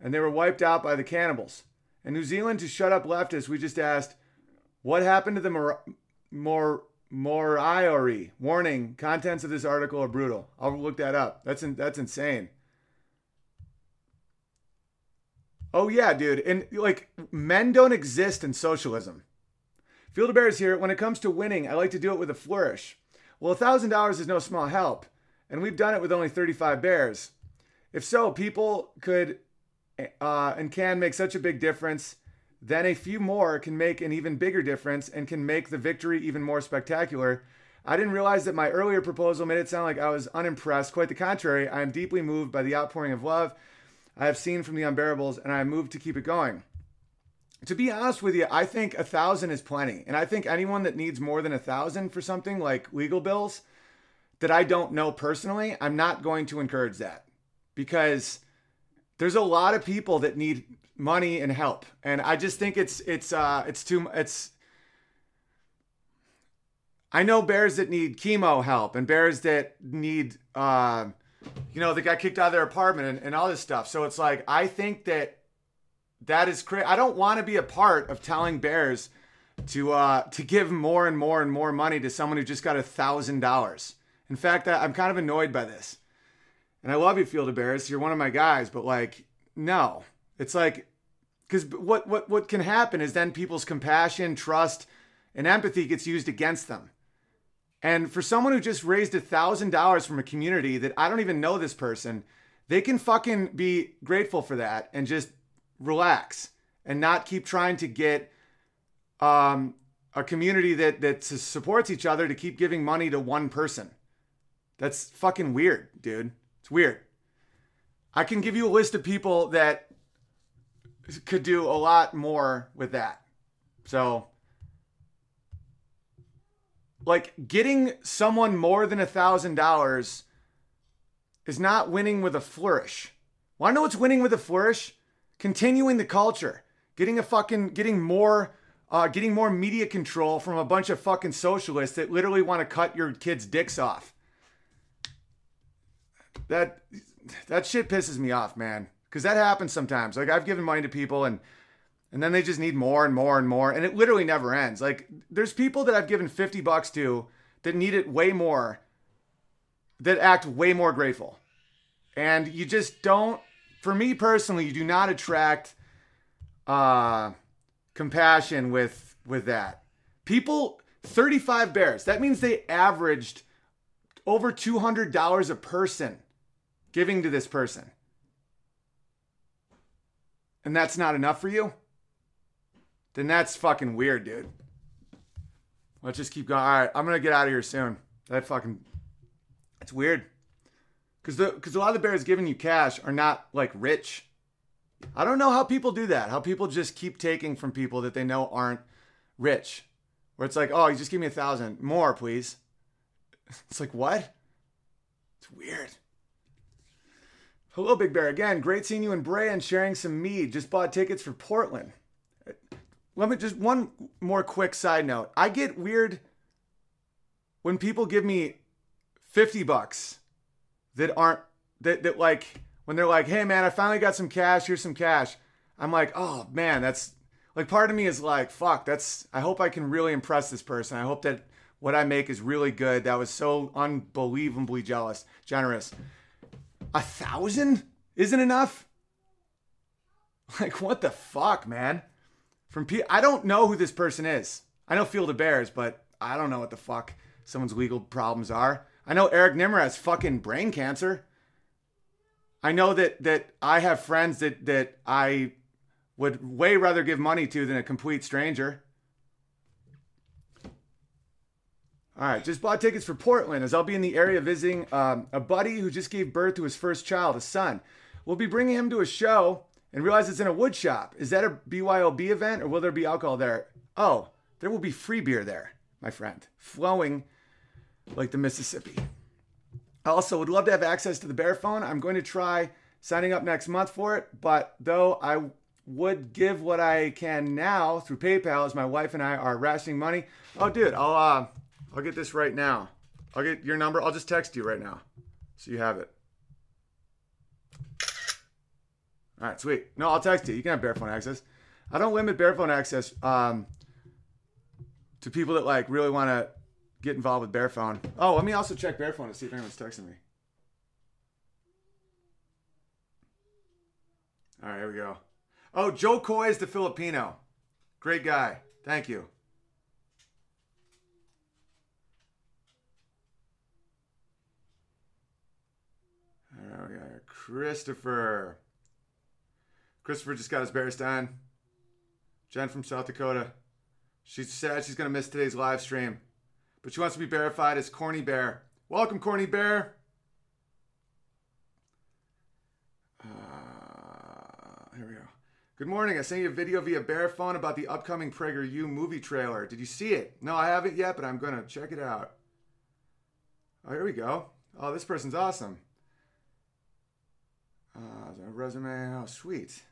and they were wiped out by the cannibals. In New Zealand, to shut up leftists, we just asked, what happened to the Mor- Mor-? Warning, contents of this article are brutal. I'll look that up. That's, in- that's insane. Oh, yeah, dude. And like, men don't exist in socialism. Field of Bears here. When it comes to winning, I like to do it with a flourish. Well, $1,000 is no small help, and we've done it with only 35 bears. If so, people could uh, and can make such a big difference, then a few more can make an even bigger difference and can make the victory even more spectacular. I didn't realize that my earlier proposal made it sound like I was unimpressed. Quite the contrary, I am deeply moved by the outpouring of love I have seen from the unbearables, and I am moved to keep it going. To be honest with you, I think a thousand is plenty. And I think anyone that needs more than a thousand for something like legal bills that I don't know personally, I'm not going to encourage that because there's a lot of people that need money and help. And I just think it's it's uh it's too it's I know bears that need chemo help and bears that need, uh, you know, that got kicked out of their apartment and, and all this stuff. So it's like, I think that that is crazy. I don't want to be a part of telling bears to uh, to give more and more and more money to someone who just got a thousand dollars. In fact, I, I'm kind of annoyed by this. And I love you, Field of Bears. You're one of my guys, but like, no, it's like, because what what what can happen is then people's compassion, trust, and empathy gets used against them. And for someone who just raised a thousand dollars from a community that I don't even know this person, they can fucking be grateful for that and just relax and not keep trying to get um, a community that that supports each other to keep giving money to one person. That's fucking weird, dude. It's weird. I can give you a list of people that could do a lot more with that. So like getting someone more than a thousand dollars is not winning with a flourish. Want to know what's winning with a flourish? Continuing the culture, getting a fucking, getting more, uh, getting more media control from a bunch of fucking socialists that literally want to cut your kids' dicks off. That that shit pisses me off, man. Because that happens sometimes. Like I've given money to people and and then they just need more and more and more and it literally never ends like there's people that i've given 50 bucks to that need it way more that act way more grateful and you just don't for me personally you do not attract uh compassion with with that people 35 bears that means they averaged over $200 a person giving to this person and that's not enough for you then that's fucking weird, dude. Let's just keep going. All right, I'm gonna get out of here soon. That fucking, it's weird. Cause the cause a lot of the bears giving you cash are not like rich. I don't know how people do that. How people just keep taking from people that they know aren't rich. Where it's like, oh, you just give me a thousand more, please. It's like what? It's weird. Hello, Big Bear. Again, great seeing you in Bray and sharing some mead. Just bought tickets for Portland let me just one more quick side note. I get weird when people give me 50 bucks that aren't that that like when they're like, "Hey man, I finally got some cash. Here's some cash." I'm like, "Oh man, that's like part of me is like, fuck, that's I hope I can really impress this person. I hope that what I make is really good. That was so unbelievably jealous, generous. A thousand isn't enough? Like, what the fuck, man? from P- I don't know who this person is. I know Field of Bears, but I don't know what the fuck someone's legal problems are. I know Eric Nimmer has fucking brain cancer. I know that that I have friends that that I would way rather give money to than a complete stranger. All right, just bought tickets for Portland as I'll be in the area visiting um, a buddy who just gave birth to his first child, a son. We'll be bringing him to a show and realize it's in a wood shop. Is that a BYOB event or will there be alcohol there? Oh, there will be free beer there, my friend, flowing like the Mississippi. I also would love to have access to the Bear phone. I'm going to try signing up next month for it, but though I would give what I can now through PayPal as my wife and I are rationing money. Oh, dude, I'll uh, I'll get this right now. I'll get your number. I'll just text you right now, so you have it. All right, sweet. No, I'll text you. You can have bare phone access. I don't limit bare phone access um, to people that like really want to get involved with bare phone. Oh, let me also check bare phone to see if anyone's texting me. All right, here we go. Oh, Joe Coy is the Filipino. Great guy. Thank you. All right, we got Christopher. Christopher just got his bear stein. Jen from South Dakota. She's sad she's going to miss today's live stream. But she wants to be verified as Corny Bear. Welcome, Corny Bear. Uh, here we go. Good morning. I sent you a video via Bear Phone about the upcoming PragerU movie trailer. Did you see it? No, I haven't yet, but I'm to check it out. Oh, here we go. Oh, this person's awesome. Uh, resume. Oh, sweet.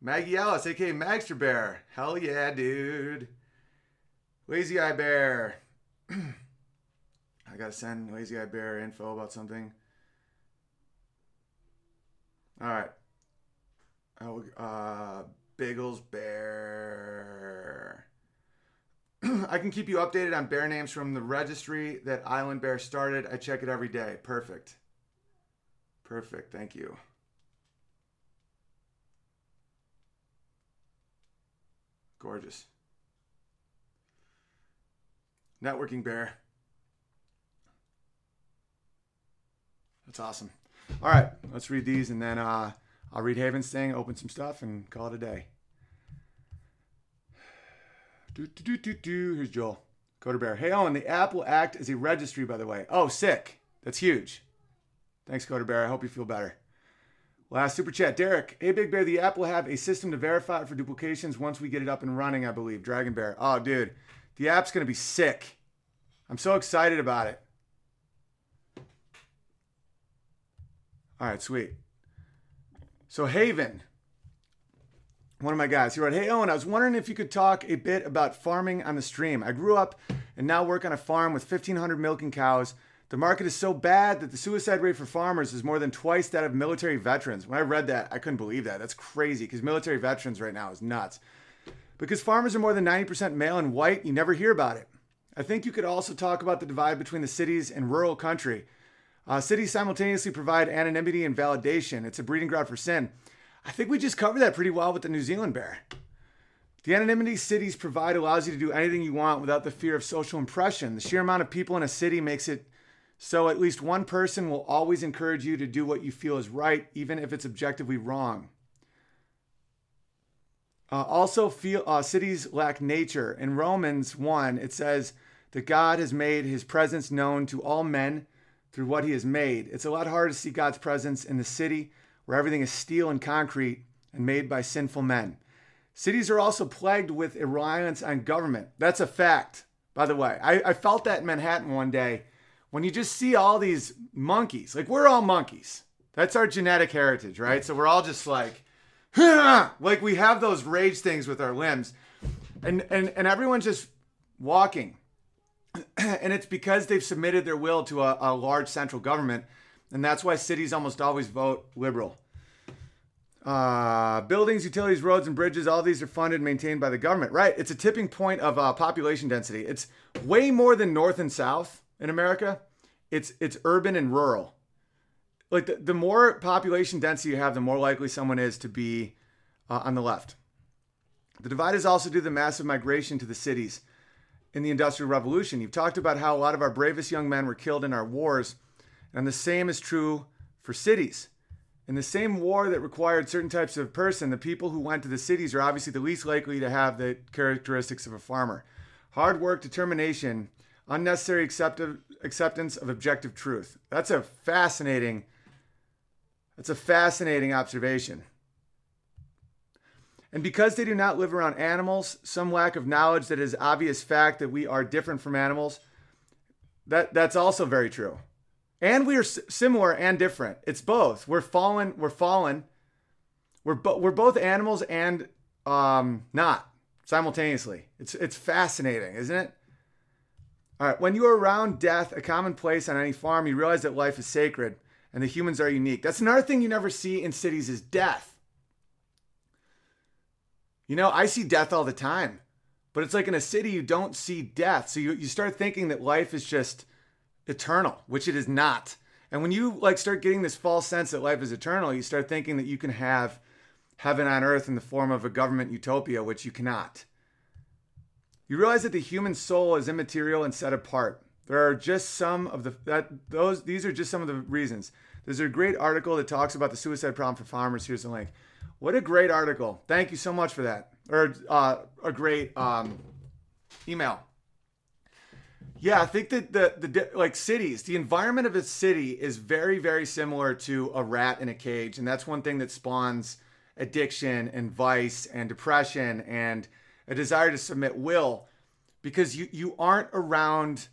Maggie Ellis, aka Magster Bear. Hell yeah, dude. Lazy Eye Bear. I gotta send Lazy Eye Bear info about something. All right. Oh, uh, Bagels Bear. I can keep you updated on bear names from the registry that Island Bear started. I check it every day. Perfect. Perfect. Thank you. Gorgeous. Networking Bear. That's awesome. All right, let's read these and then uh, I'll read Haven's thing, open some stuff, and call it a day. Do, do, do, do, do. Here's Joel. Coder Bear. Hey, Owen, the app will act as a registry, by the way. Oh, sick. That's huge. Thanks, Coder Bear. I hope you feel better. Last super chat. Derek. Hey, Big Bear, the app will have a system to verify it for duplications once we get it up and running, I believe. Dragon Bear. Oh, dude. The app's going to be sick. I'm so excited about it. All right, sweet. So, Haven, one of my guys, he wrote, Hey, Owen, I was wondering if you could talk a bit about farming on the stream. I grew up and now work on a farm with 1,500 milking cows. The market is so bad that the suicide rate for farmers is more than twice that of military veterans. When I read that, I couldn't believe that. That's crazy because military veterans right now is nuts. Because farmers are more than 90% male and white, you never hear about it. I think you could also talk about the divide between the cities and rural country. Uh, cities simultaneously provide anonymity and validation. It's a breeding ground for sin. I think we just covered that pretty well with the New Zealand bear. The anonymity cities provide allows you to do anything you want without the fear of social impression. The sheer amount of people in a city makes it so at least one person will always encourage you to do what you feel is right, even if it's objectively wrong. Uh, also, feel, uh, cities lack nature. In Romans 1, it says that God has made his presence known to all men through what he has made. It's a lot harder to see God's presence in the city where everything is steel and concrete and made by sinful men. Cities are also plagued with a reliance on government. That's a fact, by the way. I, I felt that in Manhattan one day when you just see all these monkeys. Like, we're all monkeys. That's our genetic heritage, right? So we're all just like, like we have those rage things with our limbs. And, and, and everyone's just walking. and it's because they've submitted their will to a, a large central government and that's why cities almost always vote liberal. Uh, buildings, utilities, roads, and bridges, all these are funded and maintained by the government. Right. It's a tipping point of uh, population density. It's way more than north and south in America. It's it's urban and rural. Like the, the more population density you have, the more likely someone is to be uh, on the left. The divide is also due to the massive migration to the cities in the Industrial Revolution. You've talked about how a lot of our bravest young men were killed in our wars and the same is true for cities. In the same war that required certain types of person, the people who went to the cities are obviously the least likely to have the characteristics of a farmer. Hard work, determination, unnecessary accept- acceptance of objective truth. That's a fascinating that's a fascinating observation. And because they do not live around animals, some lack of knowledge that is obvious fact that we are different from animals, that that's also very true and we are similar and different. It's both. We're fallen. We're fallen. We're bo- we're both animals and um, not simultaneously. It's it's fascinating, isn't it? All right. When you are around death, a commonplace on any farm, you realize that life is sacred and the humans are unique. That's another thing you never see in cities is death. You know, I see death all the time, but it's like in a city you don't see death, so you you start thinking that life is just eternal, which it is not. And when you like start getting this false sense that life is eternal, you start thinking that you can have heaven on earth in the form of a government utopia, which you cannot. You realize that the human soul is immaterial and set apart. There are just some of the that those these are just some of the reasons. There's a great article that talks about the suicide problem for farmers. Here's the link. What a great article! Thank you so much for that. Or uh, a great um, email. Yeah, I think that the the like cities, the environment of a city is very very similar to a rat in a cage, and that's one thing that spawns addiction and vice and depression and a desire to submit will because you you aren't around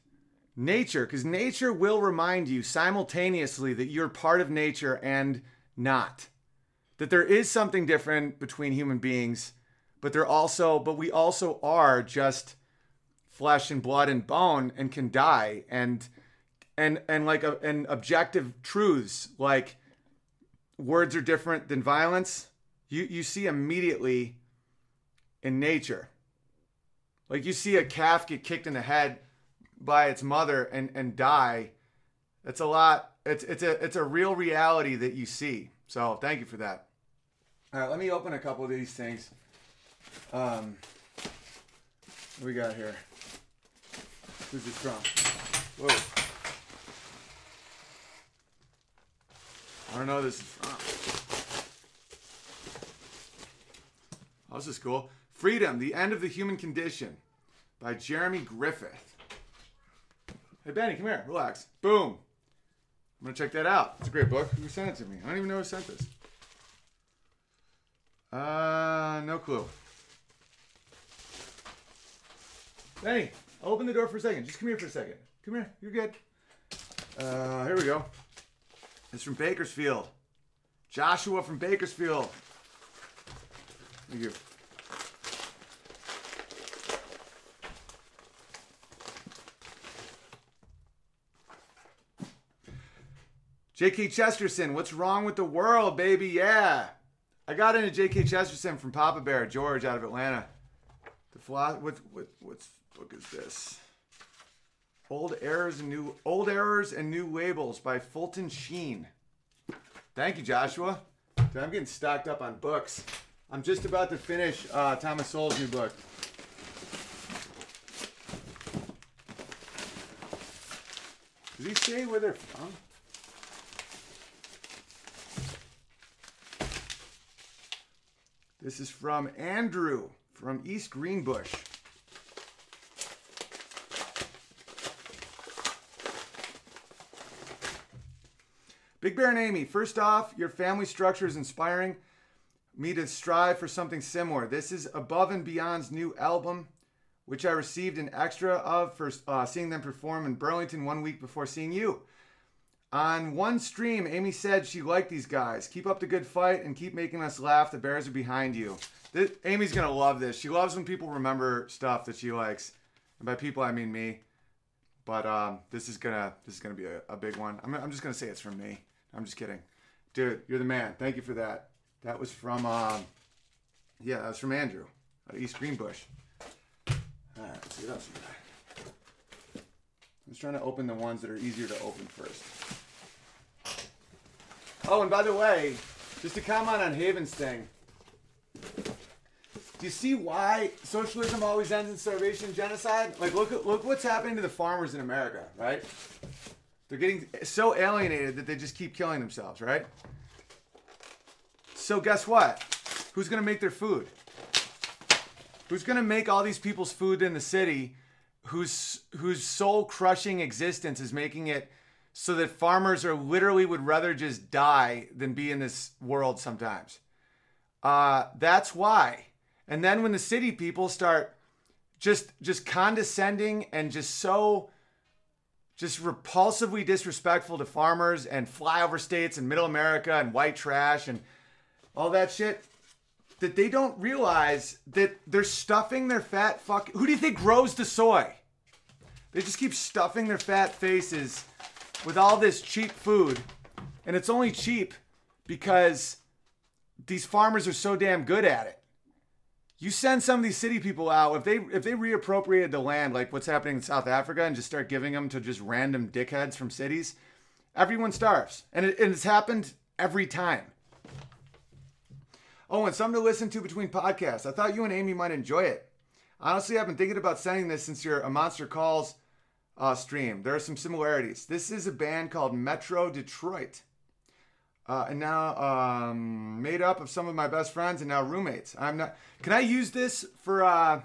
nature because nature will remind you simultaneously that you're part of nature and not. That there is something different between human beings but they're also but we also are just flesh and blood and bone and can die. And and and like a, and objective truths like words are different than violence you you see immediately in nature. Like you see a calf get kicked in the head by its mother and and die it's a lot it's it's a it's a real reality that you see so thank you for that all right let me open a couple of these things um what we got here who's this from whoa I don't know this is from. Oh, this is cool. Freedom, The End of the Human Condition by Jeremy Griffith. Hey, Benny, come here. Relax. Boom. I'm going to check that out. It's a great book. Who sent it to me? I don't even know who sent this. Uh, no clue. Benny, open the door for a second. Just come here for a second. Come here. You're good. Uh, here we go. It's from Bakersfield. Joshua from Bakersfield. Thank you. G.K. Chesterton, what's wrong with the world, baby? Yeah. I got into G.K. Chesterton from Papa Bear, George out of Atlanta. The philo- what, what, what book is this? Old Errors and New Old Errors and New Labels by Fulton Sheen. Thank you, Joshua. Dude, I'm getting stocked up on books. I'm just about to finish uh, Thomas Sowell's new book. Does he say where they're from? This is from Andrew from East Greenbush. Big Bear and Amy, first off, your family structure is inspiring me to strive for something similar. This is Above and Beyond's new album, which I received an extra of for uh, seeing them perform in Burlington one week before seeing you. On one stream, Amy said she liked these guys. Keep up the good fight and keep making us laugh. The Bears are behind you. This, Amy's gonna love this. She loves when people remember stuff that she likes, and by people I mean me. But um, this is gonna this is gonna be a, a big one. I'm, I'm just gonna say it's from me. I'm just kidding, dude. You're the man. Thank you for that. That was from um, yeah, that was from Andrew out of East Greenbush. All right, let's see what else we got. I'm just trying to open the ones that are easier to open first. Oh, and by the way, just to comment on Haven's thing. Do you see why socialism always ends in starvation and genocide? Like, look at look what's happening to the farmers in America, right? They're getting so alienated that they just keep killing themselves, right? So guess what? Who's gonna make their food? Who's gonna make all these people's food in the city? Whose whose soul crushing existence is making it so that farmers are literally would rather just die than be in this world sometimes. Uh, that's why. And then when the city people start just just condescending and just so just repulsively disrespectful to farmers and flyover states and middle America and white trash and all that shit that they don't realize that they're stuffing their fat fuck who do you think grows the soy? They just keep stuffing their fat faces with all this cheap food. And it's only cheap because these farmers are so damn good at it. You send some of these city people out if they if they reappropriated the land like what's happening in South Africa and just start giving them to just random dickheads from cities, everyone starves, and, it, and it's happened every time. Oh, and something to listen to between podcasts. I thought you and Amy might enjoy it. Honestly, I've been thinking about sending this since you're a uh, Monster Calls uh, stream. There are some similarities. This is a band called Metro Detroit. Uh, and now um, made up of some of my best friends and now roommates. I'm not. Can I use this for? Uh,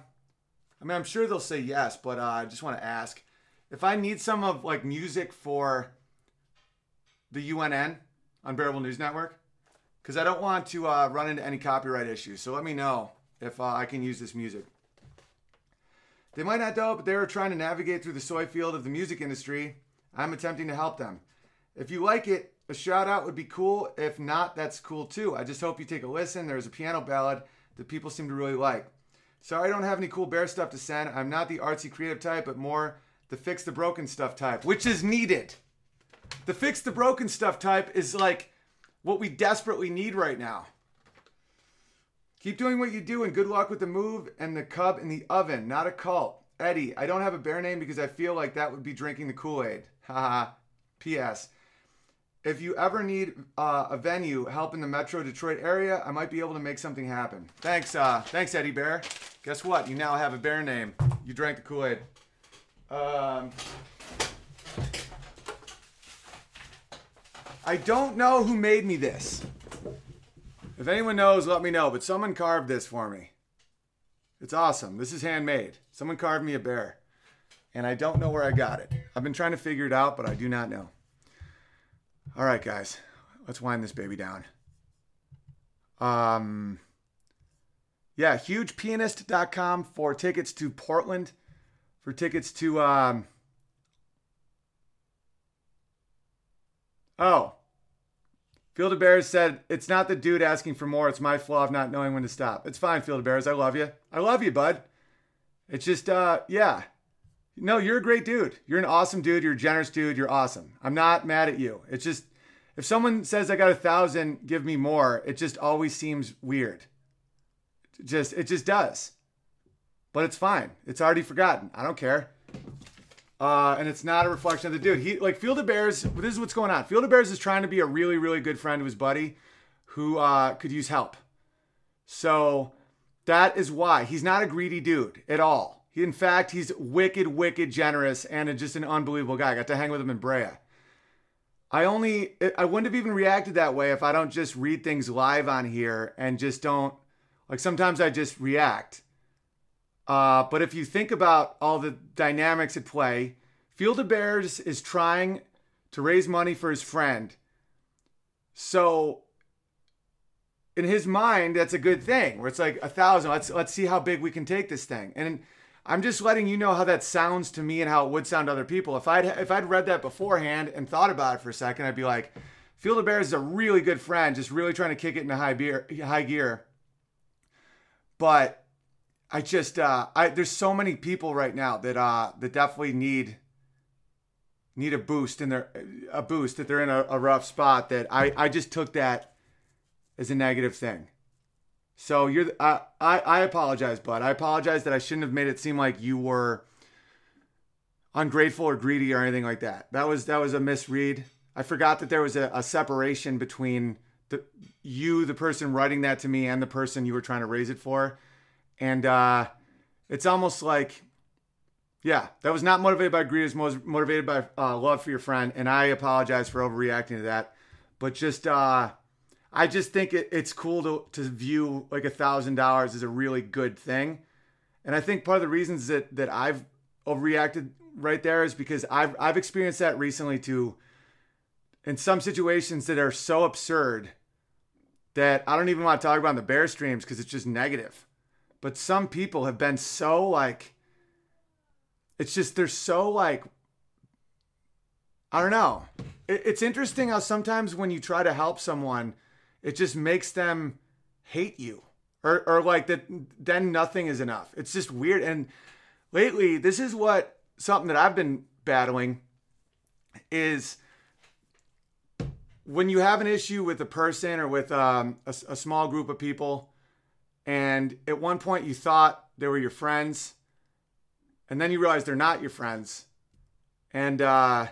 I mean, I'm sure they'll say yes, but uh, I just want to ask if I need some of like music for the UNN Unbearable News Network, because I don't want to uh, run into any copyright issues. So let me know if uh, I can use this music. They might not know, but they are trying to navigate through the soy field of the music industry. I'm attempting to help them. If you like it, a shout out would be cool. If not, that's cool too. I just hope you take a listen. There's a piano ballad that people seem to really like. Sorry, I don't have any cool bear stuff to send. I'm not the artsy creative type, but more the fix the broken stuff type, which is needed. The fix the broken stuff type is like what we desperately need right now. Keep doing what you do and good luck with the move and the cub in the oven, not a cult. Eddie, I don't have a bear name because I feel like that would be drinking the Kool Aid. Haha. P.S. If you ever need uh, a venue help in the Metro Detroit area, I might be able to make something happen. Thanks, uh, thanks, Eddie Bear. Guess what? You now have a bear name. You drank the Kool Aid. Um, I don't know who made me this. If anyone knows, let me know. But someone carved this for me. It's awesome. This is handmade. Someone carved me a bear. And I don't know where I got it. I've been trying to figure it out, but I do not know. All right, guys. Let's wind this baby down. Um, yeah, hugepianist.com for tickets to Portland, for tickets to, um, oh, Field of Bears said, it's not the dude asking for more. It's my flaw of not knowing when to stop. It's fine, Field of Bears. I love you. I love you, bud. It's just, uh, yeah. No, you're a great dude. You're an awesome dude. You're a generous dude. You're awesome. I'm not mad at you. It's just, if someone says I got a thousand, give me more, it just always seems weird. Just, it just does. But it's fine. It's already forgotten. I don't care. Uh, and it's not a reflection of the dude. He like Field of Bears. This is what's going on. Field of Bears is trying to be a really, really good friend to his buddy, who uh, could use help. So that is why he's not a greedy dude at all. He, in fact, he's wicked, wicked generous and just an unbelievable guy. I got to hang with him in Brea. I only, I wouldn't have even reacted that way if I don't just read things live on here and just don't, like sometimes I just react. Uh, but if you think about all the dynamics at play, Field of Bears is trying to raise money for his friend. So in his mind, that's a good thing. Where it's like a thousand. Let's let's see how big we can take this thing. And I'm just letting you know how that sounds to me and how it would sound to other people. If I'd if I'd read that beforehand and thought about it for a second, I'd be like, Field of Bears is a really good friend, just really trying to kick it into high gear. High gear. But I just uh, I there's so many people right now that uh that definitely need need a boost in their a boost that they're in a, a rough spot that I I just took that as a negative thing. So you're uh, I I apologize, bud. I apologize that I shouldn't have made it seem like you were ungrateful or greedy or anything like that. That was that was a misread. I forgot that there was a, a separation between the you, the person writing that to me, and the person you were trying to raise it for and uh, it's almost like yeah that was not motivated by greed it was motivated by uh, love for your friend and i apologize for overreacting to that. But just uh, i just think it, it's cool to, to view like a thousand dollars as a really good thing. And i think part of the reasons that that i've overreacted right there is because i've i've experienced that recently too. In some situations that are so absurd that i don't even want to talk about in the bear streams because it's just negative but some people have been so like it's just they're so like I don't know. It, it's interesting how sometimes when you try to help someone, it just makes them hate you. Or or like that then nothing is enough. It's just weird. And lately, this is what something that I've been battling is when you have an issue with a person or with um, a, a small group of people and at one point you thought they were your friends and then you realize they're not your friends. And uh,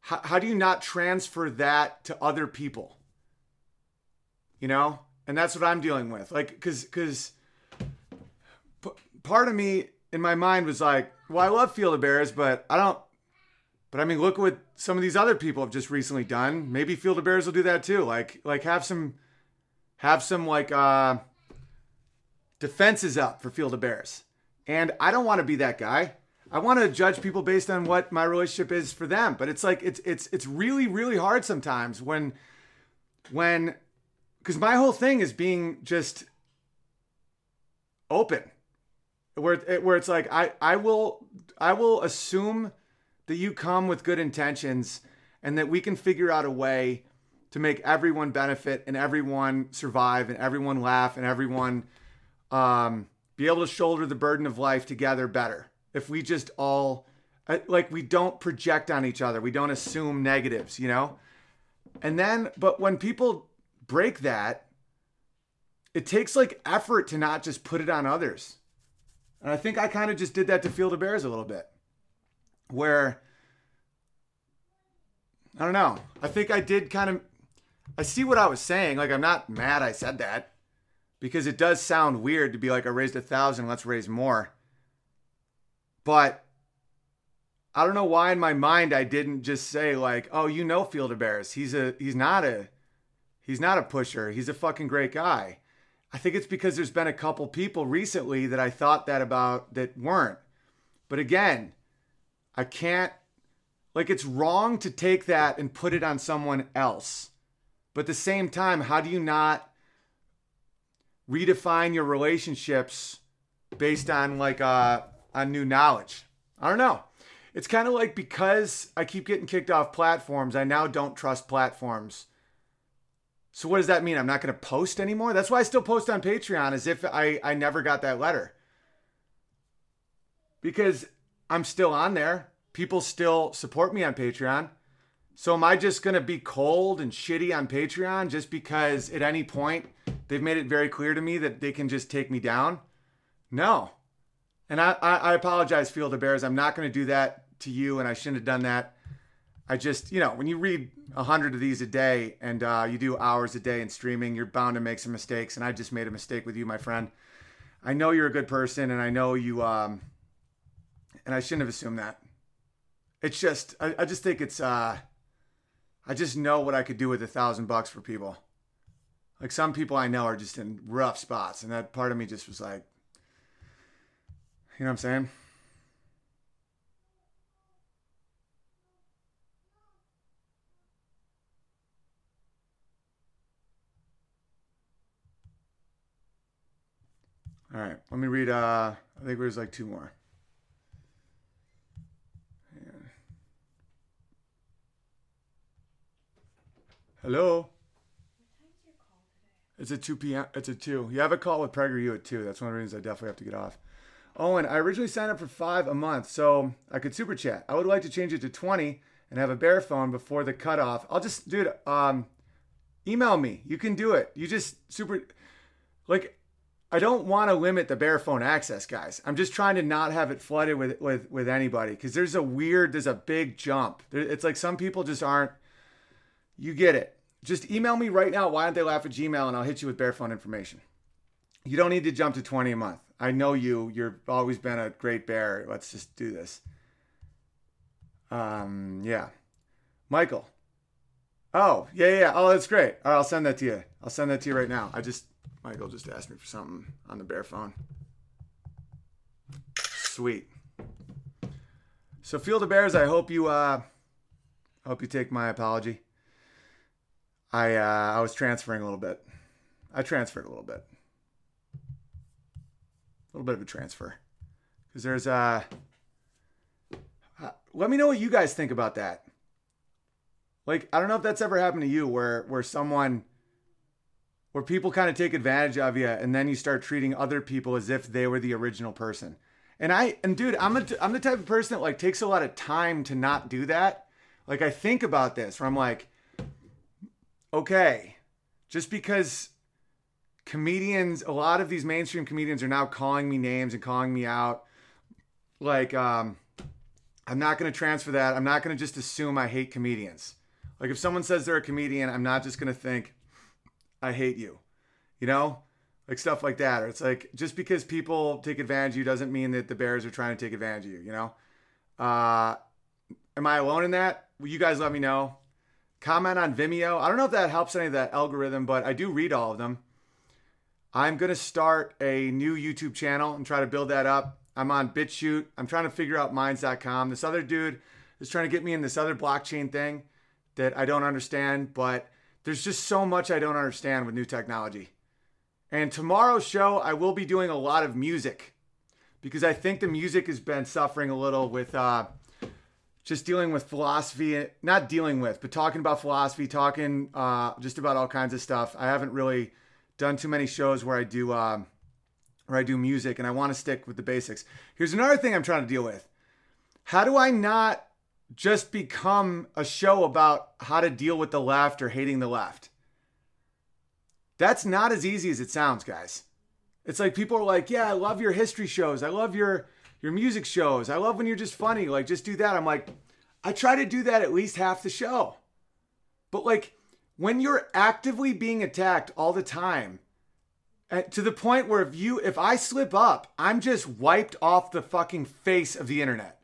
how, how do you not transfer that to other people? You know? And that's what i'm dealing with. Like because because p- part of me in my mind was like well i love field of bears but i don't but i mean look what some of these other people have just recently done. Maybe field of bears will do that too. Like like have some have some like uh defense is up for Field of Bears. And I don't want to be that guy. I want to judge people based on what my relationship is for them. But it's like it's it's it's really really hard sometimes when when because my whole thing is being just open where where it's like I I will I will assume that you come with good intentions and that we can figure out a way to make everyone benefit and everyone survive and everyone laugh and everyone um, be able to shoulder the burden of life together better. If we just all uh, like we don't project on each other, we don't assume negatives, you know? And then but when people break that, it takes like effort to not just put it on others. And I think I kind of just did that to Field of Bears a little bit. Where I don't know. I think I did kind of I see what I was saying. Like I'm not mad I said that because it does sound weird to be like I raised a thousand, let's raise more. But I don't know why in my mind I didn't just say like, oh, you know Field of Bears. He's a he's not a he's not a pusher. He's a fucking great guy. I think it's because there's been a couple people recently that I thought that about that weren't. But again, I can't like it's wrong to take that and put it on someone else. But at the same time, how do you not redefine your relationships based on like uh on new knowledge? I don't know. It's kind of like because I keep getting kicked off platforms, I now don't trust platforms. So what does that mean? I'm not going to post anymore? That's why I still post on Patreon as if I I never got that letter. Because I'm still on there. People still support me on Patreon. So am I just going to be cold and shitty on Patreon just because at any point they've made it very clear to me that they can just take me down? No. And I, I, I apologize, Field of Bears. I'm not going to do that to you, and I shouldn't have done that. I just, you know, when you read a hundred of these a day and uh, you do hours a day in streaming, you're bound to make some mistakes. And I just made a mistake with you, my friend. I know you're a good person, and I know you, um, and I shouldn't have assumed that. It's just, I, I just think it's, uh, I just know what I could do with a thousand bucks for people. Like some people I know are just in rough spots, and that part of me just was like, you know what I'm saying? All right, let me read. Uh, I think there's like two more. Hello. It's at 2 p.m. It's at 2. You have a call with PragerU at 2. That's one of the reasons I definitely have to get off. Owen, I originally signed up for 5 a month, so I could super chat. I would like to change it to 20 and have a bare phone before the cutoff. I'll just, dude, um, email me. You can do it. You just super, like, I don't want to limit the bare phone access, guys. I'm just trying to not have it flooded with with with anybody because there's a weird, there's a big jump. It's like some people just aren't. You get it. Just email me right now. Why don't they laugh at Gmail and I'll hit you with bare phone information. You don't need to jump to 20 a month. I know you. You've always been a great bear. Let's just do this. Um, yeah. Michael. Oh, yeah, yeah. Oh, that's great. All right, I'll send that to you. I'll send that to you right now. I just Michael just asked me for something on the bear phone. Sweet. So Field of Bears, I hope you uh hope you take my apology. I uh I was transferring a little bit. I transferred a little bit. A little bit of a transfer. Cuz there's uh let me know what you guys think about that. Like I don't know if that's ever happened to you where where someone where people kind of take advantage of you and then you start treating other people as if they were the original person. And I and dude, I'm a, I'm the type of person that like takes a lot of time to not do that. Like I think about this where I'm like okay, just because comedians a lot of these mainstream comedians are now calling me names and calling me out like um I'm not going to transfer that. I'm not going to just assume I hate comedians. Like if someone says they're a comedian, I'm not just going to think I hate you. You know? Like stuff like that. Or it's like just because people take advantage of you doesn't mean that the Bears are trying to take advantage of you, you know? Uh am I alone in that? Will you guys let me know? Comment on Vimeo. I don't know if that helps any of that algorithm, but I do read all of them. I'm going to start a new YouTube channel and try to build that up. I'm on BitChute. I'm trying to figure out minds.com. This other dude is trying to get me in this other blockchain thing that I don't understand, but there's just so much I don't understand with new technology. And tomorrow's show, I will be doing a lot of music because I think the music has been suffering a little with uh, just dealing with philosophy, not dealing with, but talking about philosophy, talking uh, just about all kinds of stuff. I haven't really done too many shows where I do uh, or I do music and I want to stick with the basics. Here's another thing I'm trying to deal with. How do I not just become a show about how to deal with the left or hating the left? That's not as easy as it sounds, guys. It's like people are like, "Yeah, I love your history shows. I love your your music shows. I love when you're just funny. Like just do that." I'm like, I try to do that at least half the show. But like when you're actively being attacked all the time, uh, to the point where if you if I slip up, I'm just wiped off the fucking face of the internet.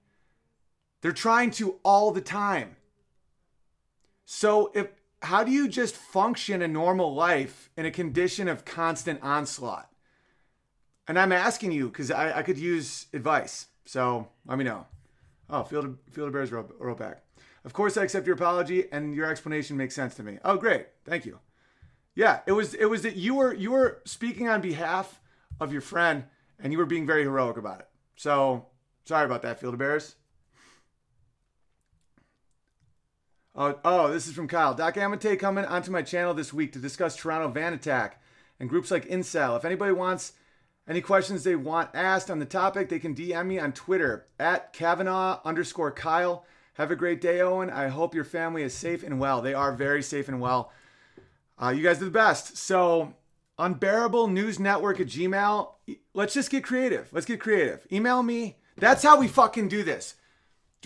They're trying to all the time. So if how do you just function a normal life in a condition of constant onslaught? And I'm asking you because I, I could use advice. So let me know. Oh, Field Field Bears wrote, wrote back. Of course, I accept your apology, and your explanation makes sense to me. Oh, great, thank you. Yeah, it was it was that you were you were speaking on behalf of your friend, and you were being very heroic about it. So sorry about that, Field of Bears. Oh, oh, this is from Kyle. Doc Amate coming onto my channel this week to discuss Toronto van attack and groups like Incel. If anybody wants any questions they want asked on the topic, they can DM me on Twitter at Kavanaugh underscore Kyle. Have a great day, Owen. I hope your family is safe and well. They are very safe and well. Uh, you guys are the best. So, unbearable news network at Gmail. Let's just get creative. Let's get creative. Email me. That's how we fucking do this.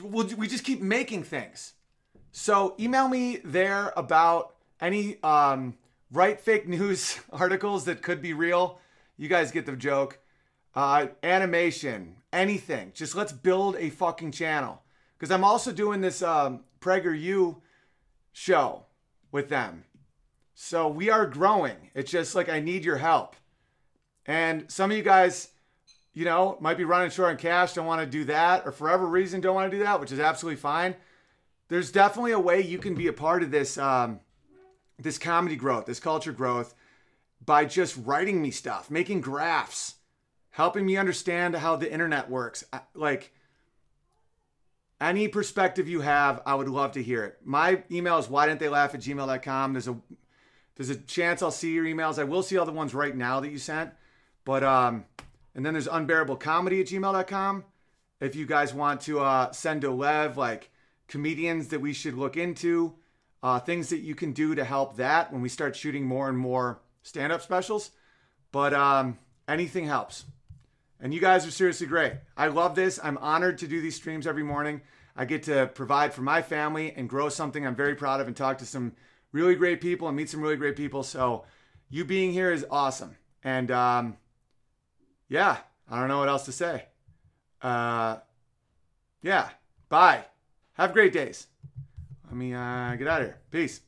We'll, we just keep making things. So, email me there about any um, right fake news articles that could be real. You guys get the joke. Uh, animation, anything. Just let's build a fucking channel. Because I'm also doing this um, PragerU show with them. So we are growing. It's just like I need your help. And some of you guys, you know, might be running short on cash, don't want to do that, or for whatever reason don't want to do that, which is absolutely fine. There's definitely a way you can be a part of this um, this comedy growth, this culture growth, by just writing me stuff, making graphs, helping me understand how the internet works. Like any perspective you have, I would love to hear it. My email is why didn't they laugh at gmail.com. There's a there's a chance I'll see your emails. I will see all the ones right now that you sent. But um and then there's unbearable comedy at gmail.com. If you guys want to uh send to Lev like comedians that we should look into, uh things that you can do to help that when we start shooting more and more stand-up specials. But um anything helps. And you guys are seriously great. I love this. I'm honored to do these streams every morning. I get to provide for my family and grow something I'm very proud of and talk to some really great people and meet some really great people. So you being here is awesome. And um, yeah, I don't know what else to say. Uh, yeah, bye. Have great days. Let me uh, get out of here. Peace.